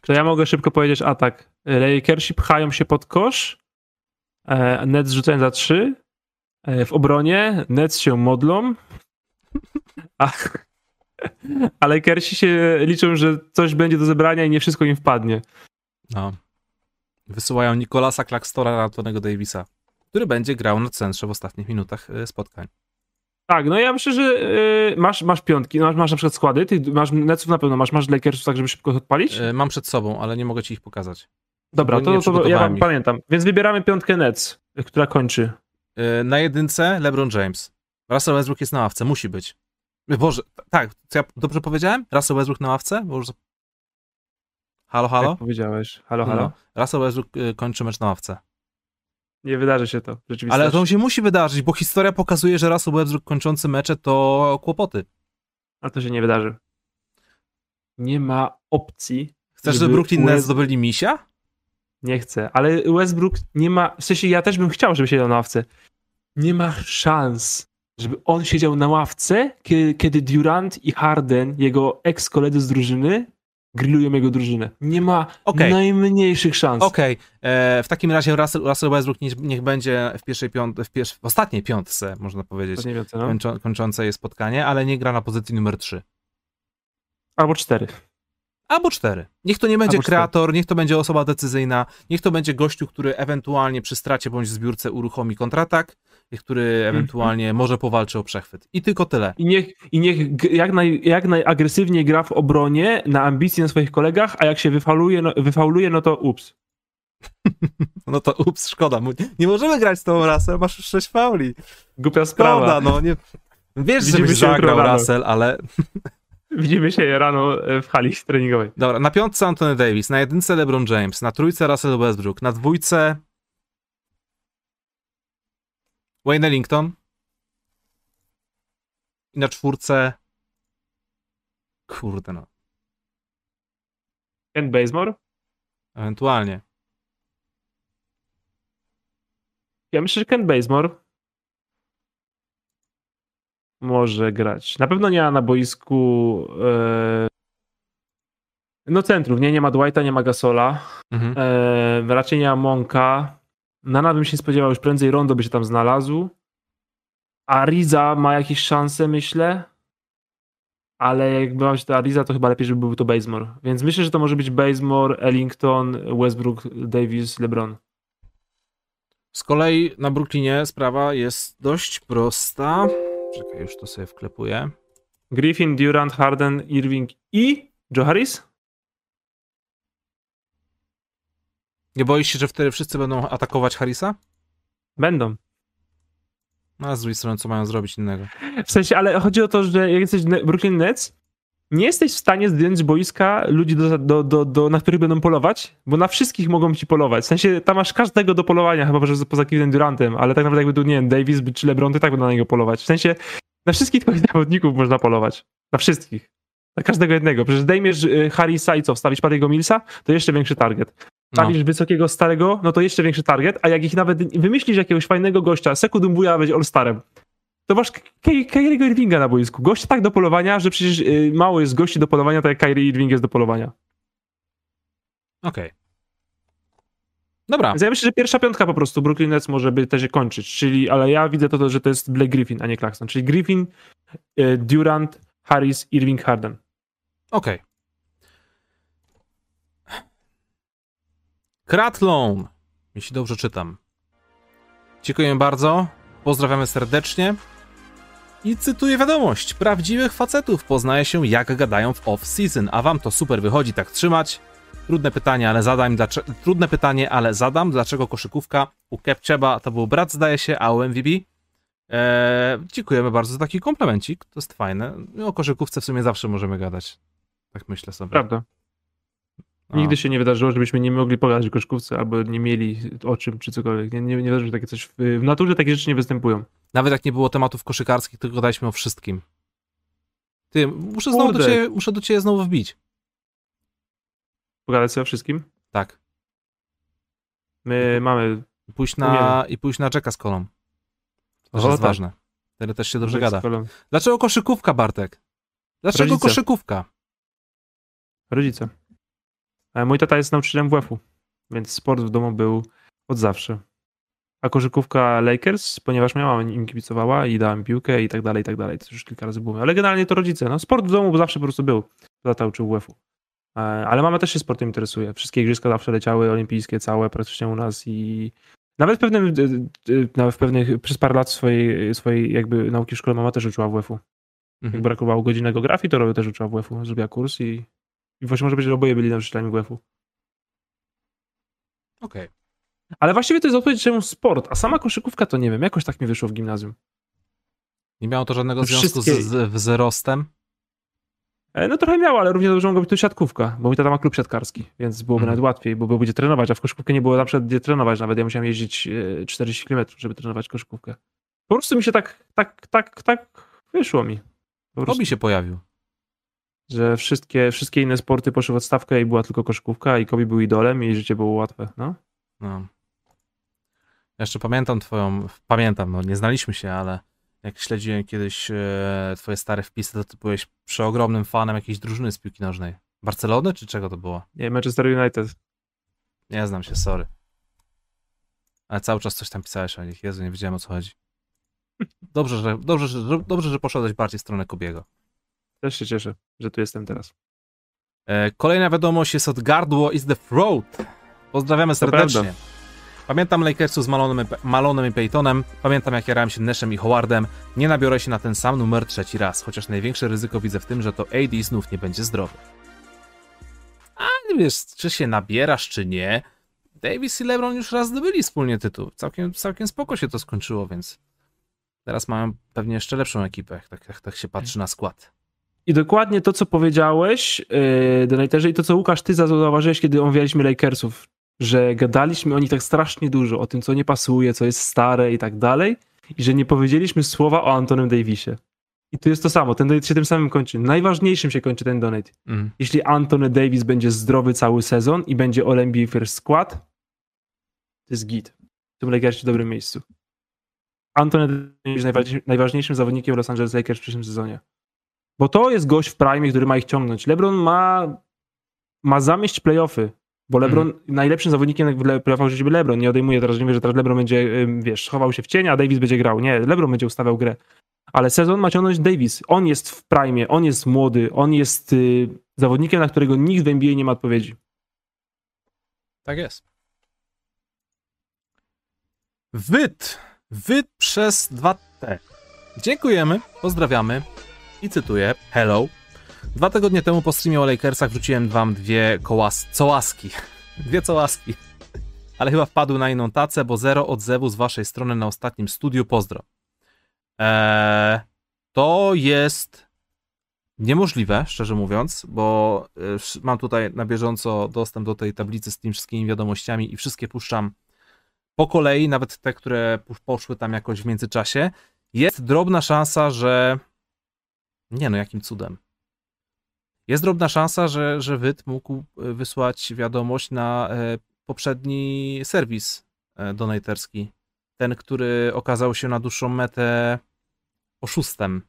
To ja mogę szybko powiedzieć atak. Lakersi pchają się pod kosz, e, Nets rzucają za trzy, e, w obronie Nets się modlą, a, Ale Kersi się liczą, że coś będzie do zebrania i nie wszystko im wpadnie. No. Wysyłają Nikolasa Klakstora na Antonego Davisa, który będzie grał na centrze w ostatnich minutach y, spotkań. Tak, no ja myślę, że y, masz, masz piątki, masz, masz na przykład składy, ty masz Netsów na pewno, masz, masz Lakersów tak, żeby szybko odpalić? Y, Mam przed sobą, ale nie mogę ci ich pokazać. Dobra, to, to ja ich. pamiętam. Więc wybieramy piątkę Nets, która kończy. Y, Na jedynce LeBron James. Russell Westbrook jest na ławce, musi być. Boże, tak, ja dobrze powiedziałem? Russell Westbrook na ławce? Bo już... Halo, halo? Jak powiedziałeś. Halo, halo. No. Russell Westbrook kończy mecz na ławce. Nie wydarzy się to. w Rzeczywistości. Ale to się musi wydarzyć, bo historia pokazuje, że Russell Westbrook kończący mecze to kłopoty. A to się nie wydarzy. Nie ma opcji. Chcesz, Żeby żeby Brooklyn Nets West- zdobyli misia? Nie chcę. Ale Westbrook nie ma. W sensie ja też bym chciał, żeby siedział na ławce. Nie ma szans, żeby on siedział na ławce, kiedy, kiedy Durant i Harden, jego ex-koledzy z drużyny, grillują jego drużynę. Nie ma Okej. najmniejszych szans. Okej, e, w takim razie Russell, Russell Westbrook niech, niech będzie w pierwszej piąt, w, pierwszej, w ostatniej piątce, można powiedzieć, co, no. kończą, kończącej spotkanie, ale nie gra na pozycji numer 3. Albo cztery. Albo 4. Niech to nie będzie Albo cztery. kreator, niech to będzie osoba decyzyjna, niech to będzie gościu, który ewentualnie przy stracie bądź zbiórce uruchomi kontratak, który Mhm. ewentualnie może powalczy o przechwyt. I tylko tyle. I niech, i niech jak, naj, jak najagresywniej gra w obronie, na ambicji na swoich kolegach, a jak się wyfauluje, no, wyfauluje, no to ups. No to ups, szkoda. Nie możemy grać z tą Russell, masz już 6 fauli. Głupia Szkoda, sprawa. no nie... Wiesz, Widzimy żebyś zagrał. Russell, ale Widzimy się rano e, w hali treningowej. Dobra, na piątce Anthony Davis, na jedynce LeBron James, na trójce Russell Westbrook, na dwójce Wayne Ellington i na czwórce kurde no, Ken Bazemore? ewentualnie. Ja myślę, że Ken Bazemore może grać. Na pewno nie ma na boisku e... no centrów, nie, nie ma Dwighta, nie ma Gasola. Mhm. E, raczej nie ma Monka. Nana bym się nie spodziewał, już prędzej Rondo by się tam znalazł. Ariza ma jakieś szanse, myślę. Ale jakby miał się to Ariza, to chyba lepiej, żeby był to Bazemore. Więc myślę, że to może być Bazemore, Ellington, Westbrook, Davis, LeBron. Z kolei na Brooklynie sprawa jest dość prosta. Czekaj, już to sobie wklepuję. Griffin, Durant, Harden, Irving i Joe Harris? Nie boisz się, że wtedy wszyscy będą atakować Harrisa? Będą. No a z drugiej strony, co mają zrobić innego? W sensie, ale chodzi o to, że jak jesteś Brooklyn Nets, nie jesteś w stanie zdjąć z boiska ludzi, do, do, do, do, na których będą polować, bo na wszystkich mogą ci polować. W sensie, tam masz każdego do polowania, chyba że poza Kevinem Durantem, ale tak naprawdę jakby tu, nie wiem, Davis czy LeBron, to tak będą na niego polować. W sensie, na wszystkich twoich zawodników można polować. Na wszystkich. Na każdego jednego. Przecież dejmiesz y, Harrisa i co, wstawić Patry'ego Millsa, to jeszcze większy target. No. Stawisz wysokiego starego, no to jeszcze większy target, a jak ich nawet wymyślisz jakiegoś fajnego gościa, Seku Dumbuya być All-Starem, to masz Kyriego Irvinga na boisku. Gość tak do polowania, że przecież y, mało jest gości do polowania, tak jak Kyrie Irving jest do polowania. Okej. Dobra, Więc ja myślę, że pierwsza piątka po prostu Brooklyn Nets może by też się kończyć, czyli, ale ja widzę to, że to jest Blake Griffin, a nie Claxton. Czyli Griffin, y, Durant, Harris, Irving, Harden. Okej. Kratlon, jeśli dobrze czytam. Dziękuję bardzo, pozdrawiamy serdecznie. I cytuję wiadomość. Prawdziwych facetów poznaje się jak gadają w off-season, a wam to super wychodzi tak trzymać. Trudne pytanie, ale zadam, trudne pytanie, ale zadam, dlaczego koszykówka u Kepczeba to był brat zdaje się, a u MVP? Eee, dziękujemy bardzo za taki komplemencik, to jest fajne. O koszykówce w sumie zawsze możemy gadać. Tak myślę sobie. Prawda. No. Nigdy się nie wydarzyło, żebyśmy nie mogli pogadać o koszykówce albo nie mieli o czym czy cokolwiek. Nie, nie, nie wydarzyło się takie coś. W, naturze takie rzeczy nie występują. Nawet jak nie było tematów koszykarskich, tylko gadaliśmy o wszystkim. Ty, muszę, znowu do ciebie, muszę do ciebie znowu wbić. Pogadać sobie o wszystkim. Tak. My mamy. I pójść na, i pójść na Jacka z kolą. To O, jest tak. ważne. Tyle też się dobrze gada. Dlaczego koszykówka, Bartek? Dlaczego Rodzice. koszykówka? Rodzice. Ale mój tata jest nauczycielem WF-u, więc sport w domu był od zawsze. a koszykówka Lakers, ponieważ miała im kibicowała i dałem piłkę i tak dalej, i tak dalej. To już kilka razy było. Ale generalnie to rodzice. No, sport w domu zawsze po prostu był. Tata uczył WF-u. E, ale mama też się sportem interesuje. Wszystkie igrzyska zawsze leciały, olimpijskie całe praktycznie u nas i nawet w pewnym, nawet w pewnych, przez parę lat swojej, swojej jakby nauki w szkole mama też uczyła WF-u. Jak Mhm. brakowało godziny geografii, to też uczyła WF-u. Zrobiła kurs i, i właśnie może być, że oboje byli nauczycielami WF-u. Okej. Ale właściwie to jest odpowiedź, czemu sport, a sama koszykówka to nie wiem, jakoś tak mi wyszło w gimnazjum. Nie miało to żadnego związku wszystkie- z, z wzrostem. E, No trochę miało, ale równie dobrze mogła być to siatkówka, bo mój tata ma klub siatkarski, więc byłoby Mhm. nawet łatwiej, bo byłby gdzie trenować, a w koszykówkę nie było na przykład gdzie trenować, nawet ja musiałem jeździć e, 40 km, żeby trenować koszykówkę. Po prostu mi się tak, tak, tak, tak wyszło mi. Po prostu, Robi się pojawił. Że wszystkie, wszystkie inne sporty poszły w odstawkę i była tylko koszykówka i Kobe był idolem i życie było łatwe, no. No. Jeszcze pamiętam twoją, pamiętam, no nie znaliśmy się, ale jak śledziłem kiedyś e, twoje stare wpisy, to ty byłeś przeogromnym fanem jakiejś drużyny z piłki nożnej. Barcelony czy czego to było? Nie, Manchester United. Nie znam się, sorry. Ale cały czas coś tam pisałeś o nich. Jezu, nie wiedziałem o co chodzi. Dobrze, że, dobrze, że, dobrze, że poszedłeś bardziej w stronę Kobiego. Też się cieszę, że tu jestem teraz. E, Kolejna wiadomość jest od Gardło is the Throat. Pozdrawiamy serdecznie. Pamiętam Lakersów z Malonem, i- Malonem i Peytonem. Pamiętam jak jarałem się Nashem i Howardem. Nie nabiorę się na ten sam numer trzeci raz, chociaż największe ryzyko widzę w tym, że to AD znów nie będzie zdrowy. A wiesz, czy się nabierasz, czy nie. Davis i LeBron już raz zdobyli wspólnie tytuł. Całkiem, całkiem spoko się to skończyło, więc teraz mają pewnie jeszcze lepszą ekipę, jak tak, jak tak się patrzy na skład. I dokładnie to, co powiedziałeś, yy, Donaterze, i to, co Łukasz, ty zauważyłeś, kiedy omawialiśmy Lakersów, że gadaliśmy o nich tak strasznie dużo, o tym, co nie pasuje, co jest stare i tak dalej, i że nie powiedzieliśmy słowa o Antonym Davisie. I tu jest to samo, ten donate się tym samym kończy. Najważniejszym się kończy ten donate. Mm. Jeśli Antony Davis będzie zdrowy cały sezon i będzie NBA First Skład, to jest git. W tym Lakersie w dobrym miejscu. Antony Davis najważniejszym zawodnikiem Los Angeles Lakers w przyszłym sezonie. Bo to jest gość w prime, który ma ich ciągnąć. LeBron ma, ma zamieść playoffy. Bo LeBron, najlepszym zawodnikiem w playoffach życie był LeBron. Nie odejmuję teraz, że nie mówię, że teraz LeBron będzie, wiesz, chował się w cień, a Davis będzie grał. Nie, LeBron będzie ustawiał grę. Ale sezon ma ciągnąć Davis. On jest w prime, on jest młody, on jest y, zawodnikiem, na którego nikt w NBA nie ma odpowiedzi. Tak jest. Wyt. Wyt przez 2T. Dziękujemy, pozdrawiamy i cytuję. Hello. Dwa tygodnie temu po streamie o Lakersach wrzuciłem wam dwie kołas... cołaski. Dwie cołaski. Ale chyba wpadły na inną tacę, bo zero odzewu z waszej strony na ostatnim studiu. Pozdro. Eee, to jest niemożliwe, szczerze mówiąc, bo sz- mam tutaj na bieżąco dostęp do tej tablicy z tymi wszystkimi wiadomościami i wszystkie puszczam po kolei, nawet te, które poszły tam jakoś w międzyczasie. Jest drobna szansa, że. Nie no, jakim cudem. Jest drobna szansa, że, że Wyt mógł y, wysłać wiadomość na e, poprzedni serwis e, donaterski. Ten, który okazał się na dłuższą metę oszustem.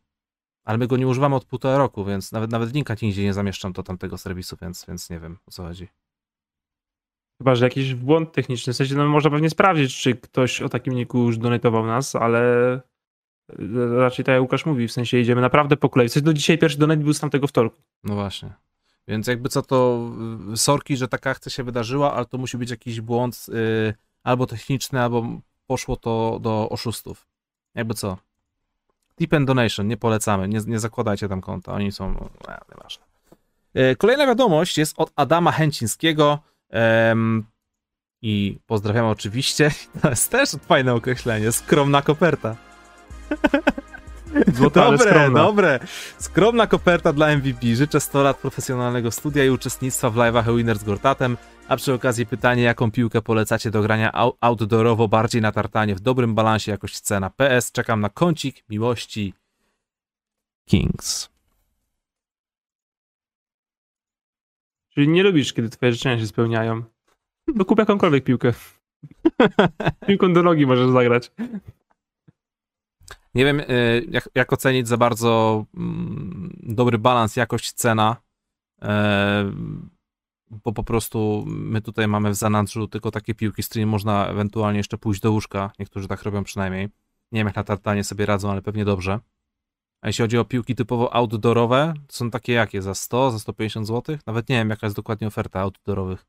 Ale my go nie używamy od półtora roku, więc nawet, nawet linka nigdzie nie zamieszczam do tamtego serwisu, więc, więc nie wiem o co chodzi. Chyba, że jakiś błąd techniczny. W sensie, no, można pewnie sprawdzić, czy ktoś o takim niku już donatował nas, ale raczej tak jak Łukasz mówi, w sensie idziemy naprawdę po kolei. Sensie, do dzisiaj pierwszy donate był z tamtego wtorku. No właśnie. Więc jakby co to sorki, że taka akcja się wydarzyła, ale to musi być jakiś błąd y, albo techniczny, albo poszło to do oszustów. Jakby co. Tip and donation, nie polecamy, nie, nie zakładajcie tam konta, oni są, no, nieważne. Y, Kolejna wiadomość jest od Adama Chęcińskiego i pozdrawiam oczywiście, to jest też fajne określenie, skromna koperta. Złota, ale dobre, skromna. dobre. Skromna koperta dla MVP. Życzę 100 lat profesjonalnego studia i uczestnictwa w live'ach Winner z Gortatem, a przy okazji pytanie, jaką piłkę polecacie do grania outdoorowo, bardziej na tartanie, w dobrym balansie jakość cena. PS, czekam na kącik miłości Kings. Czyli nie lubisz, kiedy twoje życzenia się spełniają. To kup jakąkolwiek piłkę. Piłką do nogi możesz zagrać. Nie wiem, y, jak, jak ocenić za bardzo mm, dobry balans, jakość, cena. E, bo po prostu my tutaj mamy w zanadrzu tylko takie piłki, z którymi można ewentualnie jeszcze pójść do łóżka. Niektórzy tak robią przynajmniej. Nie wiem, jak na tartanie sobie radzą, ale pewnie dobrze. A jeśli chodzi o piłki typowo outdoorowe, to są takie jakie? Za 100, za 150 zł? Nawet nie wiem, jaka jest dokładnie oferta outdoorowych.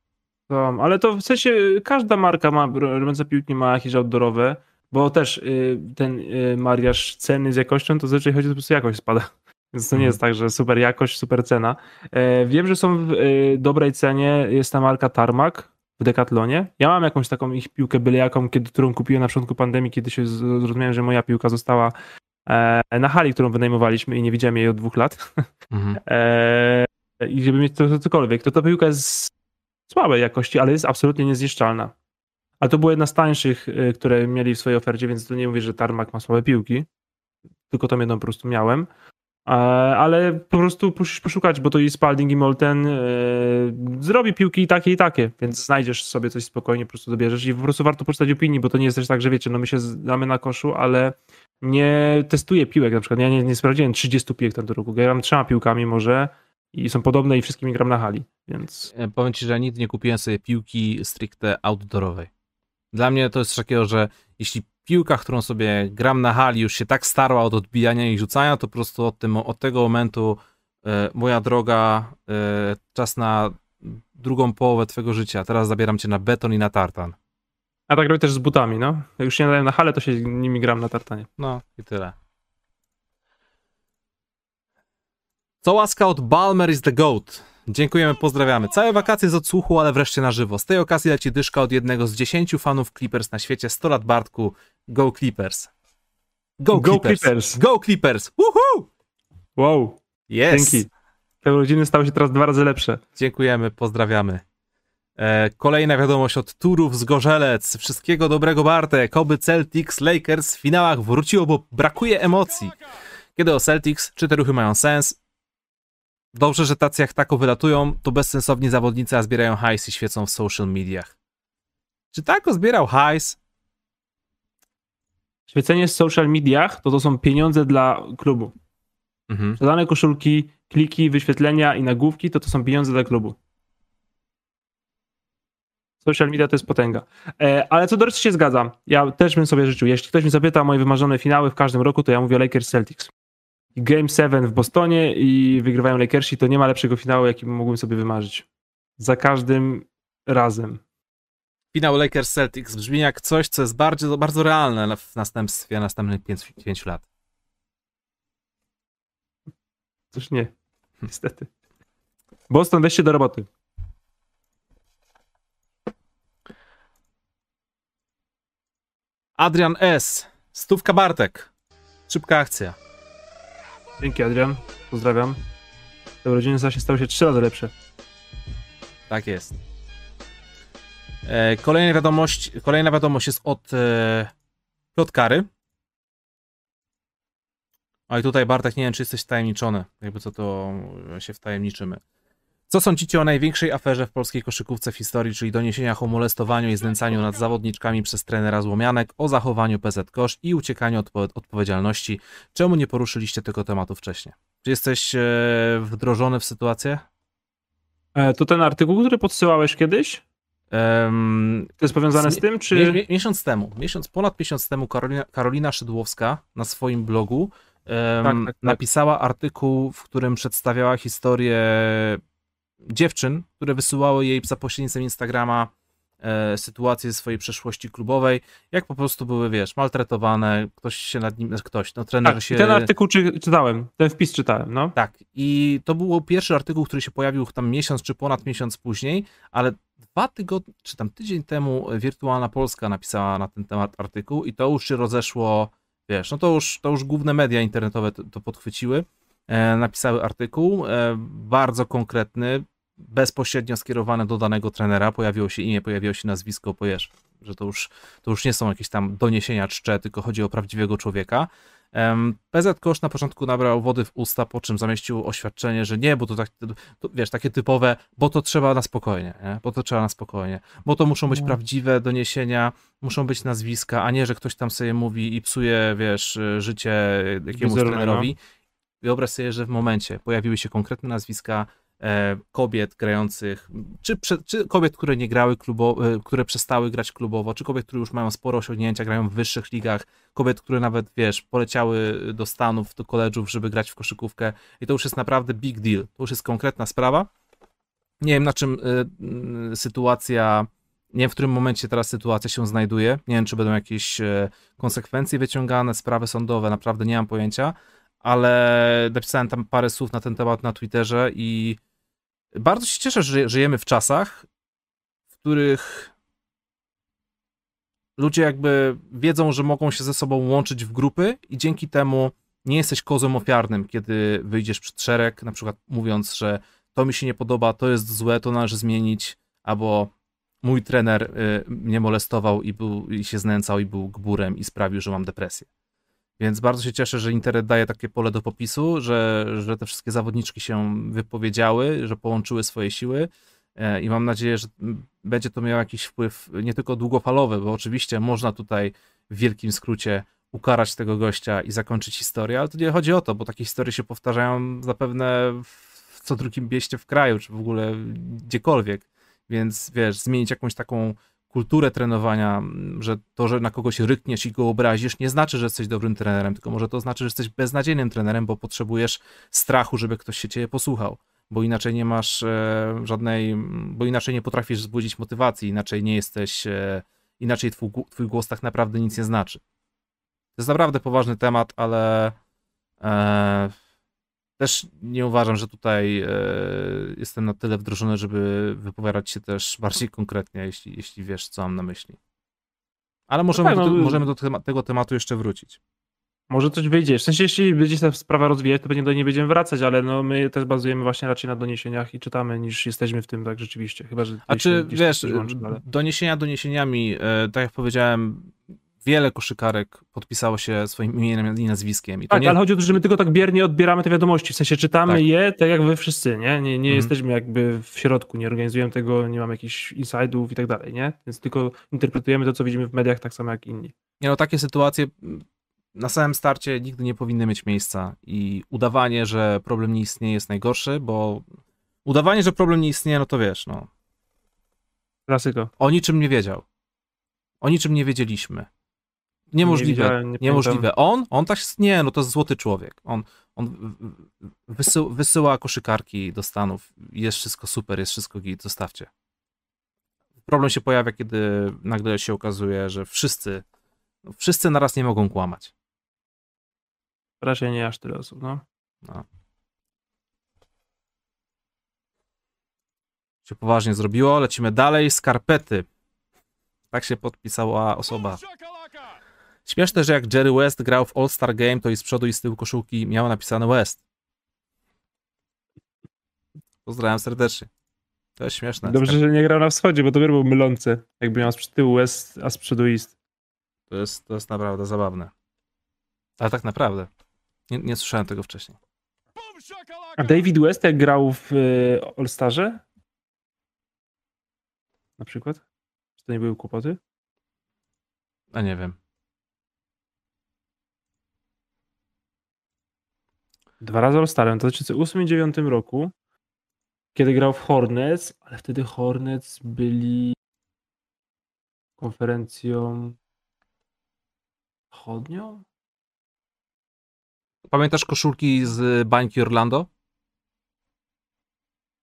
Ale to w sensie każda marka ma, robiąca piłki ma jakieś outdoorowe, bo też y, ten y, mariaż ceny z jakością, to zazwyczaj chodzi, że po prostu jakość spada. Więc to nie jest tak, że super jakość, super cena. E, wiem, że są w y, dobrej cenie, jest ta marka Tarmac w Decathlonie. Ja mam jakąś taką ich piłkę byle jaką, kiedy, którą kupiłem na początku pandemii, kiedy się zrozumiałem, że moja piłka została e, na hali, którą wynajmowaliśmy i nie widziałem jej od dwóch lat. Mhm. E, I żeby mieć to cokolwiek, to ta piłka jest słabej jakości, ale jest absolutnie niezniszczalna. Ale to była jedna z tańszych, y, które mieli w swojej ofercie, więc tu nie mówię, że Tarmac ma słabe piłki. Tylko tą jedną po prostu miałem. E, ale po prostu musisz poszukać, bo to i Spalding i Molten yy, zrobi piłki i takie i takie, więc znajdziesz sobie coś spokojnie, po prostu dobierzesz i po prostu warto poczytać opinii, bo to nie jest też tak, że wiecie, no my się znamy na koszu, ale nie testuję piłek na przykład, ja nie, nie sprawdziłem 30 piłek tam do roku, gram trzema piłkami może i są podobne i wszystkimi gram na hali, więc... E, powiem ci, że nigdy nie kupiłem sobie piłki stricte outdoorowej. Dla mnie to jest takiego, że jeśli piłka, którą sobie gram na hali, już się tak starła od odbijania i rzucania, to po prostu od, tym, od tego momentu e, moja droga, e, czas na drugą połowę twojego życia. Teraz zabieram cię na beton i na tartan. A tak robię też z butami, no. Jak już się nadaję na hale, to się nimi gram na tartanie. No i tyle. Co łaska od Balmer is the GOAT. Dziękujemy, pozdrawiamy. Całe wakacje z odsłuchu, ale wreszcie na żywo. Z tej okazji leci dyszka od jednego z dziesięciu fanów Clippers na świecie. 100 lat Bartku. Go Clippers. Go, Go Clippers. Clippers. Go Clippers. Woohoo! Wow. Yes. Dzięki. Te urodziny stały się teraz dwa razy lepsze. Dziękujemy, pozdrawiamy. E, kolejna wiadomość od Turów z Gorzelec. Wszystkiego dobrego Bartek. Oby Celtics Lakers w finałach wróciło, bo brakuje emocji. Kiedy o Celtics, czy te ruchy mają sens? Dobrze, że tacy jak tako wylatują, to bezsensowni zawodnicy a zbierają hajs i świecą w social mediach. Czy tako zbierał hajs? Świecenie w social mediach to to są pieniądze dla klubu. Mhm. Sprzedane koszulki, kliki, wyświetlenia i nagłówki to to są pieniądze dla klubu. Social media to jest potęga. E, ale co do reszty się zgadzam. Ja też bym sobie życzył. Jeśli ktoś mi zapyta o moje wymarzone finały w każdym roku, to ja mówię Lakers Celtics. Game 7 w Bostonie i wygrywają Lakersi, to nie ma lepszego finału, jaki mógłbym sobie wymarzyć. Za każdym razem. Finał Lakers Celtics brzmi jak coś, co jest bardzo, bardzo realne w następstwie następnych 5 lat. Cóż nie, niestety. Boston, weź się do roboty. Adrian S. Stówka Bartek. Szybka akcja. Dzięki Adrian, pozdrawiam. Te urodziny zaś stały się trzy razy lepsze. Tak jest. E, kolejna wiadomość, kolejna wiadomość jest od e, Piotkary. A i tutaj Bartek, nie wiem, czy jesteś wtajemniczony. Jakby co to się wtajemniczymy. Co sądzicie o największej aferze w polskiej koszykówce w historii, czyli doniesieniach o molestowaniu i znęcaniu nad zawodniczkami przez trenera Złomianek, o zachowaniu PZ Kosz i uciekaniu od odpowiedzialności? Czemu nie poruszyliście tego tematu wcześniej? Czy jesteś e, wdrożony w sytuację? E, to ten artykuł, który podsyłałeś kiedyś? Um, to jest powiązane z, z tym, czy... miesiąc temu, miesiąc, ponad miesiąc temu Karolina, Karolina Szydłowska na swoim blogu um, tak, tak, tak. napisała artykuł, w którym przedstawiała historię dziewczyn, które wysyłały jej za pośrednictwem Instagrama e, sytuacje swojej przeszłości klubowej, jak po prostu były, wiesz, maltretowane, ktoś się nad nim, znaczy ktoś, no trener tak, się... ten artykuł czy, czytałem, ten wpis czytałem, no. Tak, i to był pierwszy artykuł, który się pojawił tam miesiąc czy ponad miesiąc później, ale dwa tygodnie, czy tam tydzień temu Wirtualna Polska napisała na ten temat artykuł i to już się rozeszło, wiesz, no to już, to już główne media internetowe to, to podchwyciły, e, napisały artykuł, e, bardzo konkretny, bezpośrednio skierowane do danego trenera, pojawiło się imię, pojawiło się nazwisko, pojesz, że to już, to już nie są jakieś tam doniesienia czcze, tylko chodzi o prawdziwego człowieka. PZ Kosz na początku nabrał wody w usta, po czym zamieścił oświadczenie, że nie, bo to tak, to, wiesz, takie typowe, bo to trzeba na spokojnie, nie? bo to trzeba na spokojnie, bo to muszą być no. prawdziwe doniesienia, muszą być nazwiska, a nie, że ktoś tam sobie mówi i psuje, wiesz, życie jakiemuś trenerowi. No. Wyobraź sobie, że w momencie pojawiły się konkretne nazwiska, kobiet grających, czy, czy kobiet, które nie grały klubowo, e, które przestały grać klubowo, czy kobiet, które już mają sporo osiągnięcia, grają w wyższych ligach, kobiet, które nawet, wiesz, poleciały do Stanów, do koledżów, żeby grać w koszykówkę i to już jest naprawdę big deal, to już jest konkretna sprawa. Nie wiem, na czym y, sytuacja nie wiem, w którym momencie teraz sytuacja się znajduje. Nie wiem, czy będą jakieś e, konsekwencje wyciągane, sprawy sądowe, naprawdę nie mam pojęcia, ale napisałem tam parę słów na ten temat na Twitterze i bardzo się cieszę, że żyjemy w czasach, w których ludzie jakby wiedzą, że mogą się ze sobą łączyć w grupy i dzięki temu nie jesteś kozłem ofiarnym, kiedy wyjdziesz przed szereg, na przykład mówiąc, że to mi się nie podoba, to jest złe, to należy zmienić, albo mój trener y, mnie molestował i, był, i się znęcał i był gburem i sprawił, że mam depresję. Więc bardzo się cieszę, że internet daje takie pole do popisu, że, że te wszystkie zawodniczki się wypowiedziały, że połączyły swoje siły e, i mam nadzieję, że będzie to miało jakiś wpływ nie tylko długofalowy, bo oczywiście można tutaj w wielkim skrócie ukarać tego gościa i zakończyć historię, ale to nie chodzi o to, bo takie historie się powtarzają zapewne w co drugim mieście w kraju, czy w ogóle gdziekolwiek. Więc wiesz, zmienić jakąś taką kulturę trenowania, że to, że na kogoś rykniesz i go obrazisz, nie znaczy, że jesteś dobrym trenerem, tylko może to znaczy, że jesteś beznadziejnym trenerem, bo potrzebujesz strachu, żeby ktoś się ciebie posłuchał, bo inaczej nie masz e, żadnej, bo inaczej nie potrafisz wzbudzić motywacji, inaczej nie jesteś, e, inaczej twój, twój głos tak naprawdę nic nie znaczy. To jest naprawdę poważny temat, ale e, też nie uważam, że tutaj e, jestem na tyle wdrożony, żeby wypowiadać się też bardziej konkretnie, jeśli, jeśli wiesz, co mam na myśli. Ale możemy, no tak, do, no, możemy do tema, tego tematu jeszcze wrócić. Może coś wyjdzie. W sensie, jeśli będzie się ta sprawa rozwijać, to pewnie do niej będziemy wracać, ale no my też bazujemy właśnie raczej na doniesieniach i czytamy, niż jesteśmy w tym, tak rzeczywiście. Chyba, że. A czy wiesz, ale... doniesienia doniesieniami, e, tak jak powiedziałem, wiele koszykarek podpisało się swoim imieniem i nazwiskiem. I tak, nie... ale chodzi o to, że my tylko tak biernie odbieramy te wiadomości, w sensie czytamy tak. je tak jak wy wszyscy, nie? Nie, nie mhm. jesteśmy jakby w środku, nie organizujemy tego, nie mamy jakichś insidów i tak dalej, nie? Więc tylko interpretujemy to, co widzimy w mediach tak samo jak inni. Nie no, takie sytuacje na samym starcie nigdy nie powinny mieć miejsca i udawanie, że problem nie istnieje jest najgorsze, bo udawanie, że problem nie istnieje, no to wiesz, no. Klasyko. O niczym nie wiedział. O niczym nie wiedzieliśmy. Niemożliwe. Nie nie niemożliwe. On? On tak. Nie, no to jest złoty człowiek. On, on wysyła, wysyła koszykarki do Stanów. Jest wszystko super, jest wszystko git, zostawcie. Problem się pojawia, kiedy nagle się okazuje, że wszyscy, no wszyscy naraz nie mogą kłamać. Raczej nie aż tyle osób, no. no. Się poważnie zrobiło. Lecimy dalej. Skarpety. Tak się podpisała osoba. Śmieszne, że jak Jerry West grał w All-Star Game, to i z przodu i z tyłu koszulki miało napisane West. Pozdrawiam serdecznie. To jest śmieszne. Dobrze, że nie grał na wschodzie, bo to był mylące. Jakby miał z tyłu West, a z przodu East. To jest, to jest naprawdę zabawne. Ale tak naprawdę. Nie, nie słyszałem tego wcześniej. A David West jak grał w e, All-Starze? Na przykład? Czy to nie były kłopoty? A nie wiem. Dwa razy All-Starem, to w 2008 i 2009 roku, kiedy grał w Hornets, ale wtedy Hornets byli konferencją chodnią? Pamiętasz koszulki z bańki Orlando?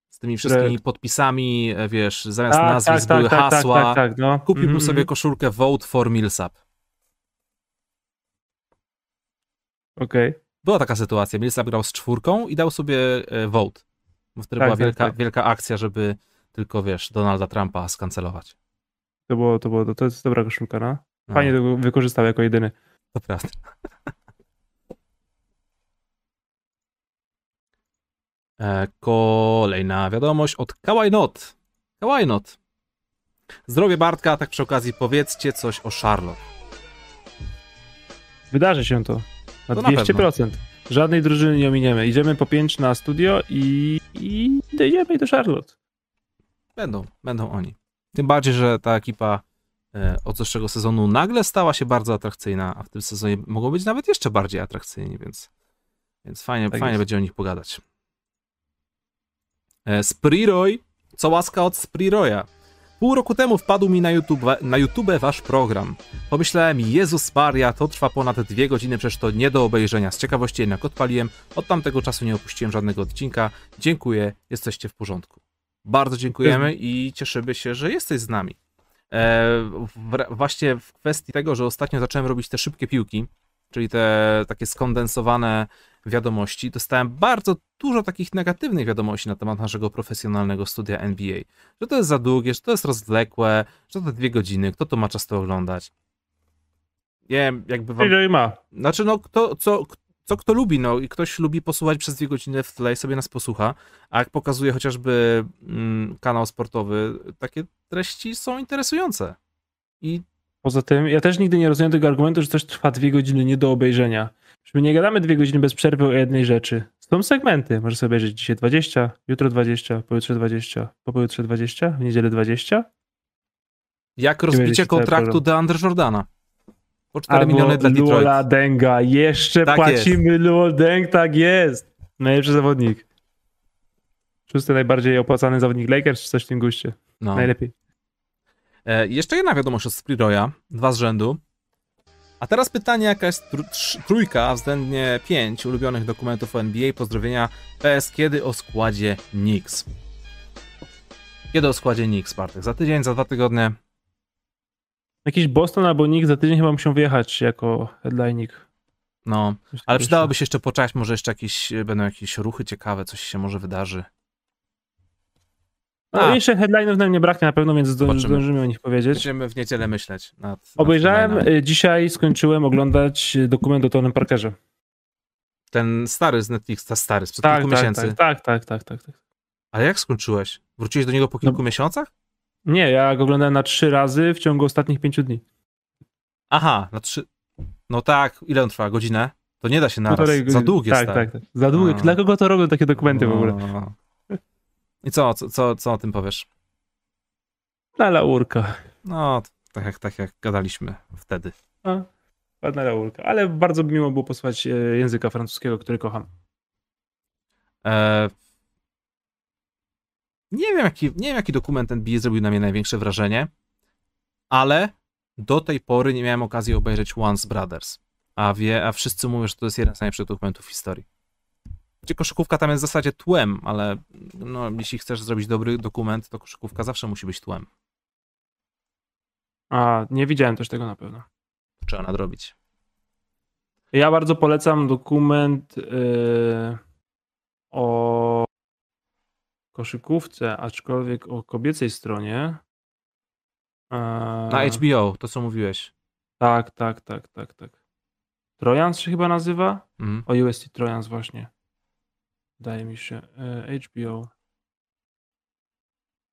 Z tymi wszystkimi podpisami, wiesz, zamiast tak, nazwisk tak, były tak, tak, hasła. Tak, tak, no. Kupiłbym mm -hmm. sobie koszulkę Vote for Millsap. Okej. Okay. Była taka sytuacja, Millsap grał z czwórką i dał sobie e, vote. Wtedy tak, była tak, wielka, tak. wielka akcja, żeby tylko, wiesz, Donalda Trumpa skancelować. To było, to było, to jest dobra koszulka, no. Fajnie no. to wykorzystał jako jedyny. To prawda. E, kolejna wiadomość od Kawaj Not. Kawaj Not. Zdrowie Bartka, tak przy okazji powiedzcie coś o Charlotte. Wydarzy się to. Na to 200%. Na Żadnej drużyny nie ominiemy. Idziemy po 5 na studio i, i dojdziemy do Charlotte. Będą, będą oni. Tym bardziej, że ta ekipa e, od zeszłego sezonu nagle stała się bardzo atrakcyjna, a w tym sezonie mogą być nawet jeszcze bardziej atrakcyjni, więc, więc fajnie, tak fajnie będzie o nich pogadać. E, Spriroy, co łaska od Spriroya. Pół roku temu wpadł mi na YouTube, na YouTube wasz program. Pomyślałem, Jezus Maria, to trwa ponad dwie godziny, przecież to nie do obejrzenia. Z ciekawości jednak odpaliłem. Od tamtego czasu nie opuściłem żadnego odcinka. Dziękuję, jesteście w porządku. Bardzo dziękujemy i cieszymy się, że jesteś z nami. E, w, właśnie w kwestii tego, że ostatnio zacząłem robić te szybkie piłki, czyli te takie skondensowane wiadomości, dostałem bardzo dużo takich negatywnych wiadomości na temat naszego profesjonalnego studia NBA. Że to jest za długie, że to jest rozwlekłe, że to dwie godziny, kto to ma czas to oglądać. Nie wiem, jakby wam... Ile ma? Znaczy, no, kto, co, co kto lubi, no i ktoś lubi posłuchać przez dwie godziny w tle i sobie nas posłucha, a jak pokazuje chociażby mm, kanał sportowy, takie treści są interesujące. I Poza tym, ja też nigdy nie rozumiem tego argumentu, że coś trwa dwie godziny nie do obejrzenia. My nie gadamy dwie godziny bez przerwy o jednej rzeczy. Są segmenty. Możesz sobie obejrzeć dzisiaj 20, jutro 20, pojutrze 20, po pojutrze 20, w niedzielę 20. jak rozbicie kontraktu. DeAndre Jordana. Po 4 Albo miliony dla Detroit. Luola Denga. Jeszcze Tak płacimy Luol Deng, tak jest. Najlepszy zawodnik. Szósty najbardziej opłacany zawodnik Lakers, czy coś w tym guście. No. Najlepiej. E, jeszcze jedna wiadomość od Spriroya, dwa z rzędu. A teraz pytanie, jaka jest tr- trójka, względnie pięć ulubionych dokumentów o NBA. Pozdrowienia PS, kiedy o składzie Knicks? Kiedy o składzie Knicks, Bartek? Za tydzień, za dwa tygodnie? Jakiś Boston albo Nick za tydzień chyba muszą wyjechać jako headlinik. No, ale przydałoby się jeszcze poczekać, może jeszcze jakieś, będą jakieś ruchy ciekawe, coś się może wydarzy. No, jeszcze headline'ów nam nie braknie na pewno, więc zdążymy o nich powiedzieć. Będziemy w niedzielę myśleć nad. nad Obejrzałem, headline'ami. y, dzisiaj skończyłem oglądać y, dokument o Tonym Parkerze. Ten stary z Netflixa, stary, sprzed Tak, kilku tak, miesięcy. tak, tak, tak, tak, tak. Ale jak skończyłeś? Wróciłeś do niego po kilku miesiącach? Nie, ja go oglądałem na trzy razy w ciągu ostatnich pięciu dni. Aha, na trzy. No tak, ile on trwa? Godzinę? To nie da się naraz. Półtorej Za długie tak, tak, tak. Za długie. Dla kogo to robią takie dokumenty w ogóle? I co, co, co, co o tym powiesz? Na laurka. No, tak jak, tak jak gadaliśmy wtedy. A, ładna laurka. Ale bardzo miło było posłuchać e, języka francuskiego, który kocham. E... Nie wiem, jaki, nie wiem, jaki dokument NBA zrobił na mnie największe wrażenie, ale do tej pory nie miałem okazji obejrzeć Once Brothers. A, wie, a wszyscy mówią, że to jest jeden z najlepszych dokumentów w historii. Gdzie koszykówka tam jest w zasadzie tłem, ale no, jeśli chcesz zrobić dobry dokument, to koszykówka zawsze musi być tłem. A, nie widziałem też tego na pewno. Trzeba nadrobić. Ja bardzo polecam dokument y, o koszykówce, aczkolwiek o kobiecej stronie. E, Na HBO, to co mówiłeś. Tak, tak, tak, tak, tak. Trojans się chyba nazywa? Mhm. O UST Trojans właśnie. Wydaje mi się. E, HBO.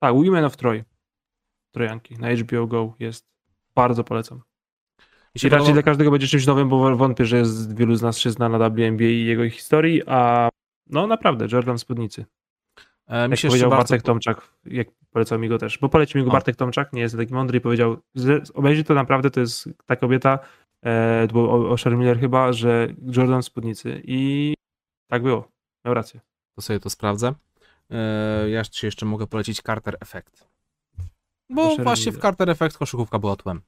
Tak, Women of Troy. Trojanki na HBO Go jest. Bardzo polecam. I raczej podoba- dla każdego będzie czymś nowym, bo wątpię, że jest, wielu z nas się zna na WNBA i jego historii, a no naprawdę, Jordan Spódnicy. e, mi Jak się powiedział Bartek Tomczak, jak polecał mi go też, bo polecił mi go O. Bartek Tomczak, nie jest taki mądry i powiedział, obejrzyj to naprawdę, to jest ta kobieta, e, to było o, Miller chyba, że Jordan w spódnicy i tak było, miał rację. to sobie to sprawdzę. E, Ja ci jeszcze mogę polecić Carter Effect. Bo Proszę właśnie w. Carter Effect koszykówka była tłem.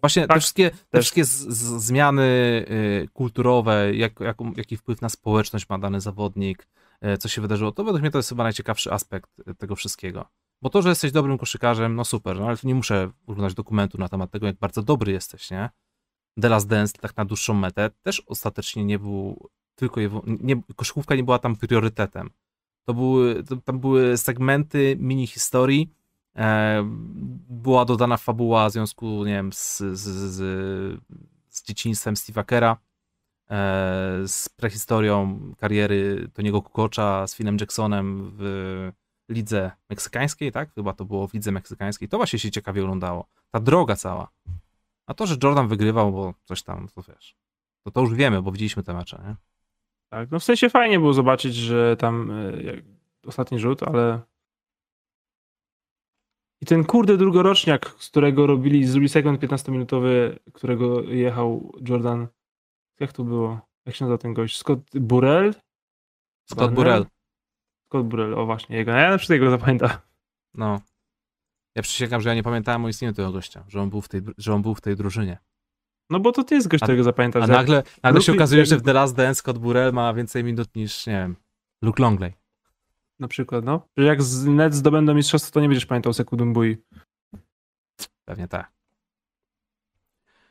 Właśnie te Tak, wszystkie, te wszystkie z, z, zmiany y, kulturowe, jak, jak, jaki wpływ na społeczność ma dany zawodnik, y, co się wydarzyło, to według mnie to jest chyba najciekawszy aspekt y, tego wszystkiego. Bo to, że jesteś dobrym koszykarzem, no super, no ale tu nie muszę oglądać dokumentu na temat tego, jak bardzo dobry jesteś, nie? The Last Dance, tak na dłuższą metę, też ostatecznie nie był tylko, wył- nie, koszykówka nie była tam priorytetem. To były, to, tam były segmenty mini historii, e, była dodana fabuła w związku, nie wiem, z, z, z, z dzieciństwem Steve'a Kera, e, z prehistorią kariery Toniego Kukocza, z Philem Jacksonem w lidze meksykańskiej, tak? Chyba to było w lidze meksykańskiej. To właśnie się ciekawie oglądało. Ta droga cała. A to, że Jordan wygrywał, bo coś tam, to wiesz, to, to już wiemy, bo widzieliśmy te mecze, nie? Tak, no w sensie fajnie było zobaczyć, że tam e, ostatni rzut, ale i ten kurde drugoroczniak, z którego robili, zrobili sekund 15-minutowy, którego jechał Jordan, jak to było? Jak się nazywa ten gość? Scott Burrell? Scott Burrell. Scott Burrell, o właśnie, jego. Ja na przykład jego zapamiętam. No. Ja przysięgam, że ja nie pamiętałem o istnieniu tego gościa, że on był w tej, że on był w tej drużynie. No bo to ty jest gość, A- którego zapamiętasz. A nagle, nagle się okazuje, że w The Last Dance Scott Burrell ma więcej minut niż, nie wiem, Luke Longley. Na przykład, no. Że jak z Nets zdobędą mistrzostwo, to nie będziesz pamiętał Sekudumbu'i. Pewnie tak.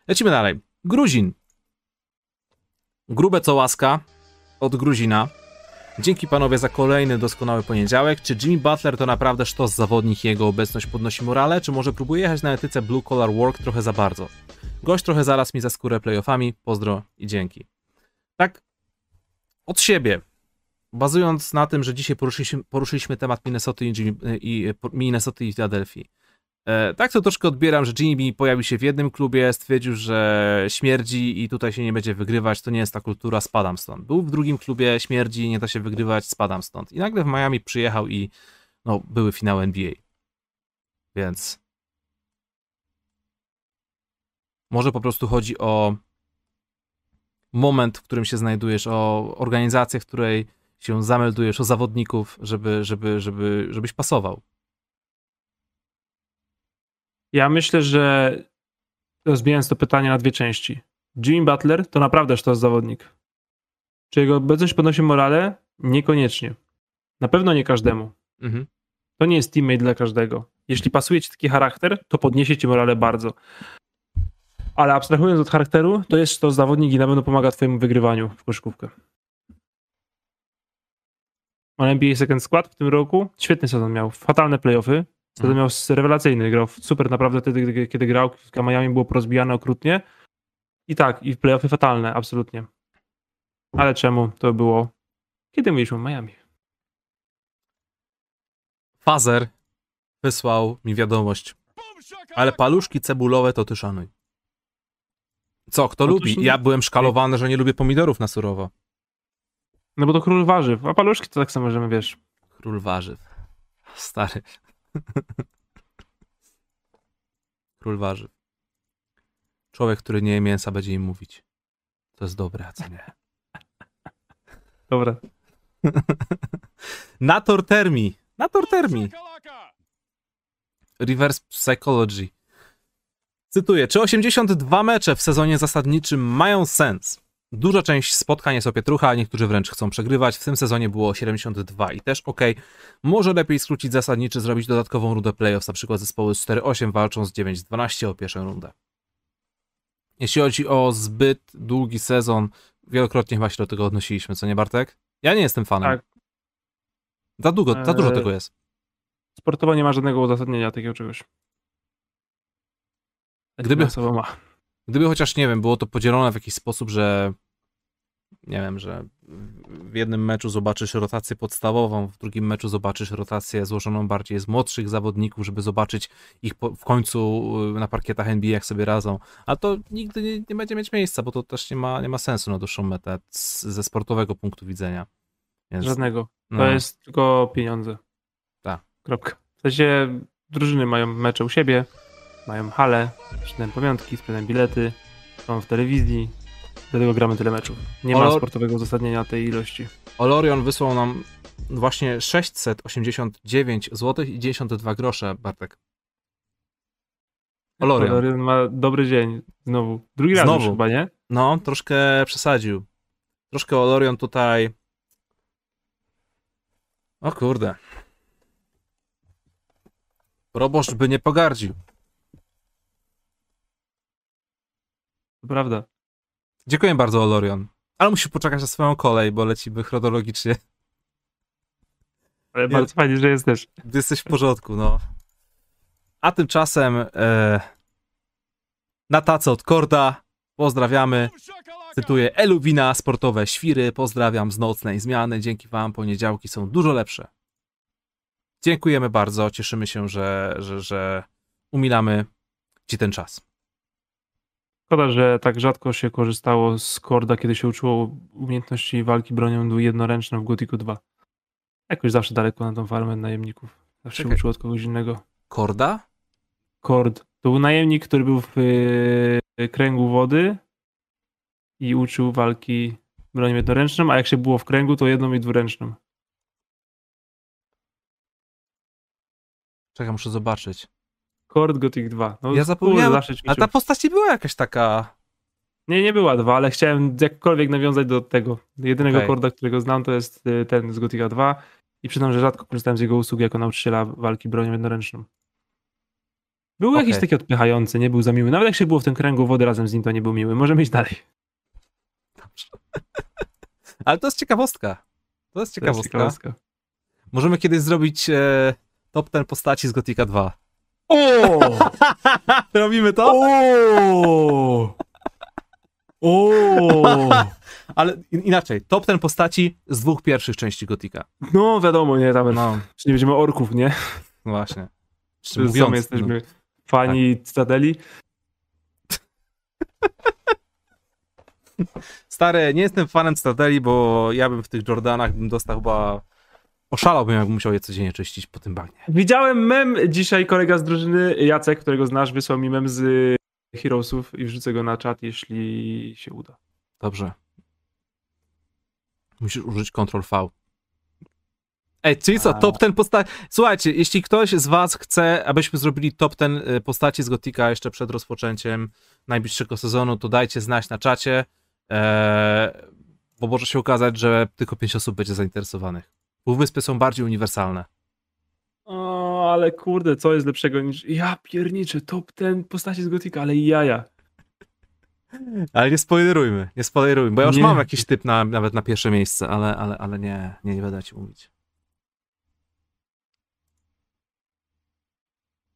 Lecimy dalej. Gruzin. Grube co łaska od Gruzina. Dzięki panowie za kolejny doskonały poniedziałek. Czy Jimmy Butler to naprawdę sztos zawodnik jego obecność podnosi morale, czy może próbuje jechać na etyce blue collar work trochę za bardzo? Gość trochę zaraz mi za skórę playoffami. Pozdro i dzięki. Tak od siebie, bazując na tym, że dzisiaj poruszyliśmy, poruszyliśmy temat Minnesota i, Jimmy, i Minnesota i. E, tak to troszkę odbieram, że Jimmy pojawił się w jednym klubie, stwierdził, że śmierdzi i tutaj się nie będzie wygrywać, to nie jest ta kultura, spadam stąd. Był w drugim klubie, śmierdzi, nie da się wygrywać, spadam stąd. I nagle w Miami przyjechał i no, były finały NBA. Więc może po prostu chodzi o moment, w którym się znajdujesz, o organizację, w której się zameldujesz, o zawodników, żeby, żeby, żeby, żebyś pasował. Ja myślę, że rozbijając to pytanie na dwie części. Jimmy Butler to naprawdę sztos zawodnik. Czy jego obecność podnosi morale? Niekoniecznie. Na pewno nie każdemu. Mhm. To nie jest teammate dla każdego. Jeśli pasuje ci taki charakter, to podniesie ci morale bardzo. Ale abstrahując od charakteru, to jest to zawodnik i na pewno pomaga twojemu wygrywaniu w koszykówkę. On NBA Second Skład w tym roku. Świetny sezon miał. Fatalne playoffy. Sezon Mhm. miał rewelacyjny. Grał super naprawdę wtedy, kiedy, kiedy grał. W Miami było porozbijane okrutnie. I tak, i w playoffy fatalne, absolutnie. Ale czemu to było? Kiedy mówiliśmy o Miami? Fazer wysłał mi wiadomość. Ale paluszki cebulowe to ty szanuj. Co, kto Otóż lubi? Ja byłem szkalowany, że nie lubię pomidorów na surowo. No bo to król warzyw, a paluszki to tak samo możemy, wiesz. Król warzyw. Stary. Król warzyw. Człowiek, który nie je mięsa, będzie im mówić. To jest dobre, a co nie. Dobra. Nator Termi. Nator Termi. Reverse Psychology. Cytuję, czy 82 mecze w sezonie zasadniczym mają sens? Duża część spotkań jest opietrucha, a niektórzy wręcz chcą przegrywać. W tym sezonie było 72 i też ok. Może lepiej skrócić zasadniczy, zrobić dodatkową rundę playoffs, na przykład zespoły z 4-8 walczą z 9-12 o pierwszą rundę. Jeśli chodzi o zbyt długi sezon, wielokrotnie chyba się do tego odnosiliśmy, co nie Bartek? Ja nie jestem fanem. Tak. Za, długo, za dużo Eee, tego jest. Sportowo nie ma żadnego uzasadnienia takiego czegoś. Gdyby-. Gdyby chociaż, nie wiem, było to podzielone w jakiś sposób, że nie wiem, że w jednym meczu zobaczysz rotację podstawową, w drugim meczu zobaczysz rotację złożoną bardziej z młodszych zawodników, żeby zobaczyć ich po, w końcu y, na parkietach NBA, jak sobie radzą. A to nigdy nie, nie będzie mieć miejsca, bo to też nie ma, nie ma sensu na dłuższą metę z, ze sportowego punktu widzenia. Więc, Żadnego. To no, jest tylko pieniądze. Tak. Kropka. W sensie drużyny mają mecze u siebie, mają hale, sprzedają pamiątki, sprzedają bilety, są w telewizji, dlatego gramy tyle meczów. Nie ma Olor- sportowego uzasadnienia tej ilości. Olorion wysłał nam właśnie 689 zł i 92 grosze, Bartek. Olorion. Olorion ma dobry dzień. Znowu. Drugi raz Znowu. już chyba, nie? No, troszkę przesadził. Troszkę Olorion tutaj. O kurde. Proboszcz by nie pogardził. To prawda. Dziękuję bardzo, Olorion. Ale musisz poczekać na swoją kolej, bo lecimy chronologicznie. Ale bardzo fajnie, że jesteś. Jesteś w porządku, no. A tymczasem e, na tacę od Korda pozdrawiamy. Cytuję Eluwina, sportowe świry, pozdrawiam z nocnej zmiany. Dzięki wam poniedziałki są dużo lepsze. Dziękujemy bardzo, cieszymy się, że, że, że umilamy ci ten czas. Szkoda, że tak rzadko się korzystało z korda, kiedy się uczyło umiejętności walki bronią jednoręczną w Gothicu 2. Jakoś zawsze daleko na tą farmę najemników. Zawsze się Czekaj. uczyło od kogoś innego. Korda? Kord. To był najemnik, który był w y, kręgu wody i uczył walki bronią jednoręczną, a jak się było w kręgu, to jedną i dwuręczną. Czekaj, muszę zobaczyć. Cord Gothic 2. No, Ja zapomniałem, zawsze A ta postać nie była jakaś taka... Nie, nie była dwa, ale chciałem jakkolwiek nawiązać do tego. Jedynego Okej. korda, którego znam, to jest y, ten z Gothica 2 i przyznam, że rzadko korzystałem z jego usług jako nauczyciela walki bronią jednoręczną. Był Okej. jakiś taki odpychający, nie był za miły. Nawet jak się było w tym kręgu wody razem z nim, to nie był miły. Możemy iść dalej. Dobrze. Ale to jest ciekawostka. To jest To jest ciekawostka. ciekawostka. Możemy kiedyś zrobić e, top ten postaci z Gothica 2. O! Robimy to? O! O! Ale in- inaczej, top ten postaci z dwóch pierwszych części Gothica. No wiadomo, nie, tam No, czy nie będziemy orków, nie? właśnie. Czy Mówiąc, sami no. jesteśmy fani Cytadeli? Stary, nie jestem fanem Stradeli, bo ja bym w tych Jordanach bym dostał chyba... Oszalałbym, jakbym musiał je codziennie czyścić po tym bagnie. Widziałem mem dzisiaj, kolega z drużyny, Jacek, którego znasz, wysłał mi mem z Heroesów i wrzucę go na czat, jeśli się uda. Dobrze. Musisz użyć Ctrl V. Ej, czyli co, top ten postaci... Słuchajcie, jeśli ktoś z was chce, abyśmy zrobili top ten y, postaci z Gotika jeszcze przed rozpoczęciem najbliższego sezonu, to dajcie znać na czacie, e, bo może się okazać, że tylko 5 osób będzie zainteresowanych. Półwyspy są bardziej uniwersalne. O, ale kurde, co jest lepszego niż... Ja pierniczę, top ten postaci z Gotika, ale jaja. Ale nie spoilerujmy, nie spoilerujmy, bo ja już Nie. mam jakiś typ na, nawet na pierwsze miejsce, ale, ale, ale nie, nie, nie będę ci mówić.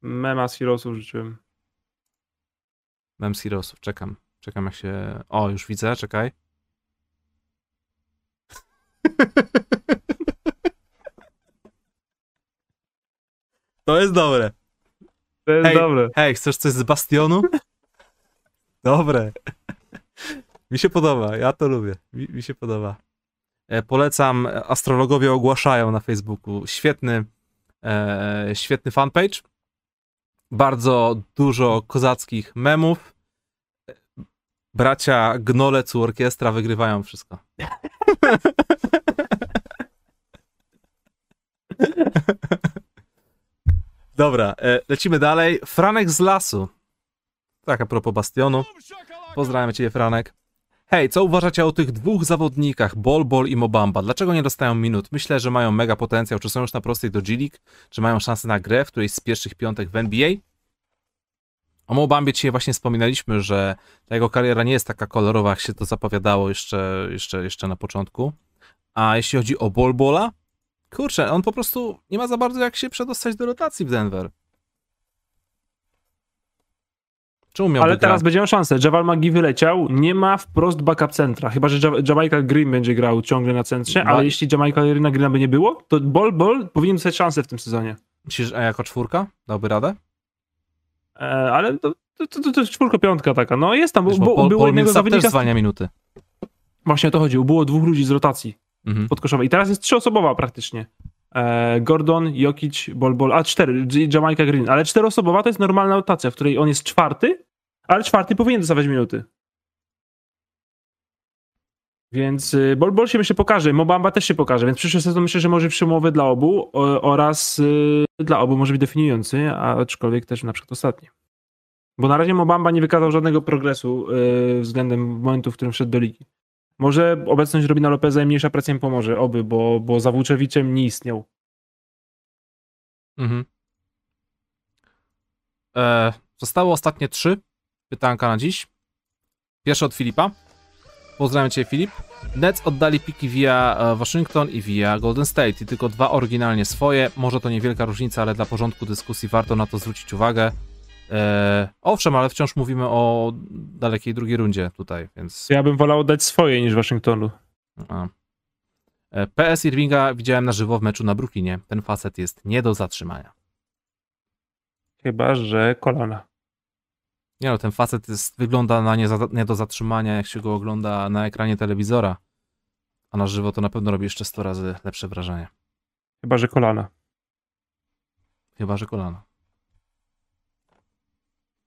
Mema z Heroesów życzyłem. Mem z Heroesów, czekam. Czekam jak się... O, już widzę, czekaj. To jest dobre. To jest Hej. dobre. Hej, chcesz coś z Bastionu? Dobre. Mi się podoba, ja to lubię. Mi, mi się podoba. E, polecam, e, astrologowie ogłaszają na Facebooku. Świetny, e, świetny fanpage. Bardzo dużo kozackich memów. Bracia Gnolec u orkiestra wygrywają wszystko. Dobra, e, lecimy dalej. Franek z lasu. Tak, a propos Bastionu. Pozdrawiam cię, Franek. Hej, co uważacie o tych dwóch zawodnikach, Bol Bol i Mobamba? Dlaczego nie dostają minut? Myślę, że mają mega potencjał. Czy są już na prostej do G-League? Czy mają szansę na grę w którejś z pierwszych piątek w NBA? O Mobambie dzisiaj właśnie wspominaliśmy, że ta jego kariera nie jest taka kolorowa, jak się to zapowiadało jeszcze, jeszcze, jeszcze na początku. A jeśli chodzi o Bol Bola, kurczę, on po prostu nie ma za bardzo jak się przedostać do rotacji w Denver. Czemu miałby Ale teraz grać? będzie miał szansę. Javal McGee wyleciał, nie ma wprost backup centra. Chyba, że Ja- Jamaica Green będzie grał ciągle na centrze, Ba- ale jeśli Jamaica Greena by nie było, to Bol Bol powinien dostać szansę w tym sezonie. Myślisz, a jako czwórka dałby radę? E, ale to, to, to, to jest czwórka, piątka taka. No jest tam, bo, Wiesz, bo, bo Paul, było Paul jednego zawodnika... zwalnia minuty. Właśnie o to chodziło. Było dwóch ludzi z rotacji Mhm. I teraz jest trzyosobowa praktycznie. E, Gordon, Jokic, Bol Bol, a cztery, Jamaica Green. Ale czteroosobowa to jest normalna rotacja, w której on jest czwarty, ale czwarty powinien dostawać minuty. Więc y, Bol Bol się myślę pokaże, Mobamba też się pokaże, więc przyszły sezon myślę, że może być przełomowy dla obu oraz y, dla obu może być definiujący, aczkolwiek też na przykład ostatni. Bo na razie Mobamba nie wykazał żadnego progresu y, względem momentu, w którym wszedł do ligi. Może obecność Robina Lopeza i mniejsza presja im pomoże, oby, bo, bo za Włóczewiczem nie istniał. Mhm. E, zostały ostatnie trzy pytanka na dziś. Pierwsze od Filipa. Pozdrawiam cię, Filip. Nets oddali piki via e, Waszyngton i via Golden State i tylko dwa oryginalnie swoje. Może to niewielka różnica, ale dla porządku dyskusji warto na to zwrócić uwagę. E, owszem, ale wciąż mówimy o dalekiej drugiej rundzie tutaj, więc... Ja bym wolał oddać swoje niż Waszyngtonu. A. E, PS Irvinga widziałem na żywo w meczu na Brooklynie. Ten facet jest nie do zatrzymania. Chyba, że kolana. Nie no, ten facet jest, wygląda na nie, za, nie do zatrzymania, jak się go ogląda na ekranie telewizora. A na żywo to na pewno robi jeszcze 100 razy lepsze wrażenie. Chyba, że kolana. Chyba, że kolano.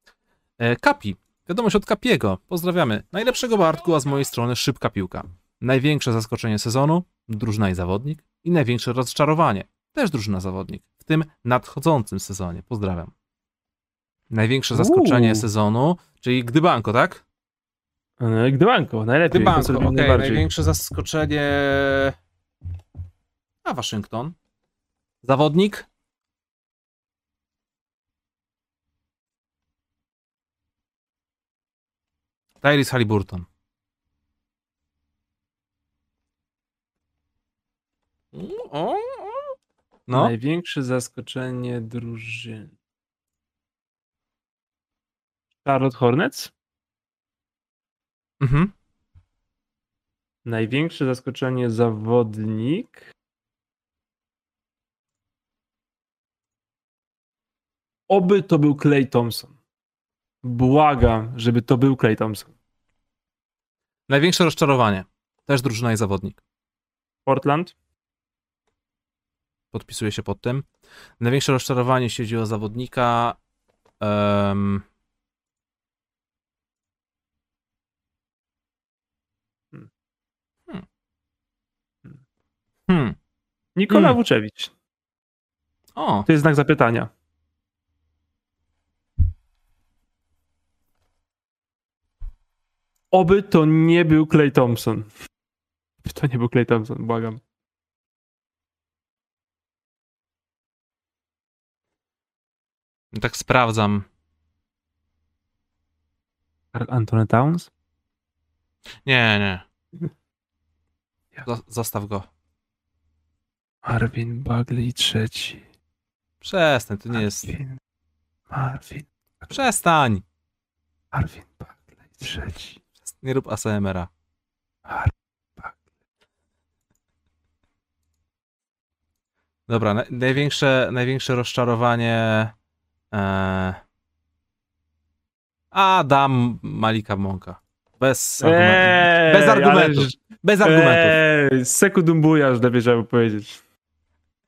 E, Kapi. Wiadomość od Kapiego. Pozdrawiamy. Najlepszego Bartku, a z mojej strony szybka piłka. Największe zaskoczenie sezonu, drużyna i zawodnik i największe rozczarowanie. Też drużyna zawodnik. W tym nadchodzącym sezonie. Pozdrawiam. Największe zaskoczenie Uuu. sezonu, czyli Gdybanko, tak? E, Gdybanko, najlepiej. Gdybanko, okej. najbardziej. Największe zaskoczenie... A, Waszyngton. Zawodnik? Tyrese Halliburton. No, Największe zaskoczenie drużyny. Charlotte Hornets? mhm. Największe zaskoczenie zawodnik. Oby to był Clay Thompson. Błagam, żeby to był Clay Thompson. Największe rozczarowanie. Też drużyna i zawodnik. Portland? Podpisuję się pod tym. Największe rozczarowanie, jeśli chodzi o zawodnika. Hmm. Hmm. Hmm. Nikola Hmm. Vucevic. O, To jest znak zapytania. Oby to nie był Clay Thompson. To nie był Clay Thompson, błagam. tak sprawdzam. Karl Anthony Towns? Nie, nie. Zostaw go. Marvin Bagley trzeci. Przestań, to nie jest. Marvin. Marvin. Przestań! Marvin Bagley trzeci. Nie rób ASMR-a. Dobra, na, największe, największe rozczarowanie. E... A, dam Malika Monka. Bez argumentów. Bez argumentów. Bez argumentów. Eee, sekundumbujasz, lepiej żeby powiedzieć.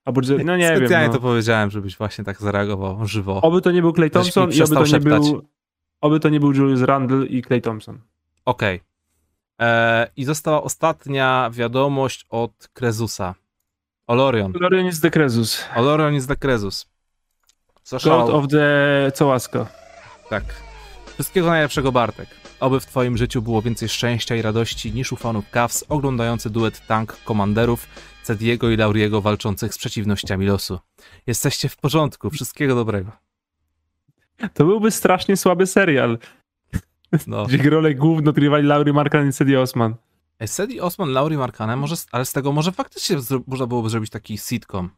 Albo, no nie wiem. Specjalnie No. to powiedziałem, żebyś właśnie tak zareagował żywo. Oby to nie był Clay Thompson i oby to nie był. Oby to nie był Julius Randle i Clay Thompson. Okej. E, I została ostatnia wiadomość od Krezusa. Olorion. Lorian jest Dekrezus. Olorion is the Krezus. God Zaszał. of the Cołaska. Tak. Wszystkiego najlepszego, Bartek. Oby w twoim życiu było więcej szczęścia i radości niż u fanów Cavs oglądający duet tank komanderów Cediego i Lauriego walczących z przeciwnościami losu. Jesteście w porządku. Wszystkiego dobrego. To byłby strasznie słaby serial, No. gdzie rolę główną odgrywali Laurie Markan i Cedi Osman. Ej, Osman, Lauri Markanen, może, ale z tego może faktycznie można byłoby zrobić taki sitcom.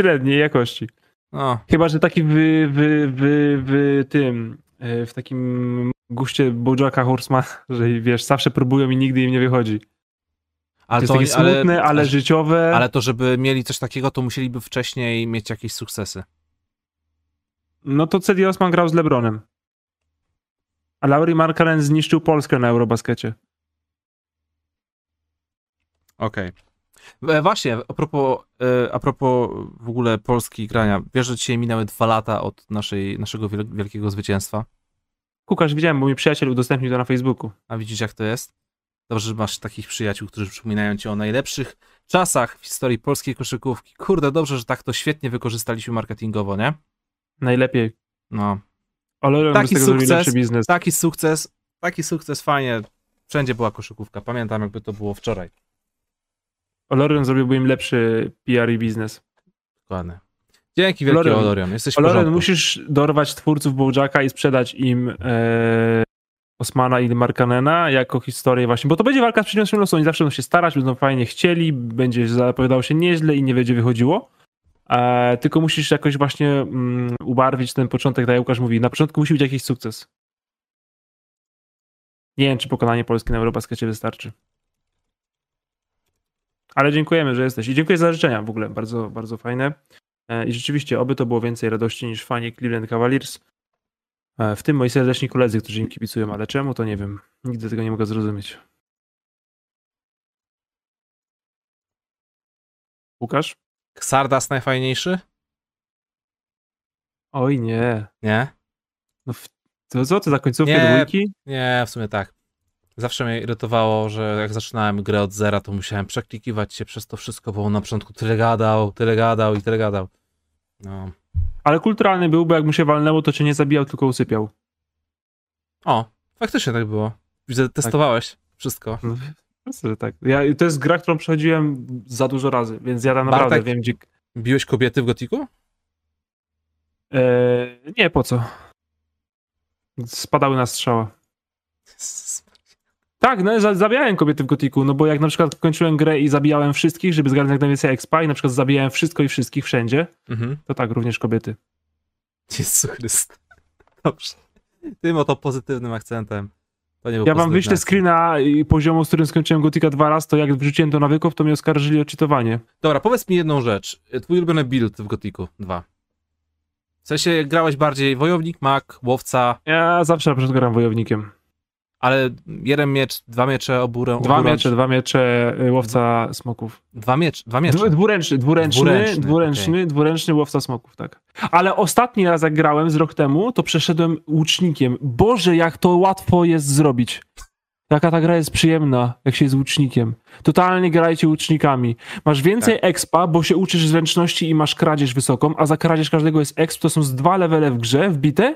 Średniej jakości. No, Chyba, że taki w, w, w, w tym, e, w takim guście Bojacka Horsemana, że wiesz, zawsze próbują i nigdy im nie wychodzi. To ale jest to, takie ale, smutne, ale, życiowe. ale to, żeby mieli coś takiego, to musieliby wcześniej mieć jakieś sukcesy. No to Cedi Osman grał z LeBronem. A Laurie Markkanen zniszczył Polskę na Eurobaskecie. Okej. E, Właśnie, a propos, e, a propos w ogóle Polski grania. Wiesz, że dzisiaj minęły dwa lata od naszej, naszego wiel- wielkiego zwycięstwa. Kukarz widziałem, bo mi przyjaciel udostępnił to na Facebooku. A widzisz, jak to jest? Dobrze, że masz takich przyjaciół, którzy przypominają ci o najlepszych czasach w historii polskiej koszykówki. Kurde, dobrze, że tak to świetnie wykorzystaliśmy marketingowo, nie? Najlepiej. No. Olorion Taki sukces. lepszy biznes. Taki sukces, taki sukces, fajnie. Wszędzie była koszykówka. Pamiętam, jakby to było wczoraj. Olorion zrobiłby im lepszy PR i biznes. Dokładnie. Dzięki wielkie, Olorion. Olorion. Jesteś Olorion, musisz dorwać twórców Bojacka i sprzedać im e, Osmana i Markanena jako historię właśnie, bo to będzie walka z przyniosłym losu. Oni zawsze będą się starać, będą fajnie chcieli, będzie zapowiadało się nieźle i nie będzie wychodziło. E, tylko musisz jakoś właśnie mm, ubarwić ten początek, tak jak Łukasz mówi. Na początku musi być jakiś sukces. Nie wiem, czy pokonanie Polski na Eurobaskecie wystarczy. Ale dziękujemy, że jesteś. I dziękuję za życzenia w ogóle. Bardzo, bardzo fajne. E, I rzeczywiście, oby to było więcej radości niż fani Cleveland Cavaliers. E, W tym moi serdeczni koledzy, którzy im kibicują, ale czemu, to nie wiem. Nigdy tego nie mogę zrozumieć. Łukasz? Xardas najfajniejszy? Oj nie. Nie? No w... to co, to za końcówkę Nie. dwójki? Nie, w sumie tak. Zawsze mnie irytowało, że jak zaczynałem grę od zera, to musiałem przeklikiwać się przez to wszystko, bo on na początku tyle gadał, tyle gadał i tyle gadał. No. Ale kulturalny był, bo jak mu się walnęło, to cię nie zabijał, tylko usypiał. O, faktycznie tak było. Widzę, testowałeś wszystko. No, Jasne, że tak. Ja, to jest gra, którą przechodziłem za dużo razy, więc ja tam naprawdę Bartek? wiem, gdzie... Biłeś kobiety w Gotiku? E, nie, po co? Spadały na strzała. Tak, no za- zabijałem kobiety w Gotiku, no bo jak na przykład kończyłem grę i zabijałem wszystkich, żeby zgarnąć jak najwięcej expa i na przykład zabijałem wszystko i wszystkich wszędzie, Mhm. to tak, również kobiety. Jezu Chryst. Dobrze. Tym oto pozytywnym akcentem. Ja wam wyślę screena i poziomu, z którym skończyłem Gotika dwa razy, to jak wrzuciłem do nawyków, to mnie oskarżyli o cheatowanie. Dobra, powiedz mi jedną rzecz. Twój ulubiony build w Gotiku 2. W sensie grałeś bardziej wojownik, mak, łowca, Ja zawsze na gram wojownikiem. Ale jeden miecz, dwa miecze, oburę, Dwa oburącz- miecze, dwa miecze, y, łowca smoków. Dwa, miecz, dwa miecze. Dwu- Dwuręczny, dwuręczny, Dwuręczny, dwuręczny, dwuręczny, łowca smoków, tak. Ale ostatni raz jak grałem z rok temu, to przeszedłem łucznikiem. Boże, jak to łatwo jest zrobić. Jaka ta gra jest przyjemna, jak się jest łucznikiem. Totalnie grajcie łucznikami. Masz więcej Tak. expa, bo się uczysz zręczności i masz kradzież wysoką, a za kradzież każdego jest exp, to są z dwa levele w grze wbite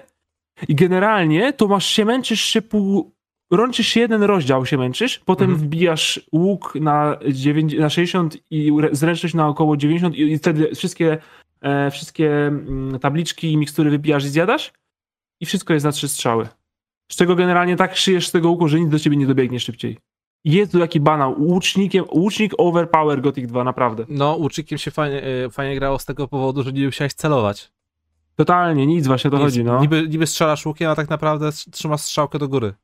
i generalnie to masz się męczysz się pół... Rączysz jeden rozdział, się męczysz, potem Mhm. wbijasz łuk na, 9, na 60 i zręczność na około 90 i, i wtedy wszystkie, e, wszystkie mm, tabliczki i mikstury wybijasz i zjadasz i wszystko jest na trzy strzały. Z czego generalnie tak szyjesz z tego łuku, że nic do ciebie nie dobiegnie szybciej. Jest tu jaki banał. Łucznikiem, łucznik overpower Gothic 2, naprawdę. No, łuczykiem się fajnie, y, fajnie grało z tego powodu, że nie musiałeś celować. Totalnie, nic właśnie to Nic- chodzi, no. Niby, niby strzelasz łukiem, a tak naprawdę trzymasz strzałkę do góry.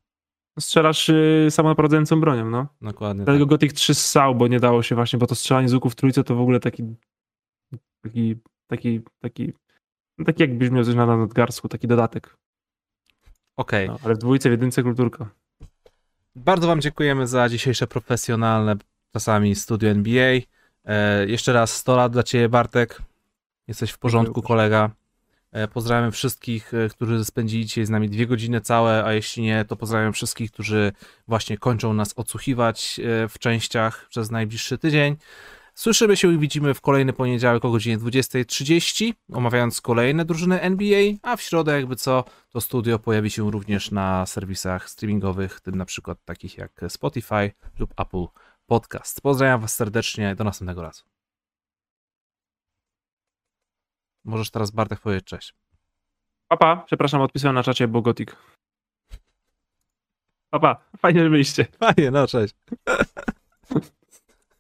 Strzelasz y, samonaprowadzającą bronią, no. Dokładnie. Dlatego Tak. Gothic 3 ssał, bo nie dało się właśnie, bo to strzelanie z łuku w trójce to w ogóle taki taki, taki, taki no taki jakbyś miał coś na nadgarsku, taki dodatek. Okej. No, ale w dwójce, w jedynce kulturka. Bardzo Wam dziękujemy za dzisiejsze profesjonalne, czasami studio NBA. E, jeszcze raz 100 lat dla Ciebie, Bartek. Jesteś w porządku, kolega. E, pozdrawiam wszystkich, e, którzy spędzili dzisiaj z nami dwie godziny całe, a jeśli nie, to pozdrawiam wszystkich, którzy właśnie kończą nas odsłuchiwać e, w częściach przez najbliższy tydzień. Słyszymy się i widzimy w kolejny poniedziałek o godzinie 20.30, omawiając kolejne drużyny NBA, a w środę, jakby co, to studio pojawi się również na serwisach streamingowych, tym na przykład takich jak Spotify lub Apple Podcast. Pozdrawiam Was serdecznie, do następnego razu. Możesz teraz Bartek powiedzieć cześć. Papa, przepraszam, odpisałem na czacie, bo Gothic. Papa, fajnie, byliście. Fajnie, no cześć.